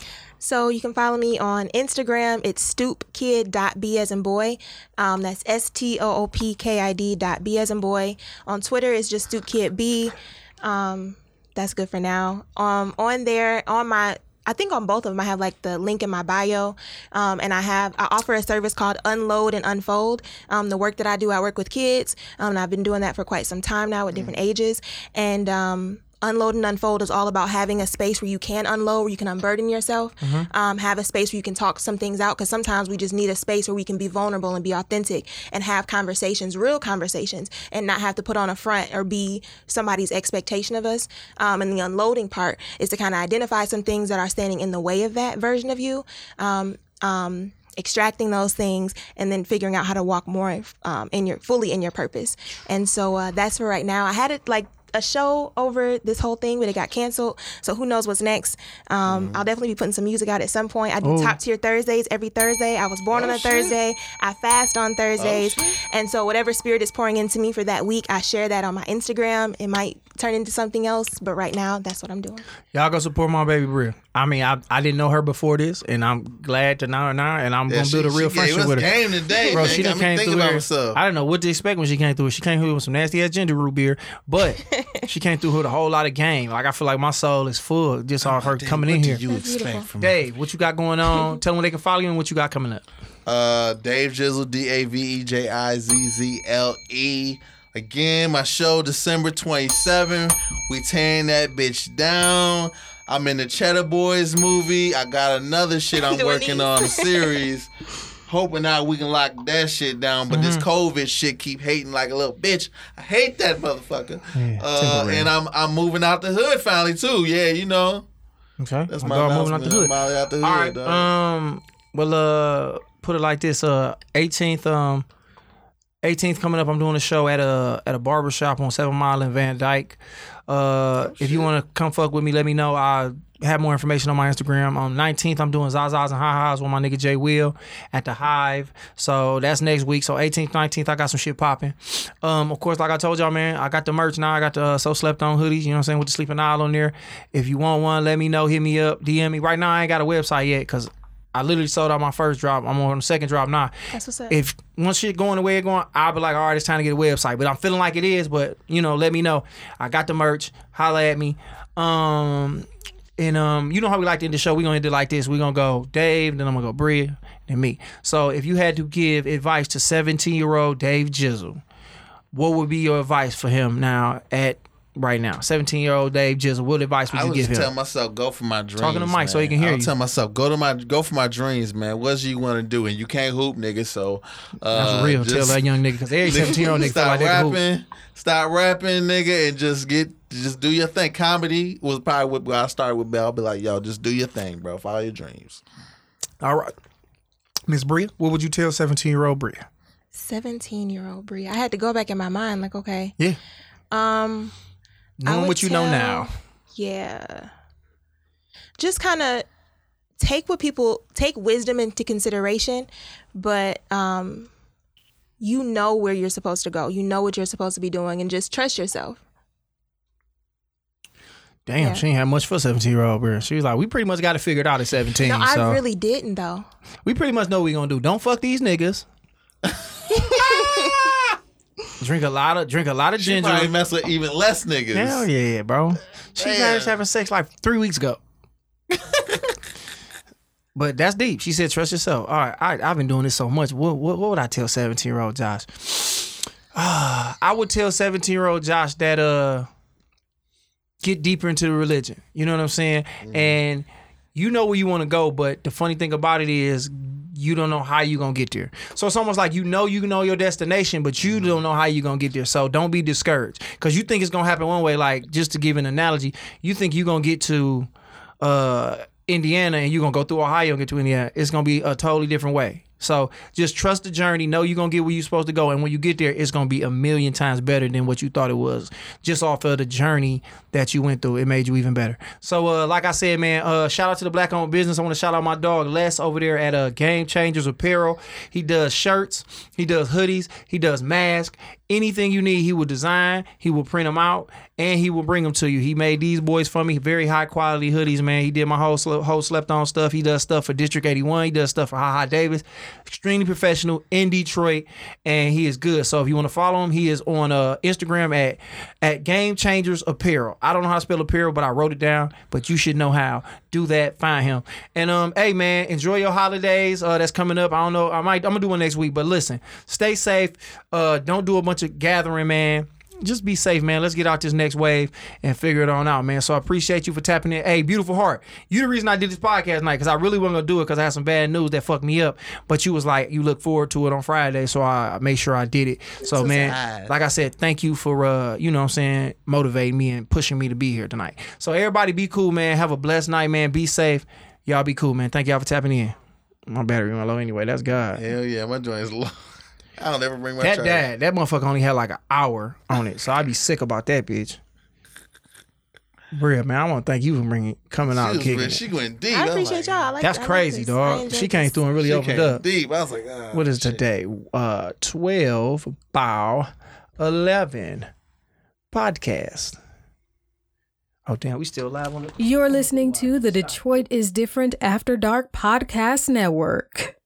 So you can follow me on Instagram. It's stoopkid.b as in boy. Um, that's S T O O P K I D dot B as in boy. On Twitter, it's just stoopkidb. Um, that's good for now. Um, on there, on my I think on both of them, I have like the link in my bio, um, and I have I offer a service called Unload and Unfold. Um, the work that I do, I work with kids, um, and I've been doing that for quite some time now with different ages. And um, Unload and Unfold is all about having a space where you can unload, where you can unburden yourself, um, have a space where you can talk some things out. Because sometimes we just need a space where we can be vulnerable and be authentic and have conversations, real conversations, and not have to put on a front or be somebody's expectation of us. Um, and the unloading part is to kind of identify some things that are standing in the way of that version of you. Um, um, extracting those things and then figuring out how to walk more um, in your fully in your purpose and so uh, that's for right now i had it like a show over this whole thing, but it got canceled. So who knows what's next? Um, I'll definitely be putting some music out at some point. I do top tier Thursdays every Thursday. I was born on a Thursday. I fast on Thursdays, and so whatever spirit is pouring into me for that week, I share that on my Instagram. It might turn into something else, but right now that's what I'm doing. Y'all go support my baby Bria. I mean, I I didn't know her before this, and I'm glad to know her now, and I'm Yeah, gonna build a real friendship with her. game today, Bro, man. she Got done came through about here. I don't know what to expect when she came through. She came through with some nasty ass ginger root beer, but she came through with a whole lot of game. Like I feel like my soul is full just off her coming in what here. did you expect from me? Dave, what you got going on? Tell them where they can follow you and what you got coming up. Uh, Dave Jizzle, D A V E J I Z Z L E. Again, my show December 27. We tearing that bitch down. I'm in the Cheddar Boys movie. I got another shit I'm working on, a series. Hoping out we can lock that shit down, but Mm-hmm. this COVID shit keep hating like a little bitch. I hate that motherfucker. uh, and I'm I'm moving out the hood finally too. Yeah, you know. Okay, That's my dog moving out the hood. Out the hood, All right. dog. Um. Well, uh, put it like this. Uh, 18th. Um, 18th coming up. I'm doing a show at a at a barber shop on Seven Mile in Van Dyke. Uh, if you want to come fuck with me, let me know. I have more information on my Instagram. On 19th, I'm doing Zazas and Ha Ha's with my nigga Jay Will at the Hive. So that's next week. So 18th, 19th, I got some shit popping. Um, of course, like I told y'all, man, I got the merch now. I got the uh, So Slept On hoodies. You know what I'm saying with the Sleeping aisle on there. If you want one, let me know. Hit me up. DM me. Right now, I ain't got a website yet because. I literally sold out my first drop. I'm on the second drop now. That's what's up. If once shit going the way it going, I'll be like, all right, it's time to get a website. But I'm feeling like it is. But you know, let me know. I got the merch. Holla at me. Um, and um, you know how we like to end the show. We're gonna end it like this. We're gonna go Dave, then I'm gonna go Bria, then me. So if you had to give advice to 17 year old Dave Jizzle, what would be your advice for him now at right now? 17 year old Dave Jizzle, what advice would I you give just him? tell myself go for my dreams. Talking to Mike so he can hear I'll you. tell myself go to my go for my dreams, man. What's you want to do, and you can't hoop, nigga. So uh, That's real. Tell that young nigga because every 17 year old nigga stop like they can hoop. rapping, stop rapping, nigga, and just get just do your thing. Comedy was probably what where I started with. Bell. I'll be like, yo, just do your thing, bro. Follow your dreams. All right. Miss Bria, what would you tell 17 year old Bria? 17 year old Bria. I had to go back in my mind, like, okay. Yeah. Um, Knowing what you know now. Yeah. Just kind of take what people take wisdom into consideration, but um you know where you're supposed to go. You know what you're supposed to be doing and just trust yourself. Damn, Yeah. she ain't had much for 17 year old Bria. She was like, we pretty much got it figured out at 17. No, so I really didn't though. we pretty much know what we gonna do. Don't fuck these niggas. drink a lot of drink a lot of She ginger. probably mess with even less niggas. Hell yeah, bro. She Damn. started having sex like three weeks ago. but that's deep. She said, "Trust yourself." All right, I, I've been doing this so much. What, what, what would I tell seventeen year old Josh? Ah, I would tell seventeen year old Josh that uh, get deeper into the religion. You know what I'm saying? And you know where you want to go, but the funny thing about it is you don't know how you're gonna get there. So it's almost like you know you know your destination, but you don't know how you're gonna get there. So don't be discouraged because you think it's gonna happen one way. Like just to give an analogy, you think you're gonna get to uh, Indiana and you're gonna go through Ohio and get to Indiana. It's gonna be a totally different way. So just trust the journey. Know you're gonna get where you're supposed to go, and when you get there, it's gonna be a million times better than what you thought it was. Just off of the journey that you went through, it made you even better. So, uh, like I said, man, uh, shout out to the black owned business. I want to shout out my dog Les over there at uh, Game Changers Apparel. He does shirts, he does hoodies, he does masks. Anything you need, he will design. He will print them out, and he will bring them to you. He made these boys for me, very high quality hoodies, man. He did my whole sle- whole slept on stuff. He does stuff for District 81. He does stuff for Ha Ha Davis. Extremely professional in Detroit, and he is good. So if you want to follow him, he is on uh, Instagram at at Game Changers Apparel. I don't know how to spell apparel, but I wrote it down. But you should know how. Do that. Find him. And um, hey man, enjoy your holidays. Uh, that's coming up. I don't know. I might. I'm gonna do one next week. But listen, stay safe. Uh, don't do a bunch gathering, man just be safe, man. Let's get out this next wave and figure it on out, man. So I appreciate you for tapping in. Hey, beautiful heart. You the reason I did this podcast tonight because I really wasn't gonna do it because I had some bad news that fucked me up. But you was like, you look forward to it on Friday, so I made sure I did it. So man, sad. like I said, thank you for uh, you know what I'm saying, motivating me and pushing me to be here tonight. So everybody be cool, man. Have a blessed night, man. Be safe. Y'all be cool, man. Thank y'all for tapping in. My battery went low anyway. That's God. Hell yeah, my joint is low. I don't ever bring my That charger. dad, that motherfucker only had like an hour on it, so I'd be sick about that bitch. Real man, I want to thank you for bringing coming out She, and was, kicking real- it. she went deep. I was appreciate like, y'all. I like That's I like crazy, this. I dog. enjoyed She came this. through and really She opened came up. deep. I was like, ah, What is shit. today? Uh, twelve bow eleven podcast. Oh damn, we still live on the. You're listening to the Detroit is Different After Dark Podcast Network.